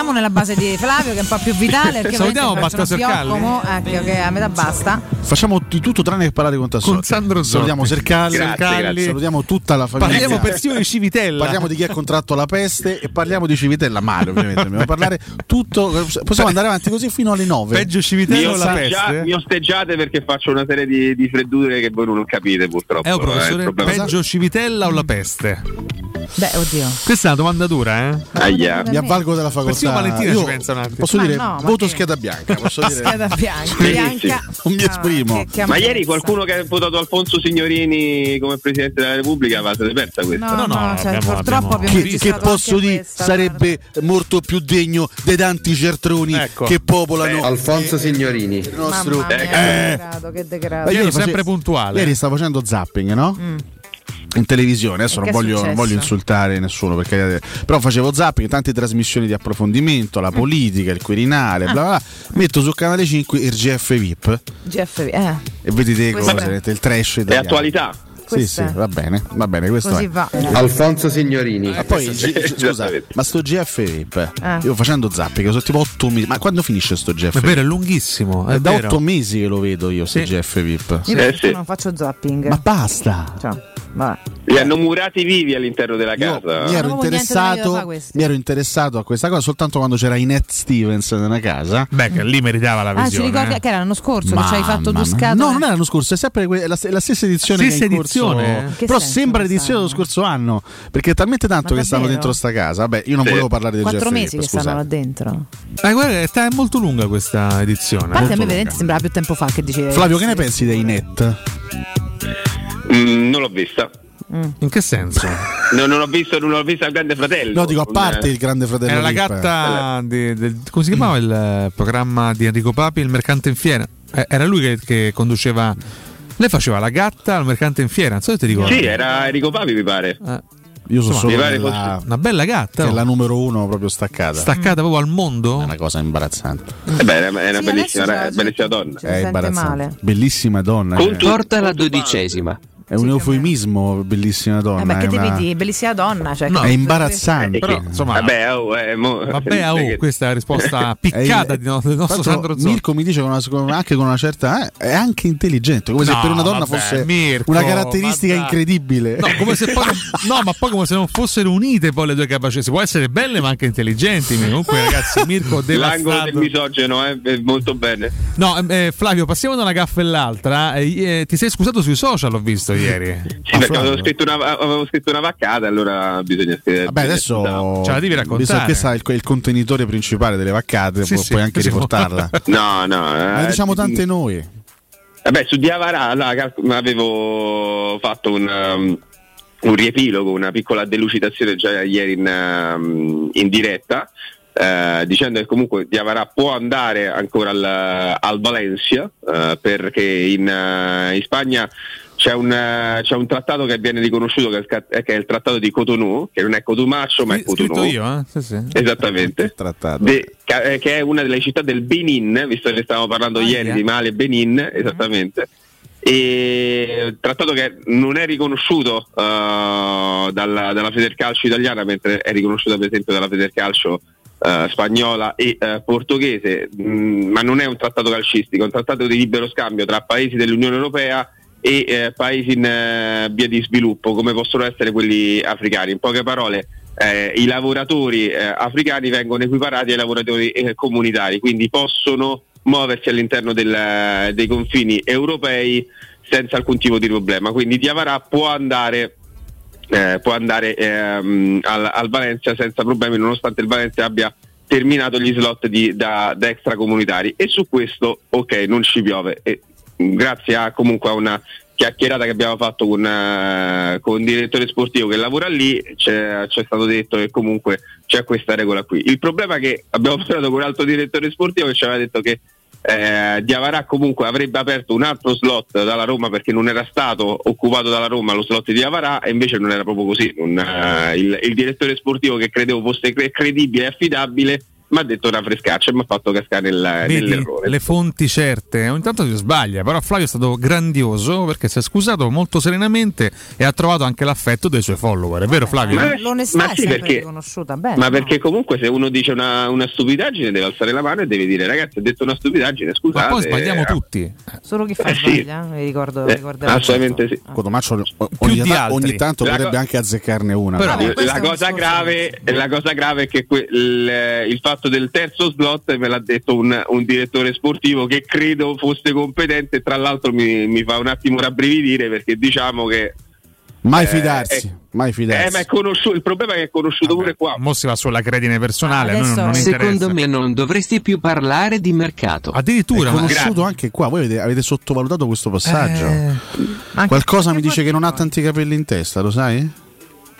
Rientriamo nella base di Flavio che è un po' più vitale. Salutiamo fiocco, mo, Ecco che a metà basta. Facciamo di tutto tranne che parlare con Tassotti. Con Sandro Zotti. Salutiamo Sercalli, Grazie, Sercalli, grazie. salutiamo tutta la famiglia. Parliamo persino di Civitella. Parliamo di chi ha contratto la peste e parliamo di Civitella male, ovviamente. Dobbiamo parlare tutto. Possiamo andare avanti così fino alle 9. Peggio Mi, Civitella o la peste? mi osteggiate perché faccio una serie di, di freddure che voi non capite purtroppo. Eh, oh, eh, professore, problema- peggio Civitella o la peste? Beh, oddio. Questa è una domanda dura, eh? Aia. Mi avvalgo della facoltà. Persino Valentina Io ci pensa un attimo. Posso Ma dire no, voto che- scheda bianca. Posso dire Scheda bianca. Bianca. non mi esprimo. che- che Ma ieri qualcuno che ha votato Alfonso Signorini come Presidente della Repubblica va se questa. No, no, cioè, abbiamo- purtroppo abbiamo, abbiamo- Che, che posso dire questa, sarebbe molto più degno dei tanti certroni Ecco. che popolano Alfonso Signorini. il guarda. nostro Mamma mia, Eh. che degrado, che degrado. Ma Io ero face- sempre puntuale. Ieri stavo facendo zapping, no? Mm. In televisione, adesso E non voglio, non voglio insultare nessuno, perché, però facevo zapping, tante trasmissioni di approfondimento, Mm. la politica, il Quirinale, Ah. bla bla bla. Metto su canale 5 il GF VIP GFV, eh, e vedete Questo cose, è- il trash È italiano. attualità. Sì, sì, va bene, va bene, questo così è. va. Alfonso Signorini. Ma poi, G- scusa, ma sto GF VIP, Eh. io facendo zapping, sono tipo 8 mesi, ma quando finisce sto GF È vero, è lunghissimo. È È da vero. 8 mesi che lo vedo io, sto Sì. GF VIP. Io Eh, perché sì. non faccio zapping. Ma basta! Vabbè. Li hanno murati vivi all'interno della Io casa. mi ero, interessato, mi ero interessato a questa cosa soltanto quando c'era Inet Stevens nella casa. Beh, che lì meritava la Ah, ci visione. ricordi eh. che era l'anno scorso che ci hai fatto Mamma due scatole? No, non è l'anno scorso, è sempre que- la, la stessa edizione Stessa che è in corso. Edizione? Che Però sembra l'edizione dello scorso anno, perché è talmente tanto che stanno dentro sta casa. Vabbè, io non volevo parlare del Quattro mesi che stanno là dentro. Eh, guarda, è molto lunga questa edizione. A parte a me veramente sembrava più tempo fa che dicevi. Flavio, che ne pensi dei Net? Mm, non l'ho vista. In che senso? No, non ho visto, non ho visto il Grande Fratello. No, dico a parte il grande fratello. Era la gatta di- del, come si chiamava il eh, programma di Enrico Papi, il mercante in fiera? Eh, era lui che, che conduceva. Lei faceva la gatta al mercante in fiera, non so se ti ricordi. Sì, era Enrico Papi, mi pare. Eh, Io sono Insomma, solo nella, una bella gatta. che è oh. la numero uno proprio staccata. staccata proprio al mondo. È una cosa imbarazzante. Eh beh, è una, una Sì, bellissima, c'è- bellissima donna. È imbarazzante. male. Bellissima donna. Con eh. tu- Porta la dodicesima. È un eufemismo, bellissima donna. Eh, ma che ti una- vedi? Bellissima donna. Cioè, No, È imbarazzante. Però, insomma, Vabbè, oh, eh, mo- vabbè, oh, che- questa è la risposta piccata di no- del Tra nostro l'altro, Sandro Zotti. Mirko mi dice con una- anche con una certa. eh, è anche intelligente, come se No, per una donna vabbè, fosse Mirko, una caratteristica dai. incredibile. No, come se poi, no, ma poi come se non fossero unite poi le due capacità. Si può essere belle ma anche intelligenti. Comunque, ragazzi, Mirko L'angolo del devastato. misogeno è è molto bene. No, eh, Flavio, passiamo da una gaffa all'altra. Eh, eh, ti sei scusato sui social, ho visto ieri. Sì, perché avevo scritto, una, avevo scritto una vaccata, allora bisogna scrivere. Vabbè, adesso. Ce la devi raccontare. Visto che è il, il contenitore principale delle vaccate, Sì, pu- sì, puoi anche riportarla. No, no. Ma eh, diciamo tante noi. Vabbè, su Diavara allora, avevo fatto un, um, un riepilogo, una piccola delucidazione già ieri in, um, in diretta. eh, dicendo che comunque Diavara può andare ancora al, al Valencia eh, perché in, eh, in Spagna c'è un, eh, c'è un trattato che viene riconosciuto che è, il, ca- che è il trattato di Cotonou che non è Cotumaccio ma è Scritto Cotonou io, eh? Sì, sì. Esattamente. Trattato. De- eh, che è una delle città del Benin, visto che stavamo parlando Ah, ieri yeah. di Mali e Benin, esattamente. E trattato che non è riconosciuto uh, dalla, dalla Federcalcio italiana, mentre è riconosciuta per esempio dalla Federcalcio uh, spagnola e uh, portoghese, Mm, ma non è un trattato calcistico, è un trattato di libero scambio tra paesi dell'Unione Europea e eh, paesi in eh, via di sviluppo, come possono essere quelli africani. In poche parole, eh, i lavoratori eh, africani vengono equiparati ai lavoratori eh, comunitari, quindi possono muoversi all'interno del- dei confini europei senza alcun tipo di problema. Quindi Diavara può andare, eh, può andare ehm, al, al Valencia senza problemi, nonostante il Valencia abbia terminato gli slot di- da, da extracomunitari. E su questo, ok, non ci piove. E grazie a comunque a una chiacchierata che abbiamo fatto con, eh, con un direttore sportivo che lavora lì, c'è, c'è stato detto che comunque c'è questa regola qui. Il problema è che abbiamo parlato con un altro direttore sportivo che ci aveva detto che eh, Diavarà comunque avrebbe aperto un altro slot dalla Roma perché non era stato occupato dalla Roma lo slot di Diavarà e invece non era proprio così. Non, eh, il, il direttore sportivo che credevo fosse cre- credibile e affidabile mi ha detto una frescaccia e mi ha fatto cascare nel, Vedi, nell'errore. le fonti certe, ogni tanto si sbaglia, però Flavio è stato grandioso perché si è scusato molto serenamente e ha trovato anche l'affetto dei suoi follower, è vero Flavio? Ma- L'onestà ma è sì, perché- riconosciuta bene. Ma no? perché comunque se uno dice una, una stupidaggine deve alzare la mano e deve dire ragazzi ho detto una stupidaggine scusate. Ma poi sbagliamo eh, tutti. Solo chi fa Eh, sì. sbaglia, mi ricordo, eh, assolutamente sì. Cotomaccio Più ogni, ta- ogni tanto La potrebbe co- anche azzeccarne una. Però- la, cosa grave, la cosa grave è che que- il, il fatto del terzo slot me l'ha detto un, un direttore sportivo che credo fosse competente e tra l'altro mi, mi fa un attimo rabbrividire perché diciamo che Mai eh, fidarsi, eh, mai fidarsi. eh, ma è conosciuto, il problema è che è conosciuto pure qua. Mo si va sulla credine personale, Ah, non, non interessa. Secondo me non dovresti più parlare di mercato. Addirittura, è ma conosciuto anche qua. Voi avete, avete sottovalutato questo passaggio. Eh, Qualcosa mi dice che non ha tanti capelli in testa, lo sai?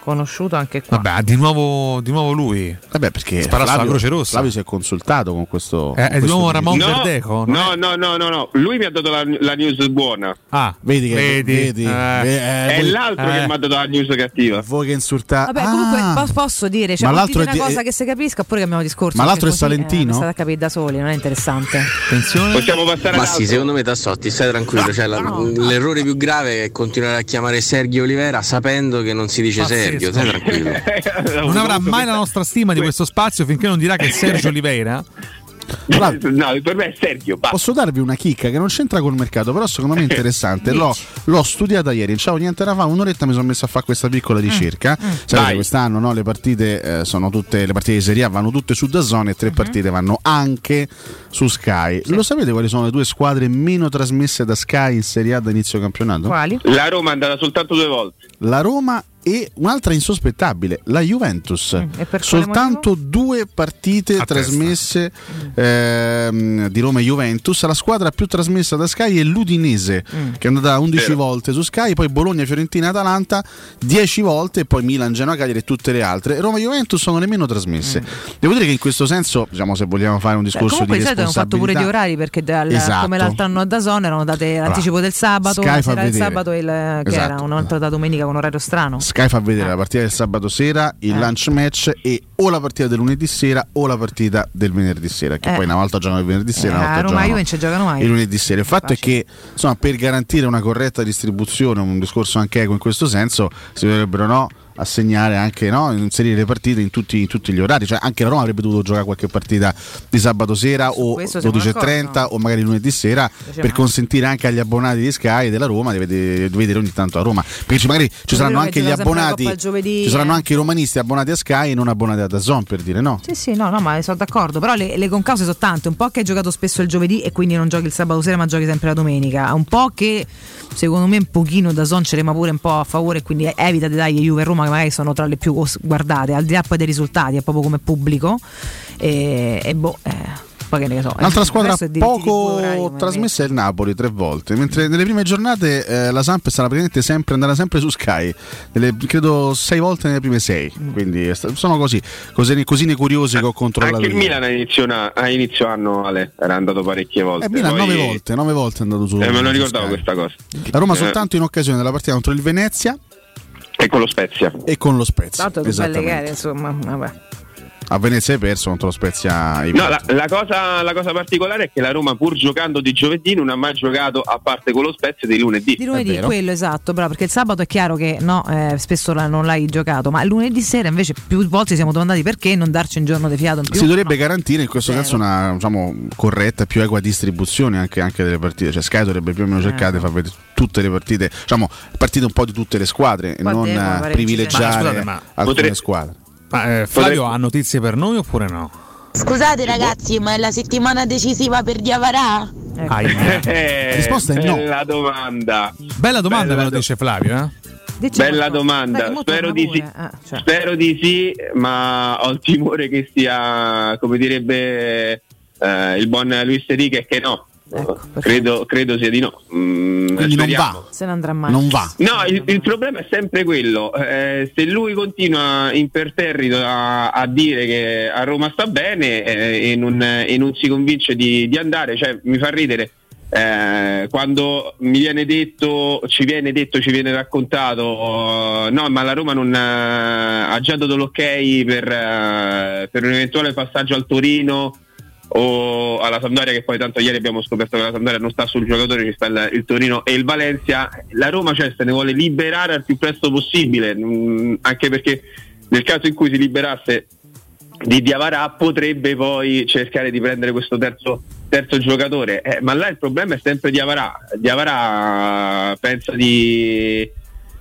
Conosciuto anche qua. vabbè, di nuovo, di nuovo lui. Vabbè, perché Spara sulla Flavio, Croce Rossa. Flavio si è consultato con questo. Eh, con è di questo. Ramon No, Verdeco? No, no, no, no, no, lui mi ha dato la, la news buona. Ah, Vedi che vedi, vedi, eh. eh, è voi, l'altro eh. che mi ha dato la news cattiva. voi che insultate. Vabbè, comunque po- posso dire, cioè, Ma l'altro è una di- cosa eh, che si capisca oppure cambiamo discorso. Ma l'altro è così, Salentino? Eh, a capire da soli, non è interessante. Attenzione. Possiamo passare Ma sì, secondo me Tassotti, stai tranquillo. Cioè, la- l'errore più grave è continuare a chiamare Sergio Olivera sapendo che non si dice Pazzesco. Sergio. Stai tranquillo. Non avrà mai la nostra stima di questo spazio finché non dirà che è Sergio Oliveira. No, per me è Sergio. basta. Posso darvi una chicca che non c'entra col mercato, però secondo me è interessante. l'ho, l'ho studiata ieri. Ciao, niente era fa, un'oretta mi sono messo a fare questa piccola ricerca. Sapete, Vai. quest'anno no, le partite eh, sono tutte le partite di Serie A vanno tutte su Dazzone e tre partite vanno anche su Sky. Lo sapete quali sono le due squadre meno trasmesse da Sky in Serie A da inizio campionato? Quali? La Roma è andata soltanto due volte. La Roma e un'altra insospettabile, la Juventus. Mm, Soltanto due partite A trasmesse ehm, di Roma e Juventus. La squadra più trasmessa da Sky è l'Udinese, Mm. che è andata 11 Vero. volte su Sky, poi Bologna, Fiorentina, Atalanta 10 volte, e poi Milan, Genoa, Cagliari e tutte le altre. Roma e Juventus sono le meno trasmesse. Devo dire che in questo senso, diciamo, se vogliamo fare un Mm. Beh, discorso comunque di solito hanno fatto pure responsabilità, gli orari perché dal- Esatto. come l'altro anno a Dazon erano date l'anticipo del sabato, Sky sera del vedere. sabato e il, che Esatto. era un'altra da domenica con orario strano. Sky fa vedere la partita del sabato sera, il Eh. lunch match e o la partita del lunedì sera o la partita del venerdì sera. Che Eh. poi una volta giocano il venerdì sera, Eh, una volta Roma giocano Juve non ci giocano mai. il lunedì sera. Il fatto Facile. è che insomma, per garantire una corretta distribuzione, un discorso anche equo in questo senso, si dovrebbero no, assegnare anche no, inserire le partite in tutti, in tutti gli orari. Cioè, anche la Roma avrebbe dovuto giocare qualche partita di sabato sera o questo siamo 12.30 d'accordo. o magari lunedì sera per consentire anche agli abbonati di Sky e della Roma di vedere, di vedere ogni tanto a Roma. Perché magari ci saranno anche gli abbonati, giovedì, ci saranno eh. anche i romanisti abbonati a Sky e non abbonati a Dazon per dire no. Sì, sì, no, no, ma sono d'accordo. Però le, le concause sono tante. Un po' che hai giocato spesso il giovedì e quindi non giochi il sabato sera, ma giochi sempre la domenica. Un po' che secondo me un pochino da Son ce l'ema pure un po' a favore. Quindi evita di dargli Juve Roma, magari sono tra le più guardate, al di là poi dei risultati, è proprio come pubblico. E, e boh, eh, poi che ne so. Un'altra eh, squadra poco orari trasmessa è il Napoli tre volte, mentre nelle prime giornate eh, la Samp sarà praticamente sempre andata sempre su Sky, nelle- credo sei volte nelle prime sei, Mm. quindi eh, sono così, cosine, cosine curiose che ho controllato. Anche il. Milan a inizio, a inizio anno Ale, era andato parecchie volte. Eh, Milan Poi- nove volte, nove volte è andato su. Eh, me lo ricordavo Sky. questa cosa. La Roma Eh, soltanto in occasione della partita contro il Venezia E con lo Spezia. e con lo Spezia. Tanto che belle gare, insomma, vabbè. A Venezia hai perso contro lo Spezia. No, la, la cosa, la cosa particolare è che la Roma, pur giocando di giovedì, non ha mai giocato a parte con lo Spezia di lunedì. Di lunedì, quello esatto, bravo, perché il sabato è chiaro che no, eh, spesso la- non l'hai giocato, ma il lunedì sera invece più volte siamo domandati perché non darci un giorno di fiato in più. Si dovrebbe garantire in questo Zero. senso una diciamo, corretta, più equa distribuzione anche, anche delle partite. Cioè Sky dovrebbe più o meno Eh. cercare di far vedere tutte le partite, diciamo, partite un po' di tutte le squadre e Qua non eh, privilegiare Ma scusate, ma alcune potre- squadre. Ma, eh, Flavio ha notizie per noi oppure no? Scusate ragazzi, ma è la settimana decisiva per Diavarà? Ecco. Eh, La risposta è no. bella domanda. Bella domanda, Bella me lo dice Flavio. Eh? Bella qualcosa. domanda, Dai, spero di sì. eh, cioè. Spero di sì, ma ho il timore che sia, come direbbe eh, il buon Luis Enrique, che no. Credo, credo sia di no. Mm, Quindi non speriamo. va. Se ne andrà mai. Non va. No, il, il problema è sempre quello. eh, se lui continua imperterrito a, a dire che a Roma sta bene eh, e, non, e non si convince di, di andare, cioè, mi fa ridere. eh, quando mi viene detto, ci viene detto, ci viene raccontato, oh, no, ma la Roma non eh, ha già dato l'ok per, eh, per un eventuale passaggio al Torino o alla Sampdoria che poi tanto ieri abbiamo scoperto che la Sampdoria non sta sul giocatore, ci sta il, il Torino e il Valencia, la Roma cioè, se ne vuole liberare al più presto possibile, mm, anche perché nel caso in cui si liberasse di Diavarà potrebbe poi cercare di prendere questo terzo, terzo giocatore, Eh, ma là il problema è sempre Diavarà, Diavarà pensa di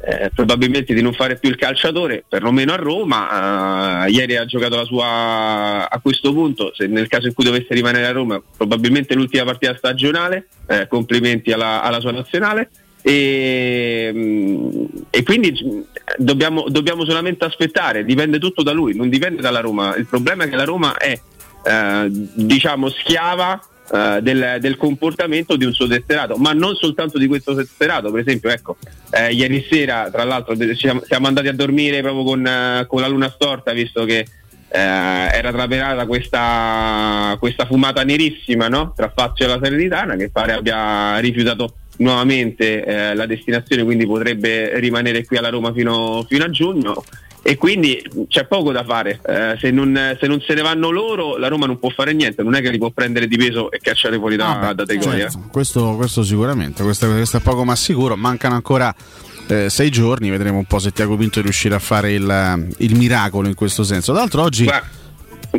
eh, probabilmente di non fare più il calciatore, perlomeno a Roma. eh, ieri ha giocato la sua a questo punto, se nel caso in cui dovesse rimanere a Roma, probabilmente l'ultima partita stagionale. eh, complimenti alla, alla sua nazionale. E, mm, e quindi mm, dobbiamo, dobbiamo solamente aspettare, dipende tutto da lui, non dipende dalla Roma. Il problema è che la Roma è eh, diciamo schiava eh, del, del comportamento di un suo tesserato, ma non soltanto di questo tesserato. Per esempio, ecco, eh, ieri sera, tra l'altro, siamo, siamo andati a dormire proprio con, eh, con la luna storta, visto che eh, era trapenata questa, questa fumata nerissima no? tra Fazio e la Salernitana, che pare abbia rifiutato nuovamente la destinazione, quindi potrebbe rimanere qui alla Roma fino, fino a giugno. E quindi c'è poco da fare, Eh, se, non, se non se ne vanno loro la Roma non può fare niente, non è che li può prendere di peso e cacciare fuori da, Ah, beh, da certo. questo, questo sicuramente, questo, questo è poco ma sicuro. Mancano ancora eh, sei giorni, vedremo un po' se Tiago Pinto riuscirà a fare il, il miracolo in questo senso. Tra l'altro oggi...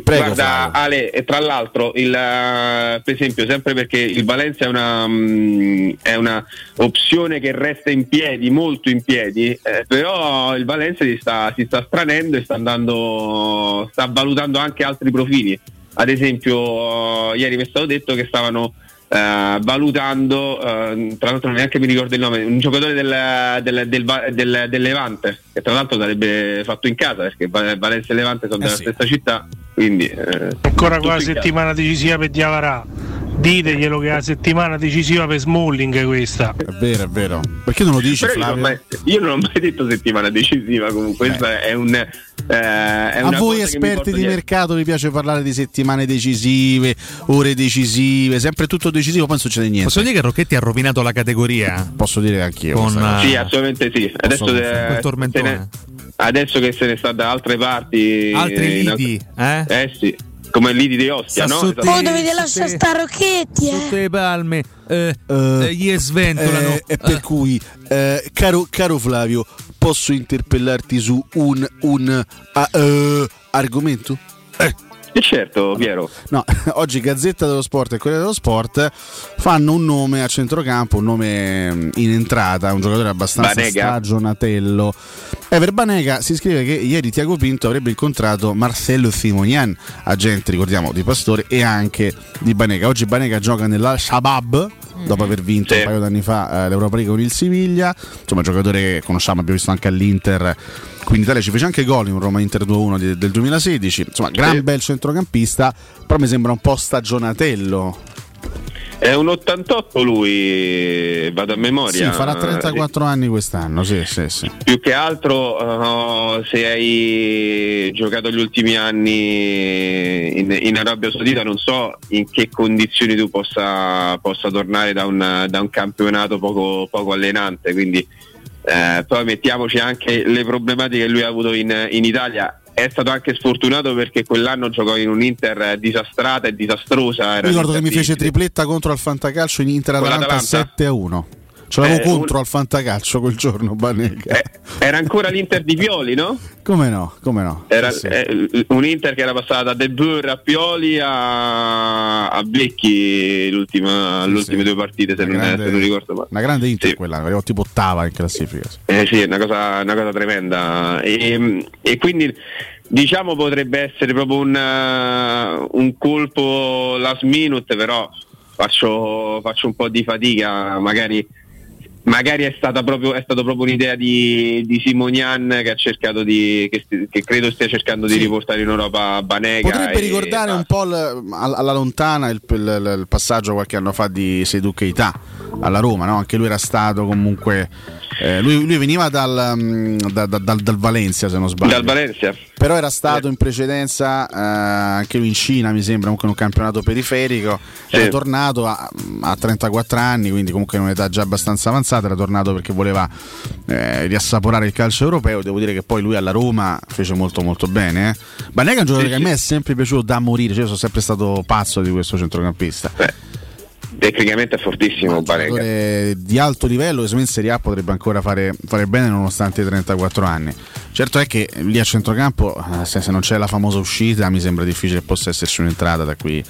Prego, Guarda Ale, e tra l'altro, il, eh, per esempio, sempre perché il Valencia è una, mm, è una opzione che resta in piedi, molto in piedi, eh, però il Valencia si sta, si sta stranendo e sta andando, sta valutando anche altri profili. Ad esempio, eh, ieri mi è stato detto che stavano eh, valutando, eh, tra l'altro neanche mi ricordo il nome, un giocatore del, del, del, del- Levante, che tra l'altro sarebbe fatto in casa perché Va- Valencia e Levante sono Eh della sì. stessa città, quindi... eh, Ancora qua la settimana decisiva per Diavarà. Diteglielo che è la settimana decisiva per Smalling questa. È vero, è vero. Perché non lo dici, Però io, non mai, io non ho mai detto settimana decisiva comunque, questa è un... eh, è A una voi cosa che mi esperti di dietro. mercato vi piace parlare di settimane decisive, ore decisive, sempre tutto decisivo, poi non succede niente. Posso dire che Rocchetti ha rovinato la categoria? Posso dire anch'io. Con, cosa. Sì, assolutamente sì. Adesso, eh, tormentone. se ne- adesso che se ne sta da altre parti... Altri lidi, alt- eh? sì, come lidi di Ostia, no? Esatto. Oh, dovete lasciare sta Rocchetti, eh. Sotto le palme, eh, eh, gli sventolano. Eh, e per cui, eh, caro, caro Flavio, posso interpellarti su un, un eh, argomento? E certo, Piero. No, oggi Gazzetta dello Sport e Corriere dello Sport fanno un nome a centrocampo, un nome mm, in entrata, un giocatore abbastanza Banega. stagionatello. Ever Banega si scrive che ieri Tiago Pinto avrebbe incontrato Marcello Simonian, agente, ricordiamo, di Pastore e anche di Banega. Oggi Banega gioca nell'Al-Shabaab dopo aver vinto un paio d'anni fa eh, l'Europa League con il Siviglia. Insomma, un giocatore che conosciamo, abbiamo visto anche all'Inter. Qui in Italia ci fece anche gol in un Roma Inter 2-1 di- del 2016. Insomma, gran Sì. bel centrocampista, però mi sembra un po' stagionatello. È un 88 lui, vado a memoria. Sì, farà 34 anni quest'anno, sì, sì, sì. Più che altro uh, se hai giocato gli ultimi anni in, in Arabia Saudita non so in che condizioni tu possa, possa tornare da un, da un campionato poco, poco allenante, quindi eh, poi mettiamoci anche le problematiche che lui ha avuto in, in Italia. È stato anche sfortunato perché quell'anno giocò in un Inter disastrata e disastrosa. Era ricordo che mi fece tripletta contro al Fantacalcio in Inter Atalanta l'Atalanta? 7 a 1. Ce l'avevo Eh, contro un- al Fantacalcio quel giorno, Banega. Era ancora l'Inter di Pioli, no? Come no? Come no? Era Sì, sì. eh, un Inter che era passata da De Boer a Pioli a, a Becchi l'ultima- le ultime due partite, se non, grande- se non ricordo male. Una grande Inter quella, arrivò tipo ottava in classifica. sì. Eh sì, è una cosa, una cosa tremenda. E, e quindi diciamo potrebbe essere proprio un, eh, un colpo last minute, però faccio, faccio un po' di fatica, magari magari è stata proprio, è stata proprio un'idea di, di Simonian che ha cercato di che, st- che credo stia cercando di Sì. riportare in Europa Banega Potrebbe e- ricordare un po' l- al- alla lontana il, il- il passaggio qualche anno fa di Seydou Keita alla Roma, no? anche lui era stato comunque. eh, lui, lui veniva dal, mm, da- da- dal- dal Valencia, se non sbaglio. dal Valencia Però era stato in precedenza eh, anche lui in Cina, mi sembra, comunque in un campionato periferico. Era Sì. tornato a, a 34 anni, quindi comunque in un'età già abbastanza avanzata. Era tornato perché voleva eh, riassaporare il calcio europeo. Devo dire che poi lui alla Roma fece molto molto bene. Eh. Banega è un giocatore Sì, che a me è sempre piaciuto da morire. Cioè, io sono sempre stato pazzo di questo centrocampista. Tecnicamente è fortissimo giocatore di alto livello me in Serie A potrebbe ancora fare, fare bene nonostante i 34 anni. Certo è che lì a centrocampo, eh, se, se non c'è la famosa uscita, mi sembra difficile che possa esserci un'entrata da qui,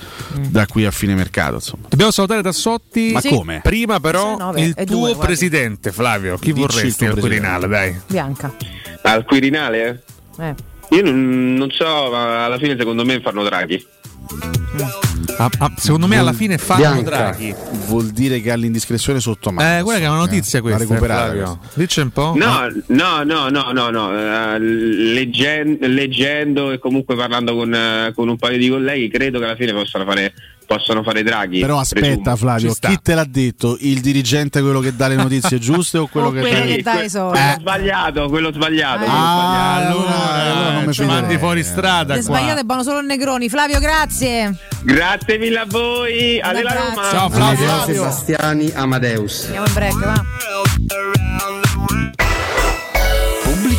da qui a fine mercato. Insomma. Dobbiamo salutare Tassotti. Ma Sì. come? Prima, però, 19 il e tuo due, presidente, Flavio. Chi Dici il vorresti al presidente. Quirinale? Dai. Bianca. al Quirinale Eh. io non, non so ma alla fine secondo me fanno Draghi Ah, ah, secondo me alla fine fanno Bianca. Draghi. Vuol dire che ha l'indiscrezione sotto mano. Eh, guarda che è una notizia Eh, questa. da recuperare. Dice un po'. No, no, no, no, no, no. eh, leggen- leggendo e comunque parlando con, eh, con un paio di colleghi, credo che alla fine possano fare, possano fare Draghi. Però aspetta presumo. Flavio, chi te l'ha detto? Il dirigente quello che dà le notizie giuste o quello O che quello che dà i soldi. Quello sbagliato, quello sbagliato. quello Ah, sbagliato. allora, allora non mi ci mandi fuori strada. Le sbagliate buono solo il Negroni. Flavio, grazie. Grazie mille a voi. Abbraccio. Roma. Ciao Flavio. Sebastiani Amadeus. Andiamo in break, va.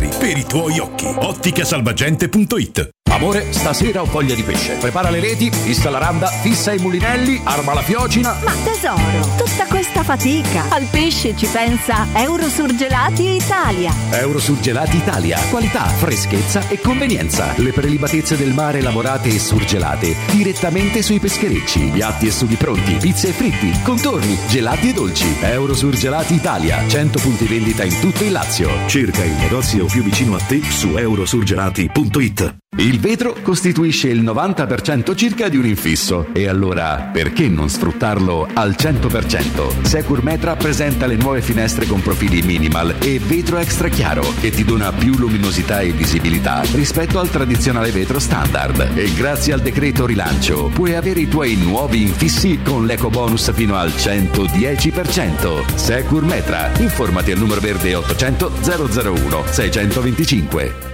per i tuoi occhi. Otticasalvagente.it Amore, stasera ho voglia di pesce. Prepara le reti, fissa la randa, fissa i mulinelli, arma la fiocina. Ma tesoro, tutta questa fatica. Al pesce ci pensa Eurosurgelati Italia. Eurosurgelati Italia. Qualità, freschezza e convenienza. Le prelibatezze del mare lavorate e surgelate direttamente sui pescherecci. Piatti e sughi pronti, pizze e fritti, contorni, gelati e dolci. Eurosurgelati Italia. 100 punti vendita in tutto il Lazio. Cerca il negozio più vicino a te su eurosurgelati.it. Il vetro costituisce il 90% circa di un infisso e allora perché non sfruttarlo al 100%? Secur Metra presenta le nuove finestre con profili minimal e vetro extra chiaro che ti dona più luminosità e visibilità rispetto al tradizionale vetro standard e grazie al decreto rilancio puoi avere i tuoi nuovi infissi con l'eco bonus fino al 110%. Secur Metra, informati al numero verde 800 001 625.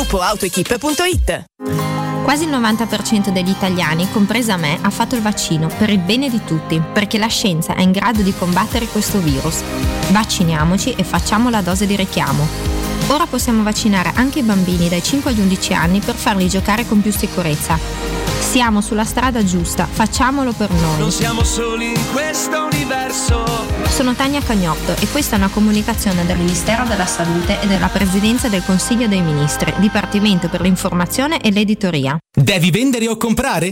www.gruppoautoequip.it Quasi il 90% degli italiani, compresa me, ha fatto il vaccino per il bene di tutti, perché la scienza è in grado di combattere questo virus. Vacciniamoci e facciamo la dose di richiamo. Ora possiamo vaccinare anche i bambini dai 5 agli 11 anni per farli giocare con più sicurezza. Siamo sulla strada giusta, facciamolo per noi. Non siamo soli in questo universo. Sono Tania Cagnotto e questa è una comunicazione del Ministero della Salute e della Presidenza del Consiglio dei Ministri, Dipartimento per l'informazione e l'editoria. Devi vendere o comprare?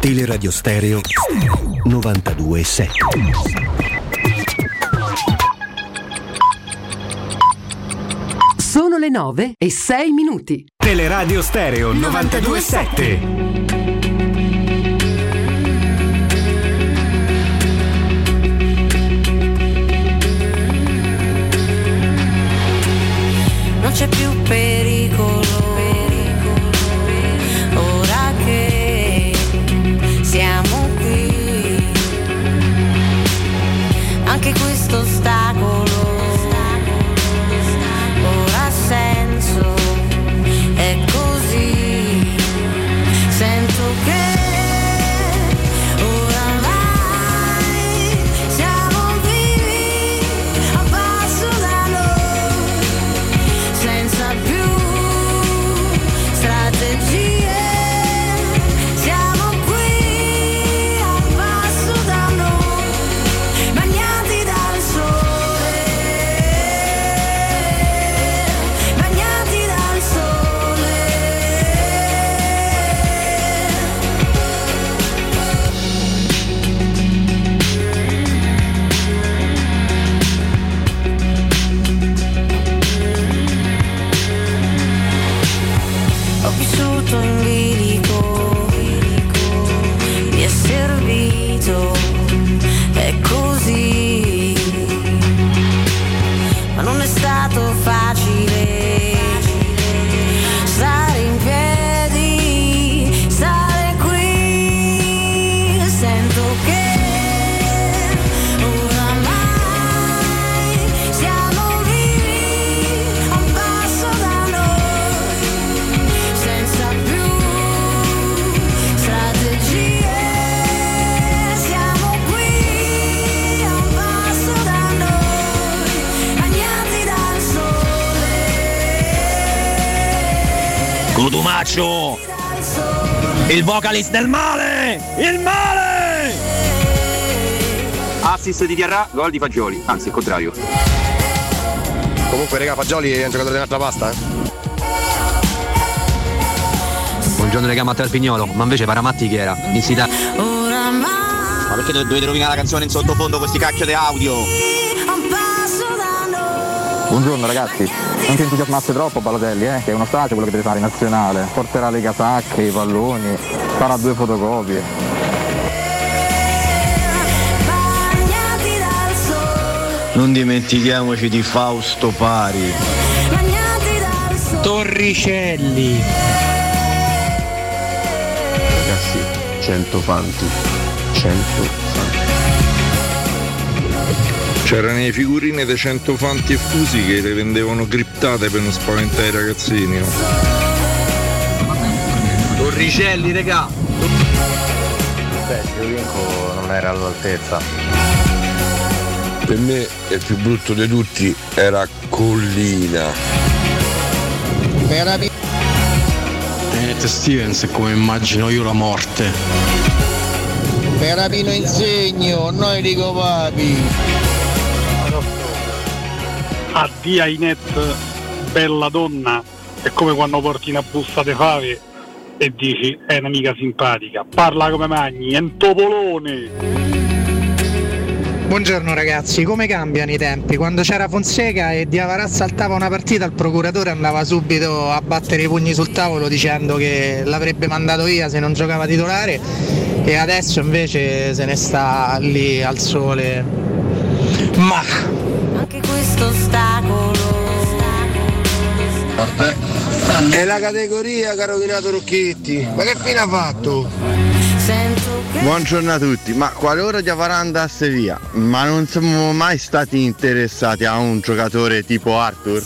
Teleradio Stereo 927. Sono le 9 e 6 minuti. Teleradio Stereo 927. Vocalist del male! Il male! Assist di Diarra, gol di Fagioli, anzi il contrario. Comunque, raga, Fagioli è un giocatore dell'altra pasta, eh? Buongiorno regà Matteo Alpignolo, ma invece Paramatti chi era? In Sita- Ma perché dovete rovinare la canzone in sottofondo questi cacchio di audio? Buongiorno ragazzi, non ti entusiasmasse troppo Balotelli, eh, che è uno stage quello che deve fare in nazionale, porterà le casacche, i palloni, farà due fotocopie. Non dimentichiamoci di Fausto Pari. Torricelli. Ragazzi, 100 fanti. 100 fanti. C'erano le figurine dei 100 fanti e fusi che le vendevano criptate per non spaventare i ragazzini. No? Torricelli, regà! Beh, Giovinco non era all'altezza. Per me il più brutto di tutti era Collina. Tenete Stevens è come immagino io la morte. Per Rapino insegno, noi dico papi. Addio Inet, bella donna, è come quando porti una busta di fave e dici è un'amica simpatica, parla come magni, è un topolone. Buongiorno ragazzi, come cambiano i tempi? Quando c'era Fonseca e Diavarà saltava una partita, il procuratore andava subito a battere i pugni sul tavolo dicendo che l'avrebbe mandato via se non giocava titolare e adesso invece se ne sta lì al sole. Ma Anche questo ostacolo. È la categoria che ha rovinato Rocchetti. Ma che fine ha fatto? Buongiorno a tutti, ma qualora Diavara andasse via, ma non siamo mai stati interessati a un giocatore tipo Arthur?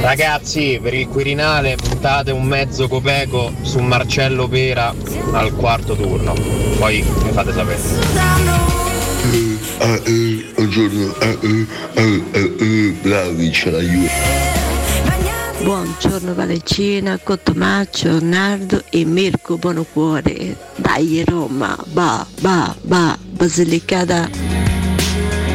Ragazzi, per il Quirinale puntate un mezzo copeco su Marcello Pera al quarto turno. Poi mi fate sapere. Ah, eh, buongiorno, ah, eh, ah, eh, eh, Vlaovic, la Juve. Buongiorno Valentina, Cottomaccio, Nardo e Mirko Buonocuore. Dai Roma, ba, ba, ba, Basilicata.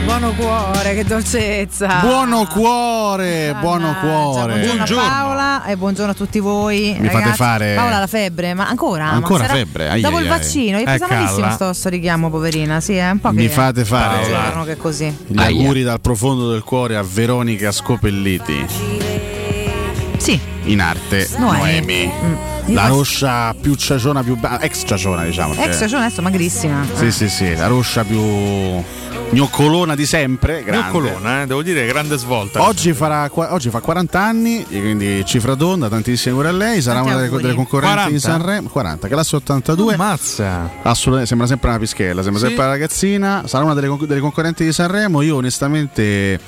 Buono cuore, che dolcezza. Buono cuore, buono cuore. Buongiorno, a Paola e buongiorno a tutti voi. Mi fate ragazzi. fare- Paola la febbre, ma ancora? Ancora Ma sarà- febbre? Ai, Dopo ai, il ai. vaccino, è Eh, presa malissimo sto, sto richiamo, poverina. Sì, è un po' che Mi fate fare giorno che è così. gli auguri dal profondo del cuore a Veronica Scopelliti. Sì. In arte Noemi. Noemi. Mm. La roscia più ciaciona, più ba- ex ciaciona diciamo. Ex giorno adesso magrissima. Sì, sì, sì, la roscia più gnoccolona di sempre. Grande. Gnoccolona, eh, devo dire, grande svolta. Oggi, farà, oggi fa 40 anni, quindi cifra tonda, tantissimi auguri a lei. Sarà Tanti una delle, delle concorrenti di 40? Sanremo. 40, classe 82. Mazza. Assolutamente, sembra sempre una pischella, sembra Sì. sempre una ragazzina. Sarà una delle, delle concorrenti di Sanremo. Io onestamente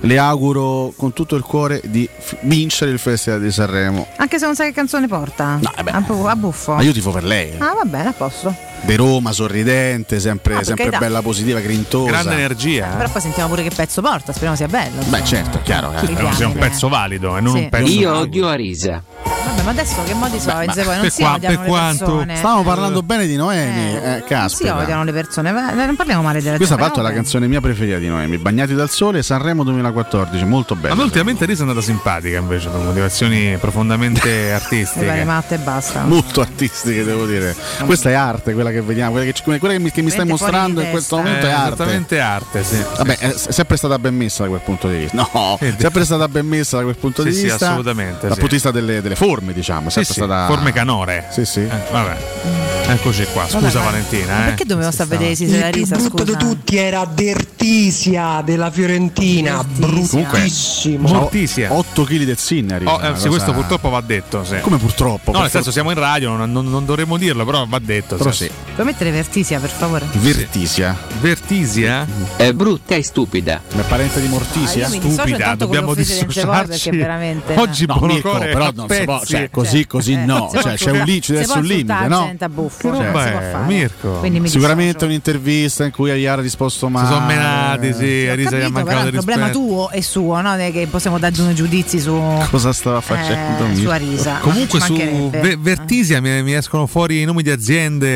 le auguro con tutto il cuore di f- vincere il Festival di Sanremo. Anche se non sai che canzone porta. a, bu- a buffo. Ma io tifo per lei. Ah, va bene, a posto. De Roma, sorridente, sempre, Ah, sempre bella, positiva, grintosa. Però poi sentiamo pure che pezzo porta, speriamo sia bello. Beh, certo, chiaro. Sì, però sia un pezzo valido e non un Sì. pezzo Io valido. odio Arisa. Vabbè, ma adesso che modi sono? ma Poi non per si qua- odiano per le quanto- persone. Stavamo parlando bene di Noemi, eh, Non si caspita. odiano le persone, non parliamo male della Questa gente. fatto è la parliamo canzone mia preferita di Noemi, Bagnati dal sole, Sanremo 2014, molto bella. A me ultimamente Risa è andata simpatica invece, per motivazioni profondamente artistiche. matte e basta. Molto artistiche, devo dire. Questa è arte, quella che vediamo, quella che, quella che mi, che mi stai mostrando in questo momento è Eh, arte. esattamente arte, sì. Vabbè, è sempre stata ben messa da quel punto di vista. No, sempre stata ben messa da quel punto Sì, di sì, vista. assolutamente, Dal sì. punto di vista delle, delle forme, diciamo. è Sì, Sempre sì, stata forme canore. Sì, sì. vabbè. Eccoci qua, scusa Vabbè, Valentina. ma eh. perché dobbiamo stare a vedere se Il la più risa, brutto scusa? di tutti era Dertisia della Fiorentina, bruttissimo. Mortisia. 8 kg del Zinnari. Oh, eh, sì, questo purtroppo va detto. sì. Come purtroppo? No, nel senso siamo in radio, non, non- non dovremmo dirlo, però va detto. Però sì. Puoi mettere Vertisia, per favore? Vertisia. Vertisia? È brutta e stupida. Ma è parente di Mortisia? Ah, Stupida, dobbiamo dissociarci. veramente Oggi No, Bonocore però non si può, cioè, così, così no, si cioè, c'è un lì, ci deve si essere un limite, no? Che cioè, roba è. Mirko? Mi Sicuramente un'intervista in cui Aiara ha risposto male. Si sono menati, sì, Ho a Risa gli ha mancato il problema tuo e suo, no? Che possiamo dare due giudizi su Cosa stava facendo? eh, Mirko? su Arisa. Comunque su Vertisia mi, mi escono fuori i nomi di aziende.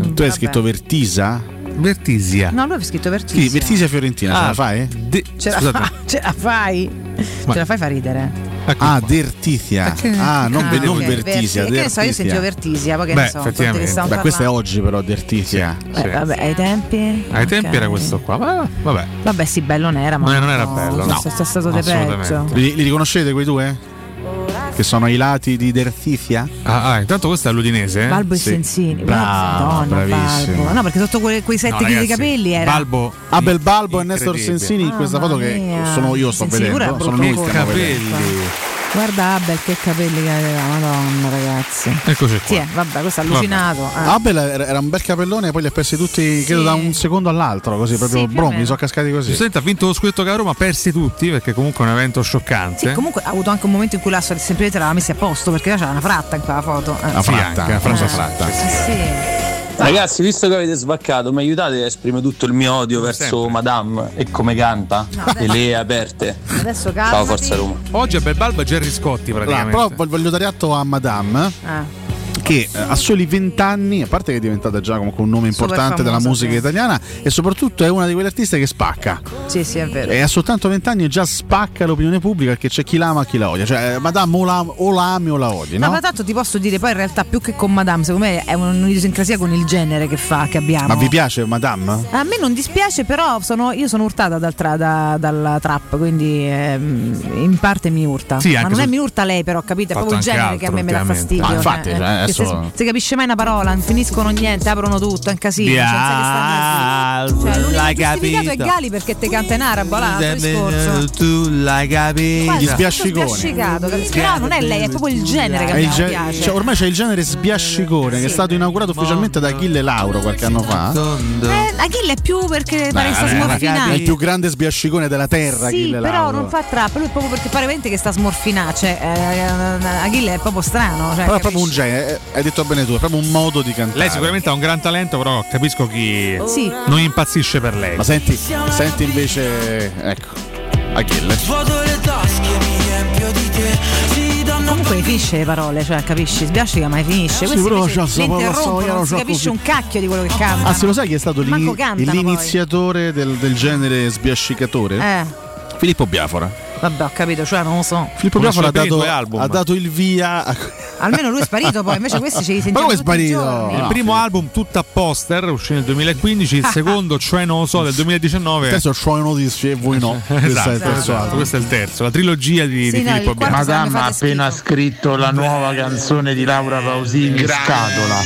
eh, Tu hai scritto Vertisa? Vertisia. No, lui aveva scritto Vertisia. Sì, Vertisia Fiorentina, ce Ah, la fai? Ce la, Scusate. fa- ce la fai? Ce la fai fa ridere. Ah, Dertizia. Ah, non, Ah, non ok, Vertisia. Verti- Che ne so, io sentivo Vertisia, poi che Beh, ne so, Beh, questa è oggi però, Dertizia. Eh, vabbè, ai tempi. Ai tempi era questo qua. Ma vabbè. Vabbè, sì, bello non era, ma No, non era bello, no. È stato di peggio. Li, li riconoscete quei due? Che sono ai lati di Dertizia? Ah, ah, intanto questo è all'udinese. eh? Balbo Sì. e Sensini. Bravo, Madonna, bravissimo. Balbo. No, perché sotto quei, quei sette No, chili di capelli era. Balbo. Abel Balbo e Nestor. Sensini in questa foto che sono io sto Sensini vedendo. Sono stiamo colpo. vedendo. Guarda Abel che capelli che aveva, madonna ragazzi. Eccoci qua. Sì, eh, vabbè, questo è allucinato. eh. Abel era un bel capellone, poi li ha persi tutti, credo, da un secondo all'altro, così proprio, più o bro, meno. mi sono cascati così. Giustamente ha vinto lo scudetto che a Roma, persi tutti perché comunque è un evento scioccante. Sì, comunque ha avuto anche un momento in cui la semplicemente l'aveva messa a posto perché c'era una fratta in quella foto. Eh. Una Sì, fratta, anche, una famosa Eh, fratta. Sì. Ragazzi, visto che avete sbaccato, mi aiutate a esprimere tutto il mio odio verso Madame e come canta e le aperte. Adesso calmati. Ciao Forza Roma. Oggi è Bel Balbo e Gerry Scotti Allora, praticamente. però voglio- voglio dare atto a Madame Ah. Che eh, a soli 20 anni, a parte che è diventata già comunque un nome importante della famosa, musica sì. italiana e soprattutto è una di quelle artiste che spacca. Sì, sì, è vero. E a soltanto 20 anni già spacca l'opinione pubblica perché c'è chi l'ama e chi la odia. Cioè, Madame o la, o la ami o la odi, No, ma tanto ti posso dire, poi in realtà più che con Madame, secondo me è un'idiosincrasia con il genere che fa, che abbiamo. Ma vi piace Madame? A me non dispiace, però sono- io sono urtata dal tra- da- dalla trap, quindi ehm, in parte mi urta. Sì, ma non è su- mi urta lei, però, capite? È proprio il genere che a me mi dà altro, fastidio. Ma infatti, eh, cioè, eh, adesso- se, se capisce mai una parola, non finiscono niente, aprono tutto, è un casino. cioè, che stanno- cioè, l'unico l'hai giustificato è capito. Gali perché te canta in arabo, là, l'altro discorso. Tu l'hai capito. Gli sbiasciconi. però non è lei, è proprio il genere che È gen- piace. cioè, ormai c'è il genere sbiascicone che è stato inaugurato ufficialmente da Achille Lauro qualche anno fa. Eh, Achille è più perché pare che sta Beh, è smorfinando. il più grande sbiascicone della terra, Sì, Achille però Lauro. non fa trap, lui è proprio perché pare che sta smorfinando. Cioè, eh, Achille è proprio strano. Cioè, Però è proprio un genere, eh, hai detto bene tu, è proprio un modo di cantare. Lei sicuramente ha un gran talento, però capisco chi Sì. non impazzisce per lei. Ma senti, senti invece, ecco, Achille. Svuoto le tasche, mi riempio di te. Si danno Comunque finisce le parole, cioè capisci? Sbiascica mai finisce. Sì, però c'ha interrompono, storia, non si capisce un cacchio di quello che canta. Ah, se lo sai chi è stato poi. l'iniziatore del, del genere sbiascicatore? Eh, Filippo Biafora. vabbè, ho capito, cioè non lo so. Filippo Biafora ha dato, ha dato il via. a- Almeno lui è sparito poi, invece questi ce li Ma sentiamo come è sparito? giorni. Il No, primo album tutto a poster uscì nel 2015, il secondo, cioè non lo so, del 2019. Adesso c'ho notizie e voi no. Questo è il Esatto, terzo esatto, album. questo è il terzo, la trilogia di, Sì, di no, Filippo il sarà- Madame ha appena scritto la nuova canzone di Laura Pausini Scatola.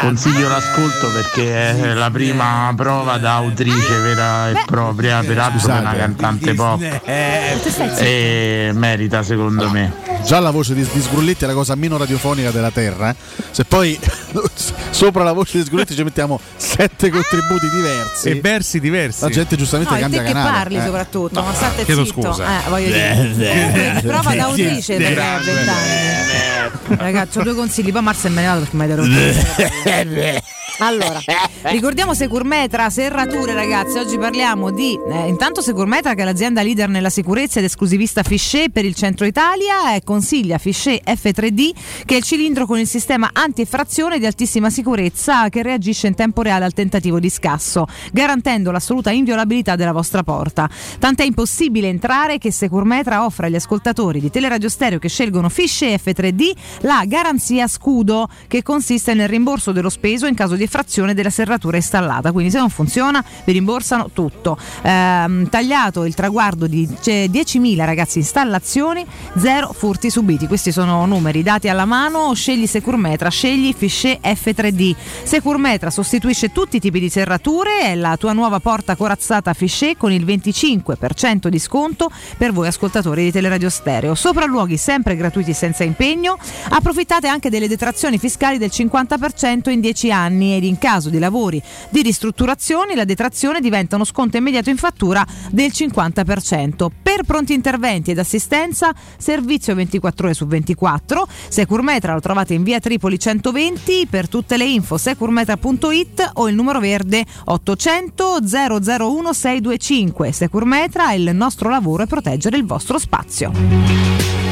Consiglio l'ascolto perché è la prima prova da autrice vera e propria, peraltro è una cantante pop. E merita secondo me. Già la voce di, di Sgrulletti è la cosa meno radiofonica della terra. eh. Se poi sopra la voce di Sgrulletti ci mettiamo sette contributi diversi. E versi diversi. La gente giustamente No, cambia te che canale. parli eh. soprattutto, ma state chiedo zitto. scusa. Eh, voglio dire. Prova da autrice per a vent'anni. Ragazzi, ho due consigli, poi Marzo è me ne vado perché mi hai detto. Allora, ricordiamo Securmetra, serrature ragazzi, oggi parliamo di eh, intanto Securmetra che è l'azienda leader nella sicurezza ed esclusivista Fichet per il centro Italia e consiglia Fichet F3D che è il cilindro con il sistema anti-effrazione di altissima sicurezza che reagisce in tempo reale al tentativo di scasso, garantendo l'assoluta inviolabilità della vostra porta. Tant'è impossibile entrare che Securmetra offre agli ascoltatori di Teleradio Stereo che scelgono Fichet F3D la garanzia scudo che consiste nel rimborso dello speso in caso di effrazione della serratura installata. Quindi se non funziona vi rimborsano tutto. Ehm, tagliato il traguardo di c'è 10.000 ragazzi installazioni, zero furti subiti. Questi sono numeri dati alla mano. Scegli Securmetra, scegli Fichet F3D. Securmetra sostituisce tutti i tipi di serrature, è la tua nuova porta corazzata Fichet con il 25% di sconto per voi ascoltatori di Teleradio Stereo. Sopralluoghi sempre gratuiti senza impegno. Approfittate anche delle detrazioni fiscali del 50% in 10 anni ed in caso di lavori di ristrutturazione la detrazione diventa uno sconto immediato in fattura del 50%. Per pronti interventi ed assistenza, servizio 24 ore su 24. Securmetra lo trovate in via Tripoli 120. Per tutte le info securmetra.it o il numero verde 800 001 625. Securmetra, il nostro lavoro è proteggere il vostro spazio.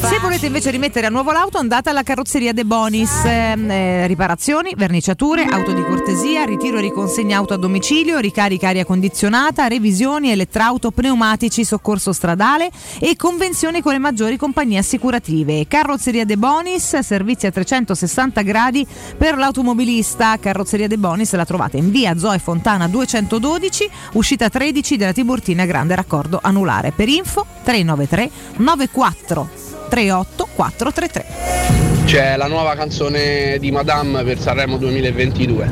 Se volete invece rimettere a nuovo l'auto andate alla carrozzeria De Bonis, Ehm, eh, riparazioni, verniciature, auto di cortesia, ritiro e riconsegna auto a domicilio, ricarica aria condizionata, revisioni, elettrauto, pneumatici, soccorso stradale e convenzioni con le maggiori compagnie assicurative. Carrozzeria De Bonis, servizi a 360 gradi per l'automobilista. Carrozzeria De Bonis la trovate in via Zoe Fontana 212, uscita 13 della Tiburtina Grande Raccordo Anulare. Per info 393 94 38 433. C'è la nuova canzone di Madame per Sanremo 2022.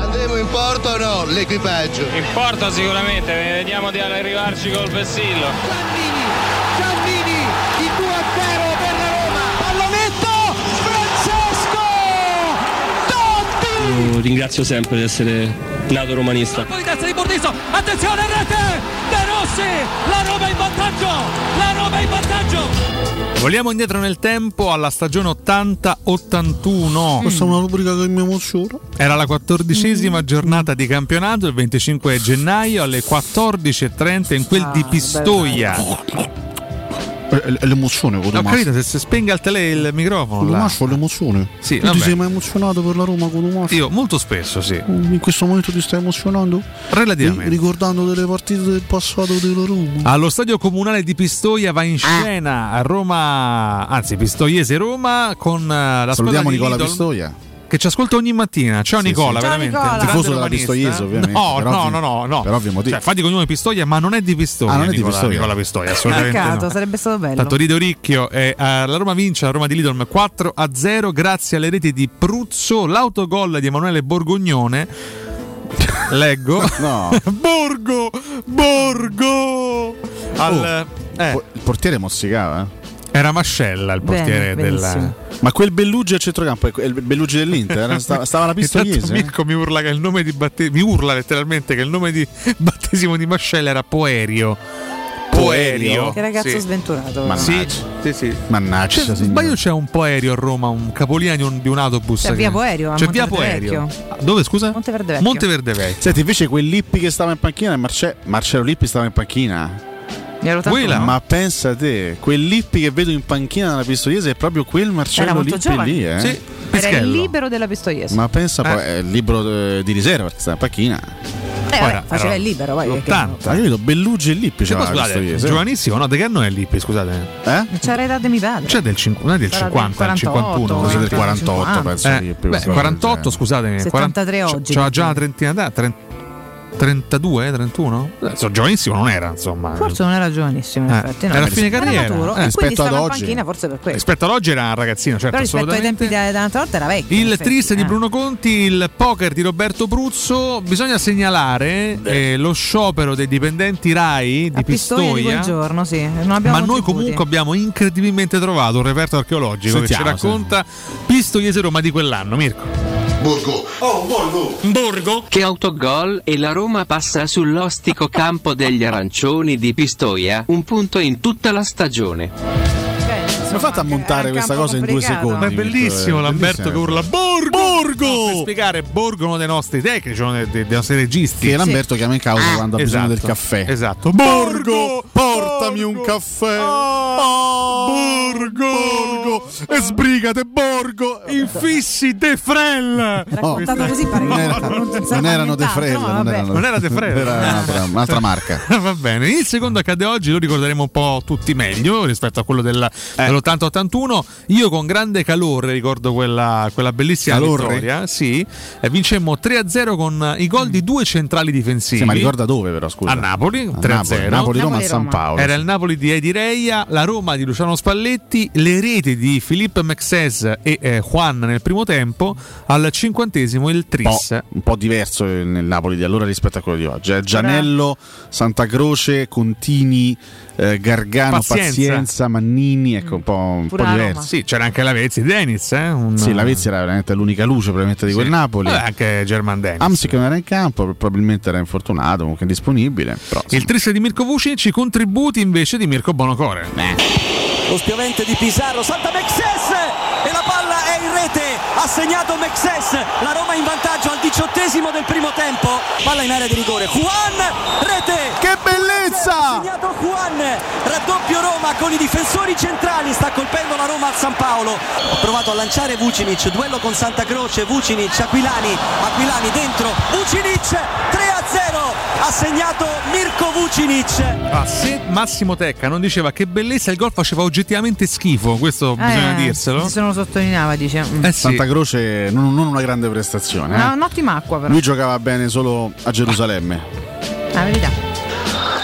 Andremo in porto o no? L'equipaggio. In porto sicuramente, vediamo di arrivarci col vessillo. Giannini, il 2 a 0 per la Roma. Pallonetto, Francesco Totti. Ringrazio sempre di essere nato romanista. Poi testa di Bordiso, attenzione rete! De Rossi, la Roma in vantaggio, la Roma in vantaggio. Vogliamo indietro nel tempo alla stagione 80-81. Questa è una rubrica che mi emoziona. Era la quattordicesima giornata di campionato, il 25 gennaio alle 14.30 in quel di Pistoia. È l'emozione con Ho Tommaso. capito, se si spenga al tele il microfono. è l'emozione. Sì, tu ti sei mai emozionato per la Roma con Tommaso? Io molto spesso, sì. In questo momento ti stai emozionando? Relativamente. Ri- ricordando delle partite del passato della Roma. Allo stadio comunale di Pistoia va in Ah. scena a Roma, anzi Pistoiese Roma con eh, la squadra Salutiamo di Nicola Lidl, Pistoia. Che ci ascolta ogni mattina. Ciao Sì, Nicola, sì. Ciao, veramente. Nicola. Tifoso della. Pistoiese, ovviamente, No, per no, ovvi- no, no, no. per ovvi motivi. Cioè, fatti cognome Pistoia, ma non è di Pistoia. Ah, non è di Nicola, Pistoia. Nicola Pistoia, assolutamente Peccato, no. sarebbe stato bello. Tanto ride Oricchio, eh, eh, la Roma vince, la Roma di Lidl 4 a 0 grazie alle reti di Pruzzo, l'autogol di Emanuele Borgognone. Leggo. No. Borgo! Borgo! Al, eh, Oh, Il portiere mozzicava, eh? Era Mascella il portiere del. Ma quel Bellugi a centrocampo è il Bellugi dell'Inter? Stava, stava la Intanto pistoiese? Mirko mi urla che il nome di batte- mi urla letteralmente che il nome di battesimo di Mascella era Poerio. Poerio. Che ragazzo Sì. sventurato. Ma- Sì, sì, sì. Mannaggia, Cioè, signore. sbaglio c'è un Poerio a Roma, un capolinea di un, di un autobus. C'è che- via Poerio, C'è via Poerio. Ah, Dove scusa? Monteverde Vecchio. Monteverde Vecchio. Senti, invece quel Lippi che stava in panchina, Marce- Marcello Lippi stava in panchina. Ero tanto Quella? Ma pensa te, quel Lippi che vedo in panchina nella pistoiese è proprio quel Marcello Lippi giovane. lì, eh? Sì, Era il libero della Pistoiese. Ma pensa poi, Eh. è il libro eh, di riserva perché sta in panchina. Eh, vabbè, Ora, faceva il libero, poi. che- Ma l'80. io vedo Bellugi e Lippi Cioè, c'era la scusate, giovanissimo, no? Di che anno è Lippi, scusate? Eh? C'era l'età di mio padre. C'è del, cinqu- non è del Sarà del 50, del 48, 51. Cos'è del 50. 48 penso Eh, Lippi, beh, questa cosa 48, del genere. scusatemi. 73 40 oggi, C'ha già una trentina d'età, 30 32, 31? Eh, so, giovanissimo non era, insomma. Forse non era giovanissimo, in Eh, effetti. No, era a fine carriera. maturo, Eh, e quindi rispetto stava ad oggi. panchina forse per questo. Rispetto ad oggi era un ragazzino, certo, Però rispetto ai assolutamente. tempi de- dell'altra volta era vecchio. Il effetti, triste di eh. Bruno Conti, il poker di Roberto Pruzzo. Bisogna segnalare eh, lo sciopero dei dipendenti RAI di A Pistoia quel Pistoia. giorno, sì. Ma noi contributi. comunque abbiamo incredibilmente trovato un reperto archeologico Sentiamo, che ci racconta Pistoiese Roma di quell'anno, Mirko. Borgo. Oh, Borgo. Borgo? Che autogol e la Roma passa sull'ostico campo degli arancioni di Pistoia, un punto in tutta la stagione. Come fate a montare questa cosa in due secondi? Ma è bellissimo Lamberto che urla Borgo! Borgo! per spiegare Borgo uno dei nostri tecnici, uno dei, dei- nostri registi. Che Lamberto chiama in causa quando ha bisogno esatto, del caffè. Esatto. Borgo, portami un caffè. Borgo! E sbrigate, Borgo. Infissi De Frel! Raccontato così pare Non, era- non non erano De Frella, no, non erano, Non era De Frella. Era un'altra, un'altra marca. Va bene, il secondo accade oggi, lo ricorderemo un po' tutti meglio rispetto a quello del, Eh. dell'80-81. Io con grande calore ricordo quella, quella bellissima Calore? Vittoria. Sì, vincemmo 3-0 con i gol di due centrali difensivi. Sì, ma ricorda dove però, scusa? A Napoli, A 3-0. Napoli, Napoli, Roma, San Napoli-Roma. Paolo. Era il Napoli di Edi Reia, la Roma di Luciano Spalletti, le reti di Filippo Mexes e eh, Juan nel primo tempo, al cinquantesimo il un po', Tris. un po' diverso nel Napoli di allora rispetto a quello di oggi. Eh, Gianello, Santa Croce, Contini, eh, Gargano, Pazienza. Pazienza. Mannini, ecco un po', un po' diverso. Roma. Sì, c'era anche la Vezzi, Dennis, eh? Un- Sì, la Vezzi era veramente l'unica luce probabilmente di Sì. quel Napoli. Vabbè, anche German Dennis. Amsic non era in campo, probabilmente era infortunato, comunque indisponibile. Però, Il triste di Mirko Vucic, i contributi invece di Mirko Bonocore. Lo spiovente di Pizarro, salta Mexes e la palla è in rete, ha segnato Mexes, la Roma in vantaggio al diciottesimo del primo tempo, palla in area di rigore, Juan, rete! Che bellezza! Ha segnato Juan, raddoppio Roma con i difensori centrali, sta colpendo la Roma al San Paolo, ha provato a lanciare Vucinic, duello con Santa Croce, Vucinic, Aquilani, Aquilani dentro, Vucinic, 3 a 0, ha segnato Mirko Vucinic. Ah, se Massimo Tecca non diceva che bellezza il gol faceva oggettivamente schifo, questo bisogna Eh, dirselo. Se lo sottolineava, dice. Eh sì. Santa Croce non, non una grande prestazione. eh. No, un'ottima acqua, però. Lui giocava bene solo a Gerusalemme. La verità.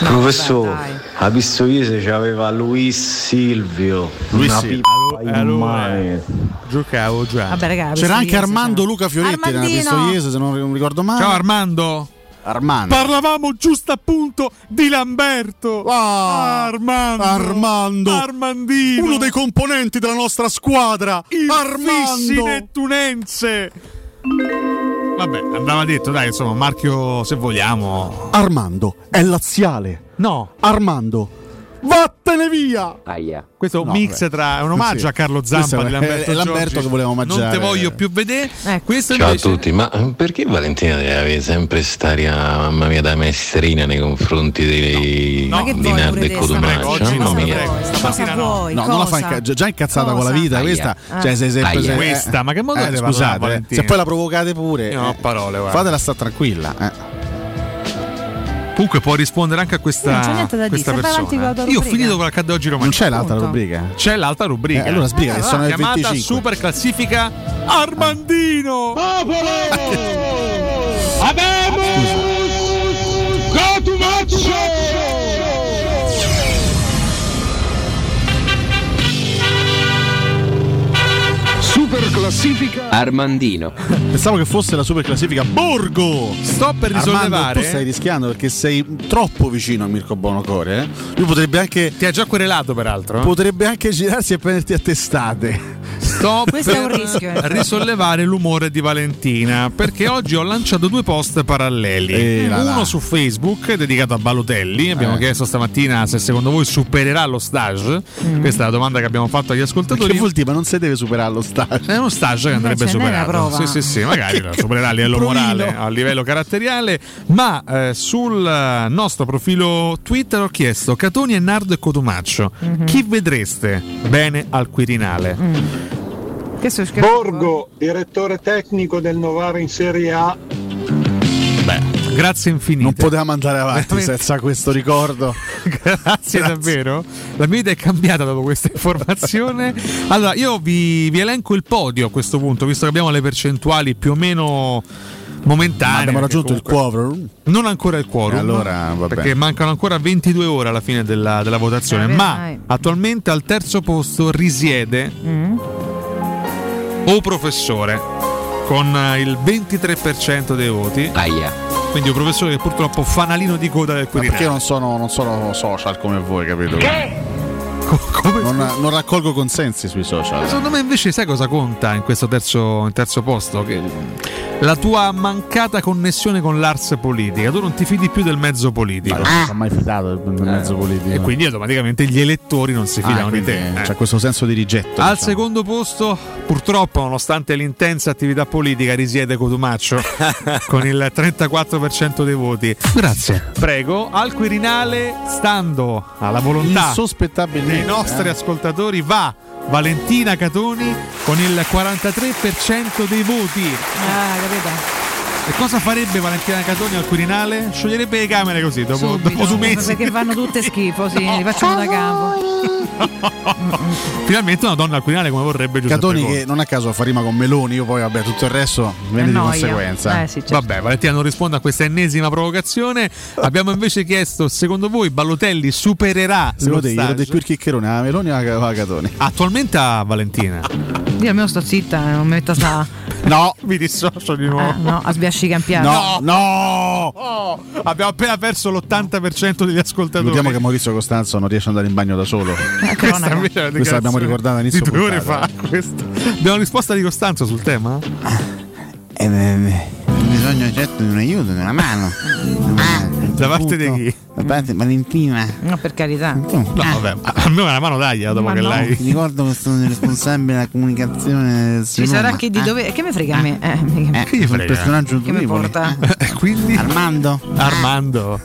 No, Professore, vabbè, a Pistoiese c'aveva Luis Silvio, Luis Silvio. Allora- immane. Giocavo già. Vabbè, raga, C'era anche Armando Luca Fioretti nella! Pistoiese, se non ricordo male. Ciao Armando. Armando. Parlavamo giusto appunto di Lamberto. Ah, Armando. Armando. Armandino. Uno dei componenti della nostra squadra. il Armando. nettunense. Vabbè, andava detto, dai, insomma, marchio se vogliamo. Armando è laziale. No, Armando Vattene via! Aia. Questo è un No, mix beh. tra è un omaggio Sì. a Carlo Zampa di Lamberto, è Lamberto che voleva Non omaggiare. te voglio più vedere. Questo Ciao a invece tutti, ma eh, perché Valentina deve avere sempre st'aria, mamma mia, da maestrina nei confronti dei, Ma che di vuoi Nerd pure e stamattina? Mamma Cosa mia. Cosa vuoi? No, non la fa Cosa? inca- già incazzata con la Cosa? vita, Aia. questa. Ah. Cioè, sei sempre. Aia. se- Questa, ma che modo di Scusate, eh, Valentina? se poi la provocate pure, non ho eh, parole, guarda. fatela sta tranquilla. eh. Comunque può rispondere anche a questa, Non c'è da dire, questa stai persona. la tua Io ho finito con l'accadde oggi romano. Non c'è l'altra Appunto. rubrica? C'è l'altra rubrica. Eh, allora spiega che sono le chiamata 25. super classifica Armandino. Super classifica. Armandino. Pensavo che fosse la super classifica Borgo. Sto per Armando, risollevare. tu stai rischiando perché sei troppo vicino a Mirko Bonocore. Eh? Lui potrebbe anche. Ti ha già querelato, peraltro. Potrebbe anche girarsi e prenderti a testate. Sto Questo è per un rischio, eh. risollevare l'umore di Valentina perché oggi ho lanciato due post paralleli. Eh, Uno là. su Facebook dedicato a Balotelli. Abbiamo Eh. chiesto stamattina se secondo voi supererà lo stage. Questa è la domanda che abbiamo fatto agli ascoltatori. Che vuol dire? Ma non si deve superare lo stage. È uno stage che andrebbe superato. prova. Sì, sì, sì, magari lo supererà a livello Provino. morale, a livello caratteriale. Ma eh, sul eh, nostro profilo Twitter ho chiesto Catoni e Nardo e Cotumaccio. Mhm. Chi vedreste bene al Quirinale? Mm. Borgo, direttore tecnico del Novara in Serie A. Grazie infinite. Non potevamo andare avanti Veramente. senza questo ricordo. Grazie, davvero. La mia vita è cambiata dopo questa informazione. Allora, io vi, vi elenco il podio a questo punto, visto che abbiamo le percentuali più o meno momentanee. Ma abbiamo raggiunto il quorum. Non ancora il quorum. E allora, vabbè. Perché mancano ancora 22 ore alla fine della, della votazione. Eh, ma attualmente al terzo posto risiede Mm. O Professore con eh, il 23% dei voti. Aia. Quindi un professore che purtroppo fanalino di coda del Ma perché Quirinale. io non sono, non sono social come voi, capito? Come Non, non raccolgo consensi sui social. Secondo me invece sai cosa conta in questo terzo, in terzo posto? Che la tua mancata connessione con l'ars politica. Tu non ti fidi più del mezzo politico. Ma non sono mai fidato del mezzo politico. E quindi automaticamente gli elettori non si Ah, fidano di quindi te. C'è Eh. questo senso di rigetto. Al diciamo. secondo posto, purtroppo, nonostante l'intensa attività politica, risiede Cotumaccio con il 34% dei voti. Grazie. Prego, al Quirinale, stando alla volontà Insospettabilmente. Dei nostri eh. ascoltatori, va Valentina Catoni con il 43% dei voti. Ah, capito? E cosa farebbe Valentina Catoni al Quirinale? Scioglierebbe le camere così, dopo, Subito, dopo su mesi. Perché fanno tutte schifo, sì, li facciamo da capo. Finalmente una donna al Quirinale come vorrebbe Giuseppe Catoni Conte. che non a caso fa rima con Meloni, io poi vabbè tutto il resto viene di conseguenza. Eh, sì, certo. Vabbè, Valentina non risponde a questa ennesima provocazione. Abbiamo invece chiesto, secondo voi Ballotelli supererà Secondo lo te io stage? di più il chiccherone a Meloni o a Catoni? Attualmente a Valentina. Io almeno sto zitta, non mi metto a sta. No, mi dissocio di Eh, nuovo. no, a sbiasci campiare. No, no! Oh, abbiamo appena perso l'80% degli ascoltatori. Notiamo che Maurizio Costanzo non riesce ad andare in bagno da solo. Eh, Questa invece Questa l'abbiamo ricordata di all'inizio due ore fa. questa. Abbiamo risposta di Costanzo sul tema? Eh, bisogno certo di un aiuto, di una mano. Da parte di chi? Da parte Valentina. No, per carità. No, vabbè, a me una mano taglia dopo Ma che no. lei. Ti ricordo che sono il responsabile della comunicazione del Ci Roma. sarà chi di dove. Che mi frega a me? Eh, Eh, gli un frega? personaggio che mi porta? Quindi Armando. Armando.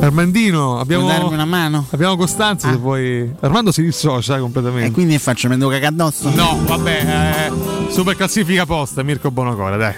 Armandino, abbiamo, una mano? abbiamo Costanzo se vuoi. Armando si dissocia completamente. E quindi che faccio? Prendo cacca addosso? No, vabbè, eh, super classifica posta, Mirko Bonocore, dai.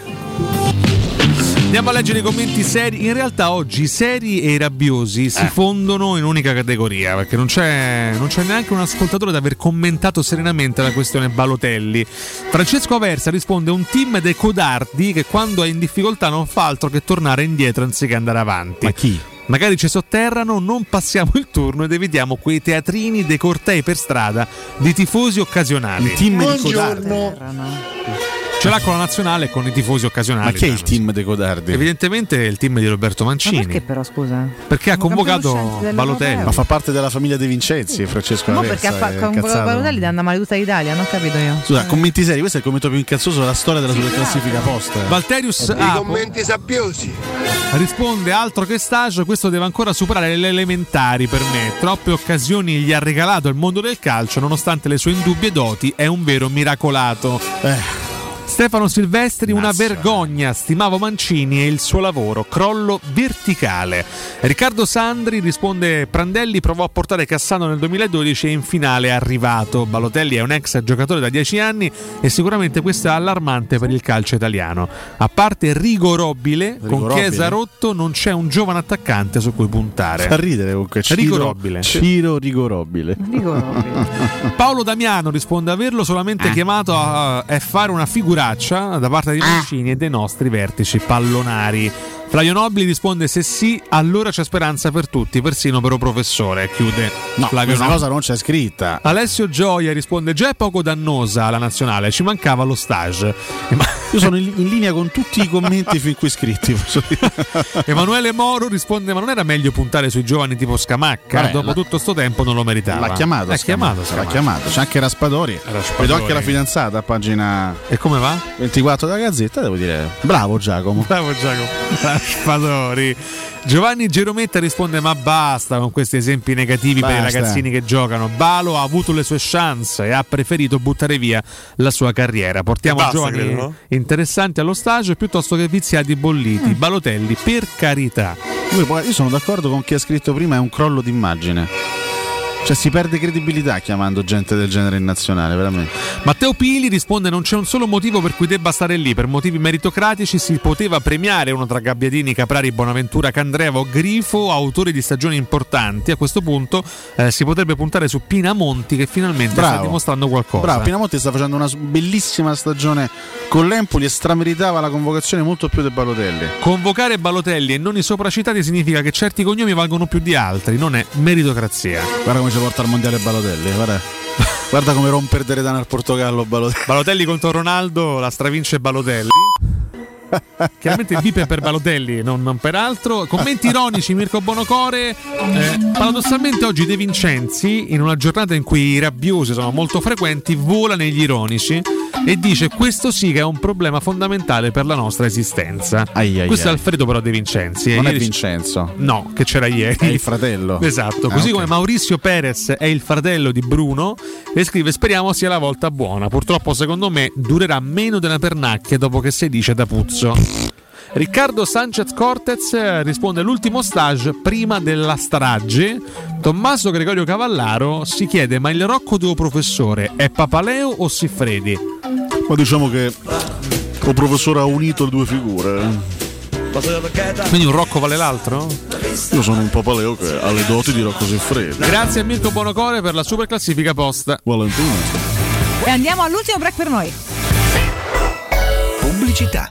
Andiamo a leggere i commenti seri. In realtà oggi i seri e i rabbiosi si fondono in unica categoria perché non c'è, non c'è neanche un ascoltatore ad aver commentato serenamente la questione Balotelli. Francesco Aversa risponde: Un team dei codardi che quando è in difficoltà non fa altro che tornare indietro anziché andare avanti. Ma chi? Magari ci sotterrano, non passiamo il turno ed evitiamo quei teatrini dei cortei per strada di tifosi occasionali. Il team di Codardi. Ce l'ha con la nazionale e con i tifosi occasionali. Ma chi è il team dei codardi? Evidentemente è il team di Roberto Ma Mancini. perché però scusa? Perché ha convocato. Balotelli. Ma fa parte della famiglia dei Vincenzi, Francesco Ma Aversa. perché ha fa- è con incazzato. Balotelli deve andare male tutta l'Italia, non ho capito io. Scusa, commenti seri, questo è il commento più incazzoso della storia della superclassifica post. Valterius I commenti sabbiosi. risponde altro che stage, questo deve ancora superare le elementari per me. Troppe occasioni gli ha regalato il mondo del calcio, nonostante le sue indubbie doti, è un vero miracolato. Eh. Stefano Silvestri, una vergogna, stimavo Mancini e il suo lavoro, crollo verticale. Riccardo Sandri risponde Prandelli provò a portare Cassano nel 2012 e in finale è arrivato. Balotelli è un ex giocatore da 10 anni e sicuramente questo è allarmante per il calcio italiano. A parte rigorobile, con Rigorobile? Chiesa rotto non c'è un giovane attaccante su cui puntare. Fa ridere comunque. Ciro, Rigorobile. Ciro Rigorobile. Paolo Damiano risponde averlo solamente Ah. chiamato a, a fare una figuraccia da parte di Mancini e dei nostri vertici pallonari. Flavio Nobili risponde se sì, allora c'è speranza per tutti, persino per un professore. Chiude No, Flavio Nobili. cosa non c'è scritta. Alessio Gioia risponde già è poco dannosa alla nazionale, ci mancava lo stage. Io sono in, in linea con tutti i commenti fin qui scritti. Emanuele Moro risponde ma non era meglio puntare sui giovani tipo Scamacca? Vabbè, Dopo la- tutto sto tempo non lo meritava. L'ha chiamato. L'ha Scamacca, chiamato, L'ha Scamacca. chiamato. C'è anche Raspadori. Vedo anche la fidanzata a pagina E come va? 24 della Gazzetta. Devo dire, bravo Giacomo. Bravo Giacomo. Raspadori. Giovanni Gerometta risponde: Ma basta con questi esempi negativi per i Basta. ragazzini che giocano. Balo ha avuto le sue chance e ha preferito buttare via la sua carriera. Portiamo Basta, giovani credo, no? interessanti allo stage piuttosto che viziati bolliti. Balotelli, per carità. Io sono d'accordo con chi ha scritto prima, è un crollo d'immagine. Cioè si perde credibilità chiamando gente del genere in nazionale, veramente. Matteo Pili risponde: Non c'è un solo motivo per cui debba stare lì. Per motivi meritocratici si poteva premiare uno tra Gabbiadini, Caprari, Bonaventura, Candreva o Grifo, autori di stagioni importanti. A questo punto eh, si potrebbe puntare su Pinamonti, che finalmente sta Bravo. dimostrando qualcosa. Bravo, Pinamonti sta facendo una bellissima stagione con l'Empoli e strameritava la convocazione molto più del Balotelli. Convocare Balotelli e non i sopracitati significa che certi cognomi valgono più di altri, non è meritocrazia. Guarda come ci porta al mondiale Balotelli, guarda. Guarda come rompe il Deredano al Portogallo Balotelli. Balotelli contro Ronaldo, la stravince Balotelli. Chiaramente il bip è per Balotelli, non, non per altro. Commenti ironici, Mirko Bonocore. Eh, paradossalmente oggi De Vincenzi, in una giornata in cui i rabbiosi sono molto frequenti, vola negli ironici e dice questo sì che è un problema fondamentale per la nostra esistenza. ai, questo ai. è Alfredo però De Vincenzi. eh, Non è Vincenzo. No, che c'era ieri. È il fratello. Esatto, Ah, così ok. come Maurizio Perez è il fratello di Bruno e scrive speriamo sia la volta buona. Purtroppo secondo me durerà meno della pernacchia dopo che si dice da puzzo. Riccardo Sanchez Cortez eh, risponde l'ultimo stage prima della strage. Tommaso Gregorio Cavallaro si chiede ma il Rocco tuo professore è Papaleo o Siffredi? Ma diciamo che il professore ha unito le due figure. eh. Quindi un Rocco vale l'altro? Io sono un papaleo che ha le doti di Rocco Siffredi. Grazie a Mirko Bonocore per la super classifica post. Valentino. E andiamo all'ultimo break per noi. Pubblicità.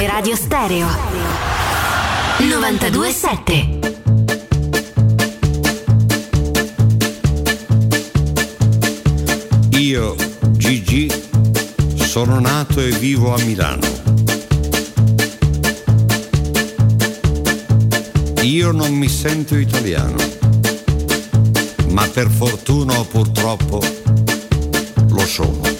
Teleradio Stereo 927. Io, Gigi, sono nato e vivo a Milano. Io non mi sento italiano, ma per fortuna o purtroppo lo sono.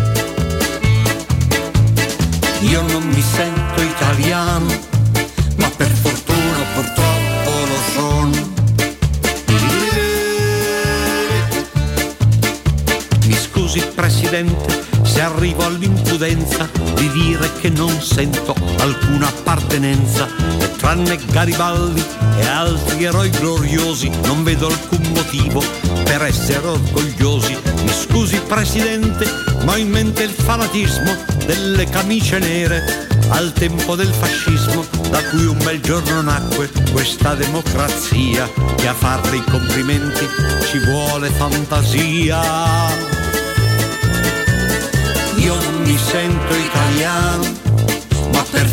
Io non mi sento italiano, ma per fortuna purtroppo lo sono. Mi scusi Presidente se arrivo all'impudenza di dire che non sento alcuna appartenenza e tranne Garibaldi e altri eroi gloriosi non vedo alcun motivo per essere orgogliosi. Mi scusi Presidente, ma ho in mente il fanatismo delle camicie nere al tempo del fascismo da cui un bel giorno nacque questa democrazia che a farle i complimenti ci vuole fantasia. Io mi sento italiano, ma per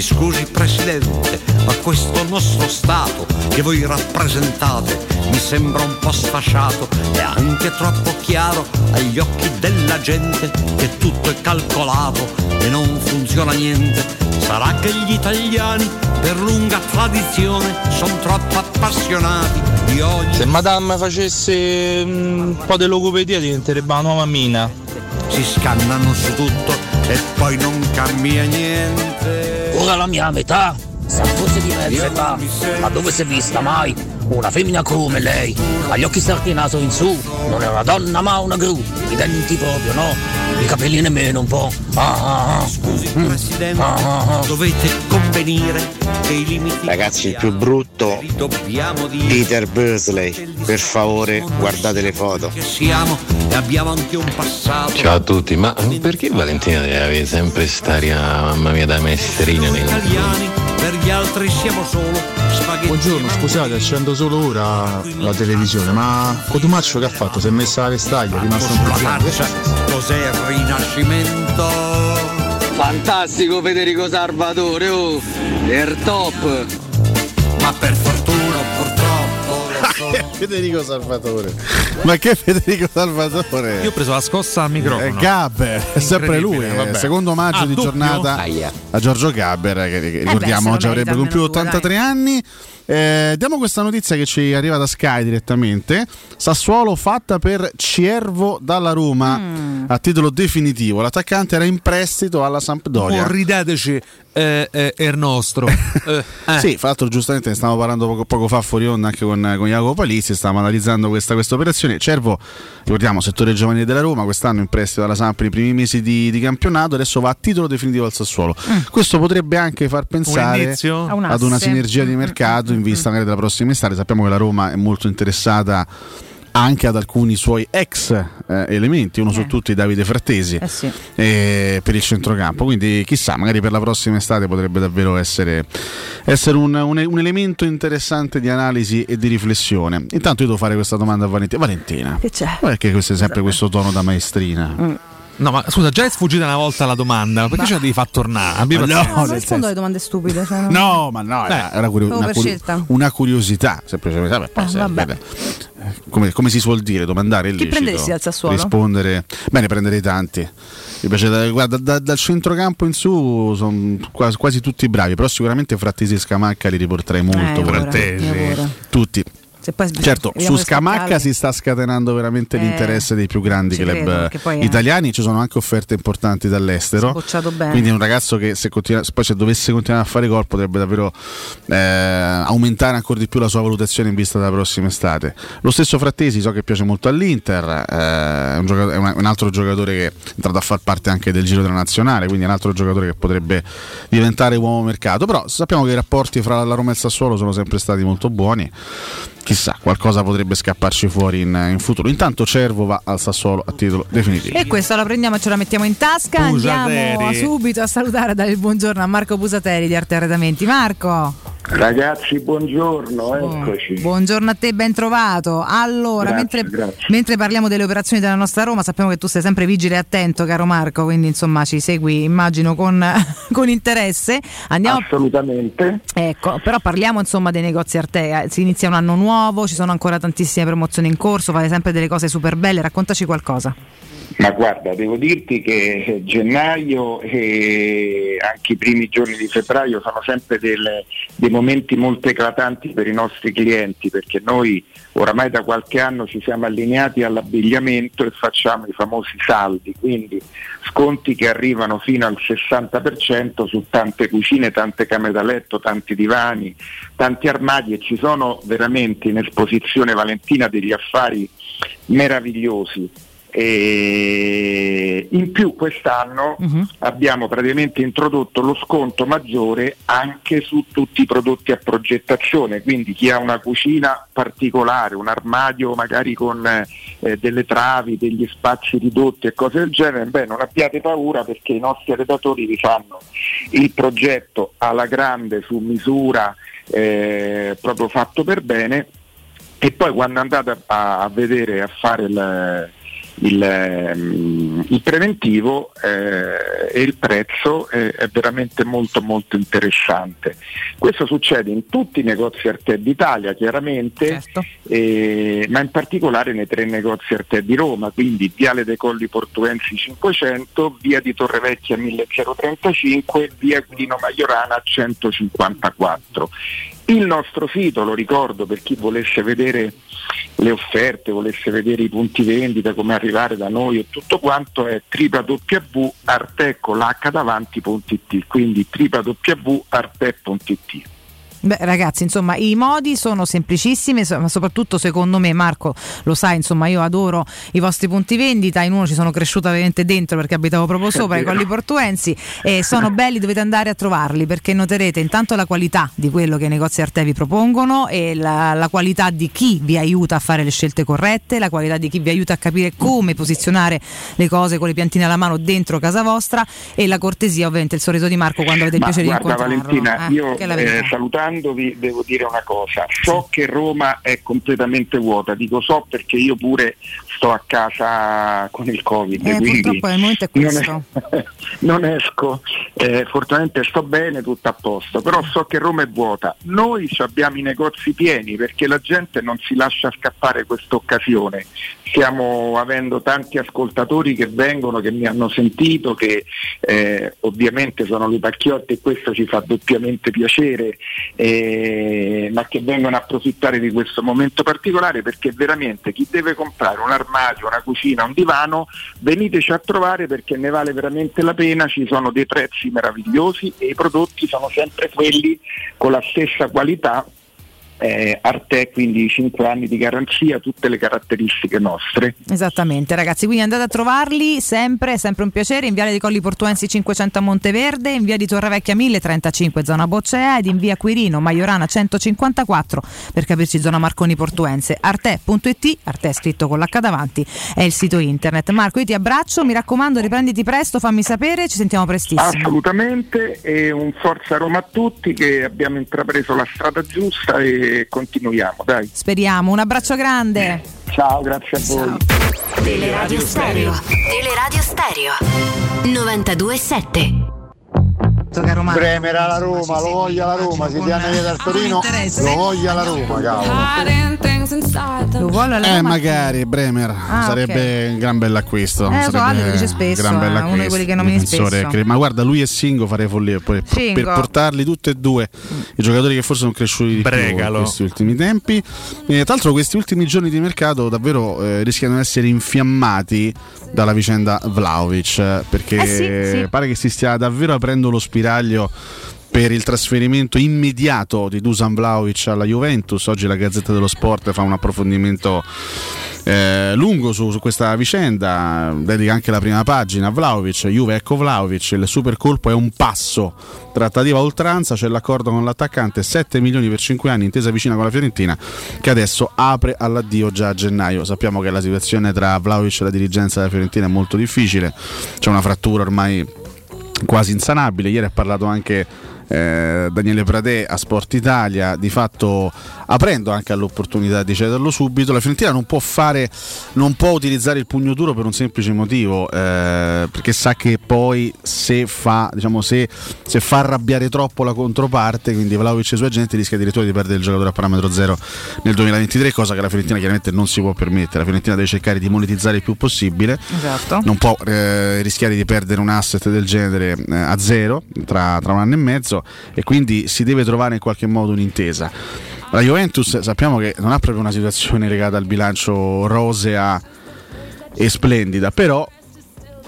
Mi scusi Presidente, ma questo nostro Stato che voi rappresentate mi sembra un po' sfasciato e anche troppo chiaro agli occhi della gente che tutto è calcolato e non funziona niente. Sarà che gli italiani per lunga tradizione sono troppo appassionati di ogni... Se Madame facesse mm, un po' di logopedia diventerebbe una nuova mina. Si scannano su tutto e poi non cambia niente. Ora la mia metà, sa forse di mezza età, ma dove si è vista mai? Una femmina come lei, ha gli occhi starti e naso in su, non è una donna ma una gru, i denti proprio no, i capelli nemmeno un po'. Ah, ah, ah. Scusi Mm. Presidente, Ah, ah, ah. dovete convenire Ragazzi, il più brutto Peter Bursley. Per favore, guardate le foto. che siamo e abbiamo anche un passato. Ciao a tutti, ma perché Valentina deve avere sempre st'aria, mamma mia, da maestrina nei italiani, per gli altri siamo solo spaghetti. Buongiorno, scusate, accendo solo ora la televisione, ma Cotumaccio che ha fatto? Si è messa la vestaglia, è rimasto un po' marcia, cos'è il rinascimento? Fantastico Federico Salvatore, oh, er top. Ma per fortuna purtroppo Federico Salvatore. Ma che Federico Salvatore? Io ho preso la scossa al microfono. Eh, Gabber, è sempre lui. Incredibile, eh, vabbè. Secondo omaggio Ah, di doppio? giornata Aia. a Giorgio Gabber, che, che beh, ricordiamo lo oggi avrebbe compiuto almeno due, 83 anni. Eh, diamo questa notizia che ci arriva da Sky direttamente. Sassuolo fatta per Ciervo dalla Roma Mm. a titolo definitivo. L'attaccante era in prestito alla Sampdoria. Oh, rideteci, eh, eh, è il nostro. Eh, eh. Sì, fra l'altro giustamente ne stavamo parlando poco, poco fa fuori onda anche con, con Jacopo Palizzi, stavamo analizzando questa, questa operazione. Cervo, ricordiamo, settore giovanile della Roma, quest'anno in prestito dalla Samp nei primi mesi di, di campionato, adesso va a titolo definitivo al Sassuolo. Questo potrebbe anche far pensare un ad una sinergia di mercato in vista magari della prossima estate. Sappiamo che la Roma è molto interessata anche ad alcuni suoi ex eh, elementi, uno su tutti Davide Frattesi Eh sì. eh, per il centrocampo. Quindi chissà, magari per la prossima estate potrebbe davvero essere, essere un, un- un elemento interessante di analisi e di riflessione. Intanto io devo fare questa domanda a Valentina. Valentina, Che c'è? perché questo è sempre questo tono da maestrina? Mm. No, ma scusa, già è sfuggita una volta la domanda, perché ce la devi far tornare? Abbi Ma no, non nel rispondo alle domande stupide. Cioè, no. No, ma no, era, era curio- una, scelta. una curiosità, semplicemente. Poi Ah, se- vabbè. beh, come, come si suol dire, domandare al Sassuolo? Rispondere, bene, prenderei tanti. Mi piace da- guarda, da- dal centrocampo in su sono quasi, quasi tutti bravi, però sicuramente Frattesi e Scamacca li riporterei molto Eh, ora. Tutti. Poi Certo, su Scamacca si sta scatenando veramente Eh, l'interesse dei più grandi club credo, è- italiani, ci sono anche offerte importanti dall'estero. Quindi è un ragazzo che se, continua- poi se dovesse continuare a fare gol potrebbe davvero eh, aumentare ancora di più la sua valutazione in vista della prossima estate. Lo stesso Frattesi so che piace molto all'Inter, eh, è, un giocato- è un altro giocatore che è entrato a far parte anche del giro della nazionale, quindi è un altro giocatore che potrebbe diventare uomo mercato. Però sappiamo che i rapporti fra la Roma e il Sassuolo sono sempre stati molto buoni. Chissà, qualcosa potrebbe scapparci fuori in, in futuro. Intanto Cervo va al Sassuolo a titolo definitivo. E questa la prendiamo e ce la mettiamo in tasca. Andiamo Pusateri. subito a salutare e dare il buongiorno a Marco Pusateri di Arte Arredamenti. Marco, Ragazzi, buongiorno, eccoci. buongiorno a te, ben trovato. Allora, Grazie, mentre, grazie. mentre parliamo delle operazioni della nostra Roma, sappiamo che tu sei sempre vigile e attento, caro Marco, quindi insomma ci segui, immagino, con, con interesse. Andiamo Assolutamente. Ecco, però parliamo insomma dei negozi Arte. Si inizia un anno nuovo, ci sono ancora tantissime promozioni in corso, fate sempre delle cose super belle, raccontaci qualcosa. Ma guarda, devo dirti che gennaio e anche i primi giorni di febbraio sono sempre delle- dei momenti molto eclatanti per i nostri clienti perché noi oramai da qualche anno ci siamo allineati all'abbigliamento e facciamo i famosi saldi, quindi sconti che arrivano fino al 60% su tante cucine, tante camere da letto, tanti divani, tanti armadi e ci sono veramente in esposizione Valentina degli affari meravigliosi. E in più quest'anno abbiamo praticamente introdotto lo sconto maggiore anche su tutti i prodotti a progettazione, quindi chi ha una cucina particolare, un armadio magari con eh, delle travi, degli spazi ridotti e cose del genere, beh non abbiate paura perché i nostri redattori vi fanno il progetto alla grande su misura, eh, proprio fatto per bene. E poi quando andate a, a vedere a fare il, il, ehm, il preventivo eh, e il prezzo è, è veramente molto molto interessante. Questo succede in tutti i negozi Arte d'Italia chiaramente, eh, ma in particolare nei tre negozi Arte di Roma, quindi Viale dei Colli Portuensi 500, Via di Torrevecchia 1035, Via Guidino Maiorana 154. Il nostro sito, lo ricordo per chi volesse vedere le offerte, volesse vedere i punti vendita, come arrivare da noi e tutto quanto è www.artecolh.it, quindi www.arte.it. Beh, ragazzi, insomma, i modi sono semplicissimi, ma soprattutto secondo me, Marco lo sai, insomma, io adoro i vostri punti vendita. In uno ci sono cresciuta veramente dentro perché abitavo proprio sopra, i colli portuensi, e sono belli, dovete andare a trovarli perché noterete intanto la qualità di quello che i negozi Arte vi propongono e la, la qualità di chi vi aiuta a fare le scelte corrette, la qualità di chi vi aiuta a capire come posizionare le cose con le piantine alla mano dentro casa vostra e la cortesia, ovviamente, il sorriso di Marco quando avete il Ma piacere di guarda incontrarlo. Valentina, Eh, io che è eh, salutandovi devo dire una cosa, so che Roma è completamente vuota, dico so perché io pure sto a casa con il Covid, Eh, quindi momento è non, non esco, eh, fortunatamente sto bene, tutto a posto, però so che Roma è vuota. Noi abbiamo i negozi pieni perché la gente non si lascia scappare questa occasione. Stiamo avendo tanti ascoltatori che vengono, che mi hanno sentito, che eh, ovviamente sono Lupacchiotti e questo ci fa doppiamente piacere, eh, ma che vengono a approfittare di questo momento particolare perché veramente chi deve comprare un armadio, una cucina, un divano, veniteci a trovare perché ne vale veramente la pena, ci sono dei prezzi meravigliosi e i prodotti sono sempre quelli con la stessa qualità. Eh, Arte quindi 5 anni di garanzia, tutte le caratteristiche nostre. Esattamente, ragazzi. Quindi andate a trovarli sempre, è sempre un piacere. In Viale dei Colli Portuensi 500 a Monteverde, in via di Torrevecchia 1035 zona Boccea ed in via Quirino Maiorana 154 per capirci zona Marconi Portuense. Arte.it, Arte è scritto con l'H davanti, è il sito internet. Marco, io ti abbraccio, mi raccomando, riprenditi presto, fammi sapere, ci sentiamo prestissimo. Assolutamente e un forza Roma a tutti che abbiamo intrapreso la strada giusta e continuiamo, dai. Speriamo. Un abbraccio grande. Ciao, grazie a voi. Teleradio Stereo. Teleradio Stereo. 927. Bremer alla Roma, lo voglia la Roma, si via dal Torino, lo voglia la Roma, cavolo. Lo vuole la Eh, Roma? magari Bremer Ah, sarebbe un gran bell'acquisto. Eh, so, sarebbe lo dice spesso, gran è uno di bell'acquisto, quelli che nomini spesso. Ma guarda, lui e Singo farei follia poi, per, per portarli tutti e due i giocatori che forse sono cresciuti di più Bregalo. in questi ultimi tempi. E, tra l'altro, questi ultimi giorni di mercato davvero eh, rischiano di essere infiammati dalla vicenda Vlaovic eh, perché Eh sì, sì. pare che si stia davvero aprendo lo spiraglio per il trasferimento immediato di Dusan Vlaovic alla Juventus. Oggi la Gazzetta dello Sport fa un approfondimento eh, lungo su, su questa vicenda, dedica anche la prima pagina. A Vlaovic, Juve ecco Vlaovic, il super colpo è un passo, trattativa a oltranza, c'è l'accordo con l'attaccante, 7 milioni per 5 anni, intesa vicina con la Fiorentina, che adesso apre all'addio già a gennaio. Sappiamo che la situazione tra Vlaovic e la dirigenza della Fiorentina è molto difficile, c'è una frattura ormai quasi insanabile. Ieri ha parlato anche eh, Daniele Pradè a Sport Italia, di fatto aprendo anche all'opportunità di cederlo subito. La Fiorentina non può fare, non può utilizzare il pugno duro per un semplice motivo, eh, perché sa che poi se fa, diciamo, se, se fa arrabbiare troppo la controparte, quindi Vlaovic e i suoi agenti rischia addirittura di perdere il giocatore a parametro zero nel 2023, cosa che la Fiorentina chiaramente non si può permettere. La Fiorentina deve cercare di monetizzare il più possibile Esatto. non può eh, rischiare di perdere un asset del genere eh, a zero tra, tra un anno e mezzo e quindi si deve trovare in qualche modo un'intesa. La Juventus sappiamo che non ha proprio una situazione legata al bilancio rosea e splendida, però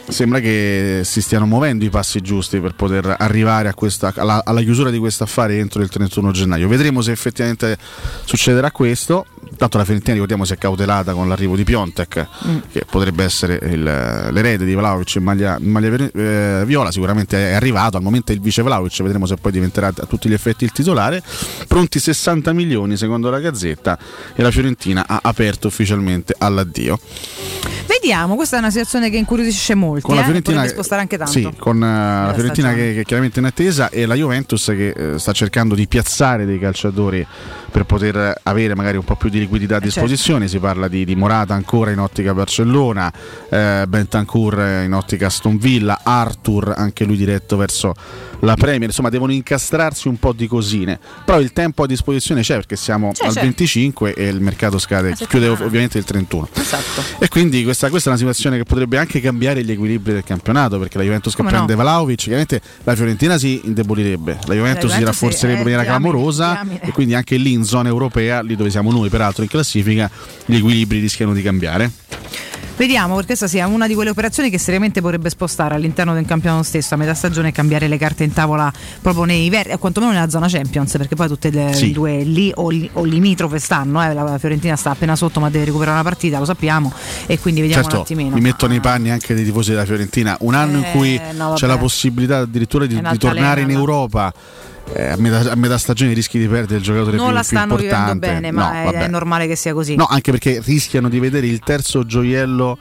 sembra che si stiano muovendo i passi giusti per poter arrivare a questa- alla, alla chiusura di questo affare entro il 31 gennaio. Vedremo se effettivamente succederà questo. Tanto la Fiorentina ricordiamo si è cautelata con l'arrivo di Piontek, Mm. che potrebbe essere il- l'erede di Vlaovic in maglia, in maglia eh, viola, sicuramente è arrivato, al momento è il vice Vlaovic, vedremo se poi diventerà a tutti gli effetti il titolare. Pronti 60 milioni secondo la Gazzetta e la Fiorentina ha aperto ufficialmente all'addio. Vediamo, questa è una situazione che incuriosisce molti. Con la eh, Fiorentina, potrebbe spostare anche tanto. Sì, con eh, la Fiorentina che, che è chiaramente in attesa e la Juventus che eh, sta cercando di piazzare dei calciatori per poter avere magari un po' più di liquidità a certo. disposizione. Si parla di, di Morata ancora in ottica Barcellona, eh, Bentancur in ottica Aston Villa, Arthur anche lui diretto verso la Premier. Insomma, devono incastrarsi un po' di cosine. Però il tempo a disposizione c'è perché siamo C'è, al c'è. 25 e il mercato scade, chiude ov- ovviamente il 31. Esatto. E quindi questa, questa è una situazione che potrebbe anche cambiare gli equilibri del campionato perché la Juventus che Come prende no? Vlaovic, chiaramente la Fiorentina si indebolirebbe, la Juventus, si Juventus rafforzerebbe sì, in maniera eh, diamine, clamorosa e quindi anche lì in zona europea, lì dove siamo noi peraltro in classifica, gli equilibri rischiano di cambiare. Vediamo, perché questa sia una di quelle operazioni che seriamente potrebbe spostare all'interno del campionato stesso a metà stagione e cambiare le carte in tavola proprio nei vertici, quantomeno nella zona Champions, perché poi tutte le Sì. due lì o, li- o limitrofe stanno, eh, la Fiorentina sta appena sotto ma deve recuperare una partita, lo sappiamo, e quindi vediamo un certo, attimino. mi metto nei panni anche dei tifosi della Fiorentina, un anno in Eh, cui no, c'è la possibilità addirittura di, di tornare in. Europa. Eh, a, metà, a metà stagione rischi di perdere il giocatore non più, la più stanno vivendo importante. bene, ma No, è, vabbè. è normale che sia così. No, anche perché rischiano di vedere il terzo gioiello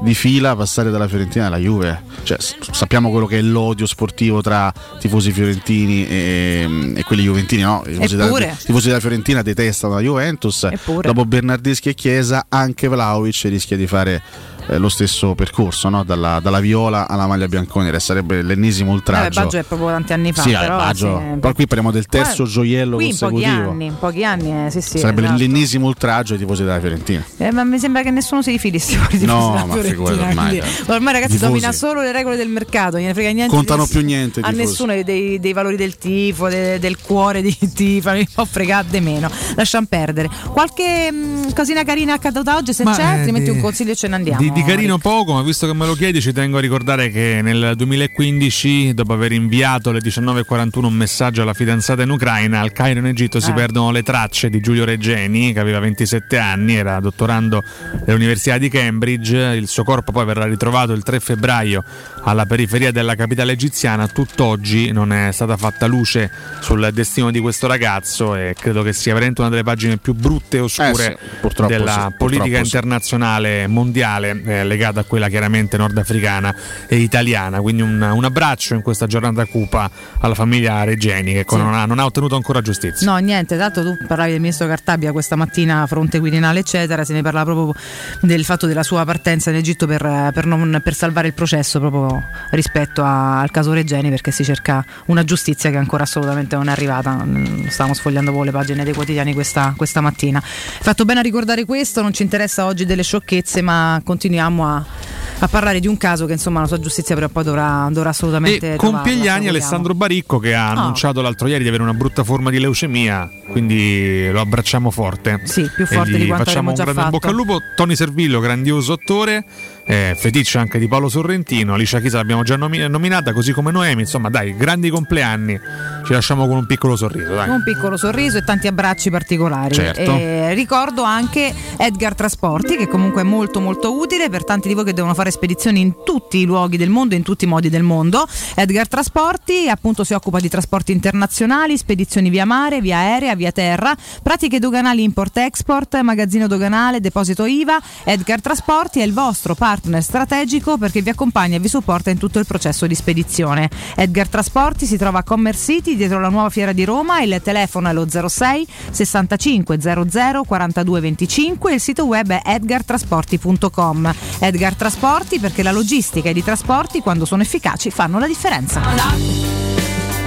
di fila passare dalla Fiorentina alla Juve. Cioè, sappiamo quello che è l'odio sportivo tra tifosi fiorentini e, e quelli juventini, no? I tifosi, della, tifosi della Fiorentina detestano la Juventus. Eppure. Dopo Bernardeschi e Chiesa, anche Vlaovic rischia di fare eh, lo stesso percorso, no? dalla, dalla viola alla maglia bianconera. Sarebbe l'ennesimo oltraggio. Baggio è proprio tanti anni fa, sì, però, vabbè, Baggio- sì, però qui parliamo del terzo Guarda, gioiello qui in pochi consecutivo. anni, in pochi anni, eh, sì, sì. Sarebbe esatto. l'ennesimo oltraggio ai tifosi della Fiorentina. Eh, ma mi sembra che nessuno si rifili sti tifosi No, della ma Fiorentina, figurati ormai, eh. ormai ragazzi Tifosi. domina solo le regole del mercato, non gliene frega niente. Contano di più niente A nessuno dei, dei valori del tifo, de- del cuore di tifo, mi può fregare di meno. Lasciamo perdere. Qualche mh, cosina carina accaduta oggi se Ma, c'è, eh, altrimenti di- un consiglio e ce ne andiamo. Di, di carino poco, ma visto che me lo chiedi, ci tengo a ricordare che nel 2015, dopo aver inviato alle 19.41 un messaggio alla fidanzata in Ucraina, al Cairo in Egitto si Eh. perdono le tracce di Giulio Reggeni, che aveva 27 anni, era dottorando all'Università di Cambridge. Il suo corpo poi verrà ritrovato il 3 febbraio alla periferia della capitale egiziana. Tutt'oggi non è stata fatta luce sul destino di questo ragazzo e credo che sia veramente una delle pagine più brutte e oscure Eh sì, della sì, politica internazionale mondiale eh, legata a quella chiaramente nordafricana e italiana. Quindi un, un abbraccio in questa giornata cupa alla famiglia Regeni che Sì. non, ha, non ha ottenuto ancora giustizia. No, niente, tanto tu parlavi del ministro Cartabia questa mattina, fronte Quirinale, eccetera, se ne parlava proprio del fatto della sua partenza in Egitto per, per non- per salvare il processo proprio rispetto a- al caso Regeni, perché si cerca una giustizia che ancora assolutamente non è arrivata. Mm, Stavamo sfogliando le pagine dei quotidiani questa, questa mattina. Fatto bene a ricordare questo, non ci interessa oggi delle sciocchezze, ma continuiamo a, a parlare di un caso che insomma la sua giustizia o poi dovrà, dovrà assolutamente... E compie gli anni. Alessandro Baricco che ha Ah. annunciato l'altro ieri di avere una brutta forma di leucemia, quindi lo abbracciamo forte. Sì, più forte di quanto facciamo un grande in fatto. bocca al lupo. Tony Servillo, grandioso attore, eh, feticcio anche di Paolo Sorrentino, Alicia Chisa l'abbiamo già nomi- nominata, così come Noemi, insomma dai, grandi compleanni, ci lasciamo con un piccolo sorriso. Dai. Un piccolo sorriso e tanti abbracci particolari. Certo. E ricordo anche Edgar Trasporti, che comunque è molto molto utile per tanti di voi che devono fare spedizioni in tutti i luoghi del mondo, in tutti i modi del mondo. Edgar Trasporti appunto si occupa di trasporti internazionali, spedizioni via mare, via aerea, via terra, pratiche doganali import-export, magazzino doganale, deposito IVA. Edgar Trasporti è il vostro partner strategico perché vi accompagna e vi supporta in tutto il processo di spedizione. Edgar Trasporti si trova a Commerce City dietro la nuova fiera di Roma, il telefono è lo 06 65 00 42 25 e il sito web è edgartrasporti.com. Edgar Trasporti perché la logistica e i trasporti quando sono efficaci fanno la differenza.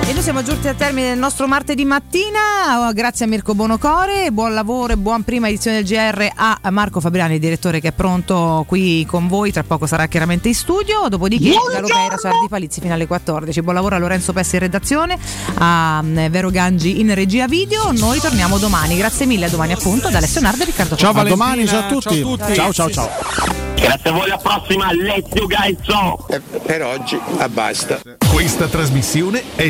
E noi siamo giunti al termine del nostro martedì mattina, Oh, grazie a Mirko Bonocore, buon lavoro e buon prima edizione del GR a Marco Fabriani, direttore che è pronto qui con voi, tra poco sarà chiaramente in studio, dopodiché Galopera Sardi Palizzi fino alle 14. Buon lavoro a Lorenzo Pessi in redazione, a mm, Vero Gangi in regia video, noi torniamo domani, grazie mille, a domani appunto da Alessio Nardo e Riccardo Ciao Coppa. a domani, ciao a tutti. Ciao ciao ciao. Grazie a voi, alla prossima, let's you guys so. per oggi, basta. Questa trasmissione è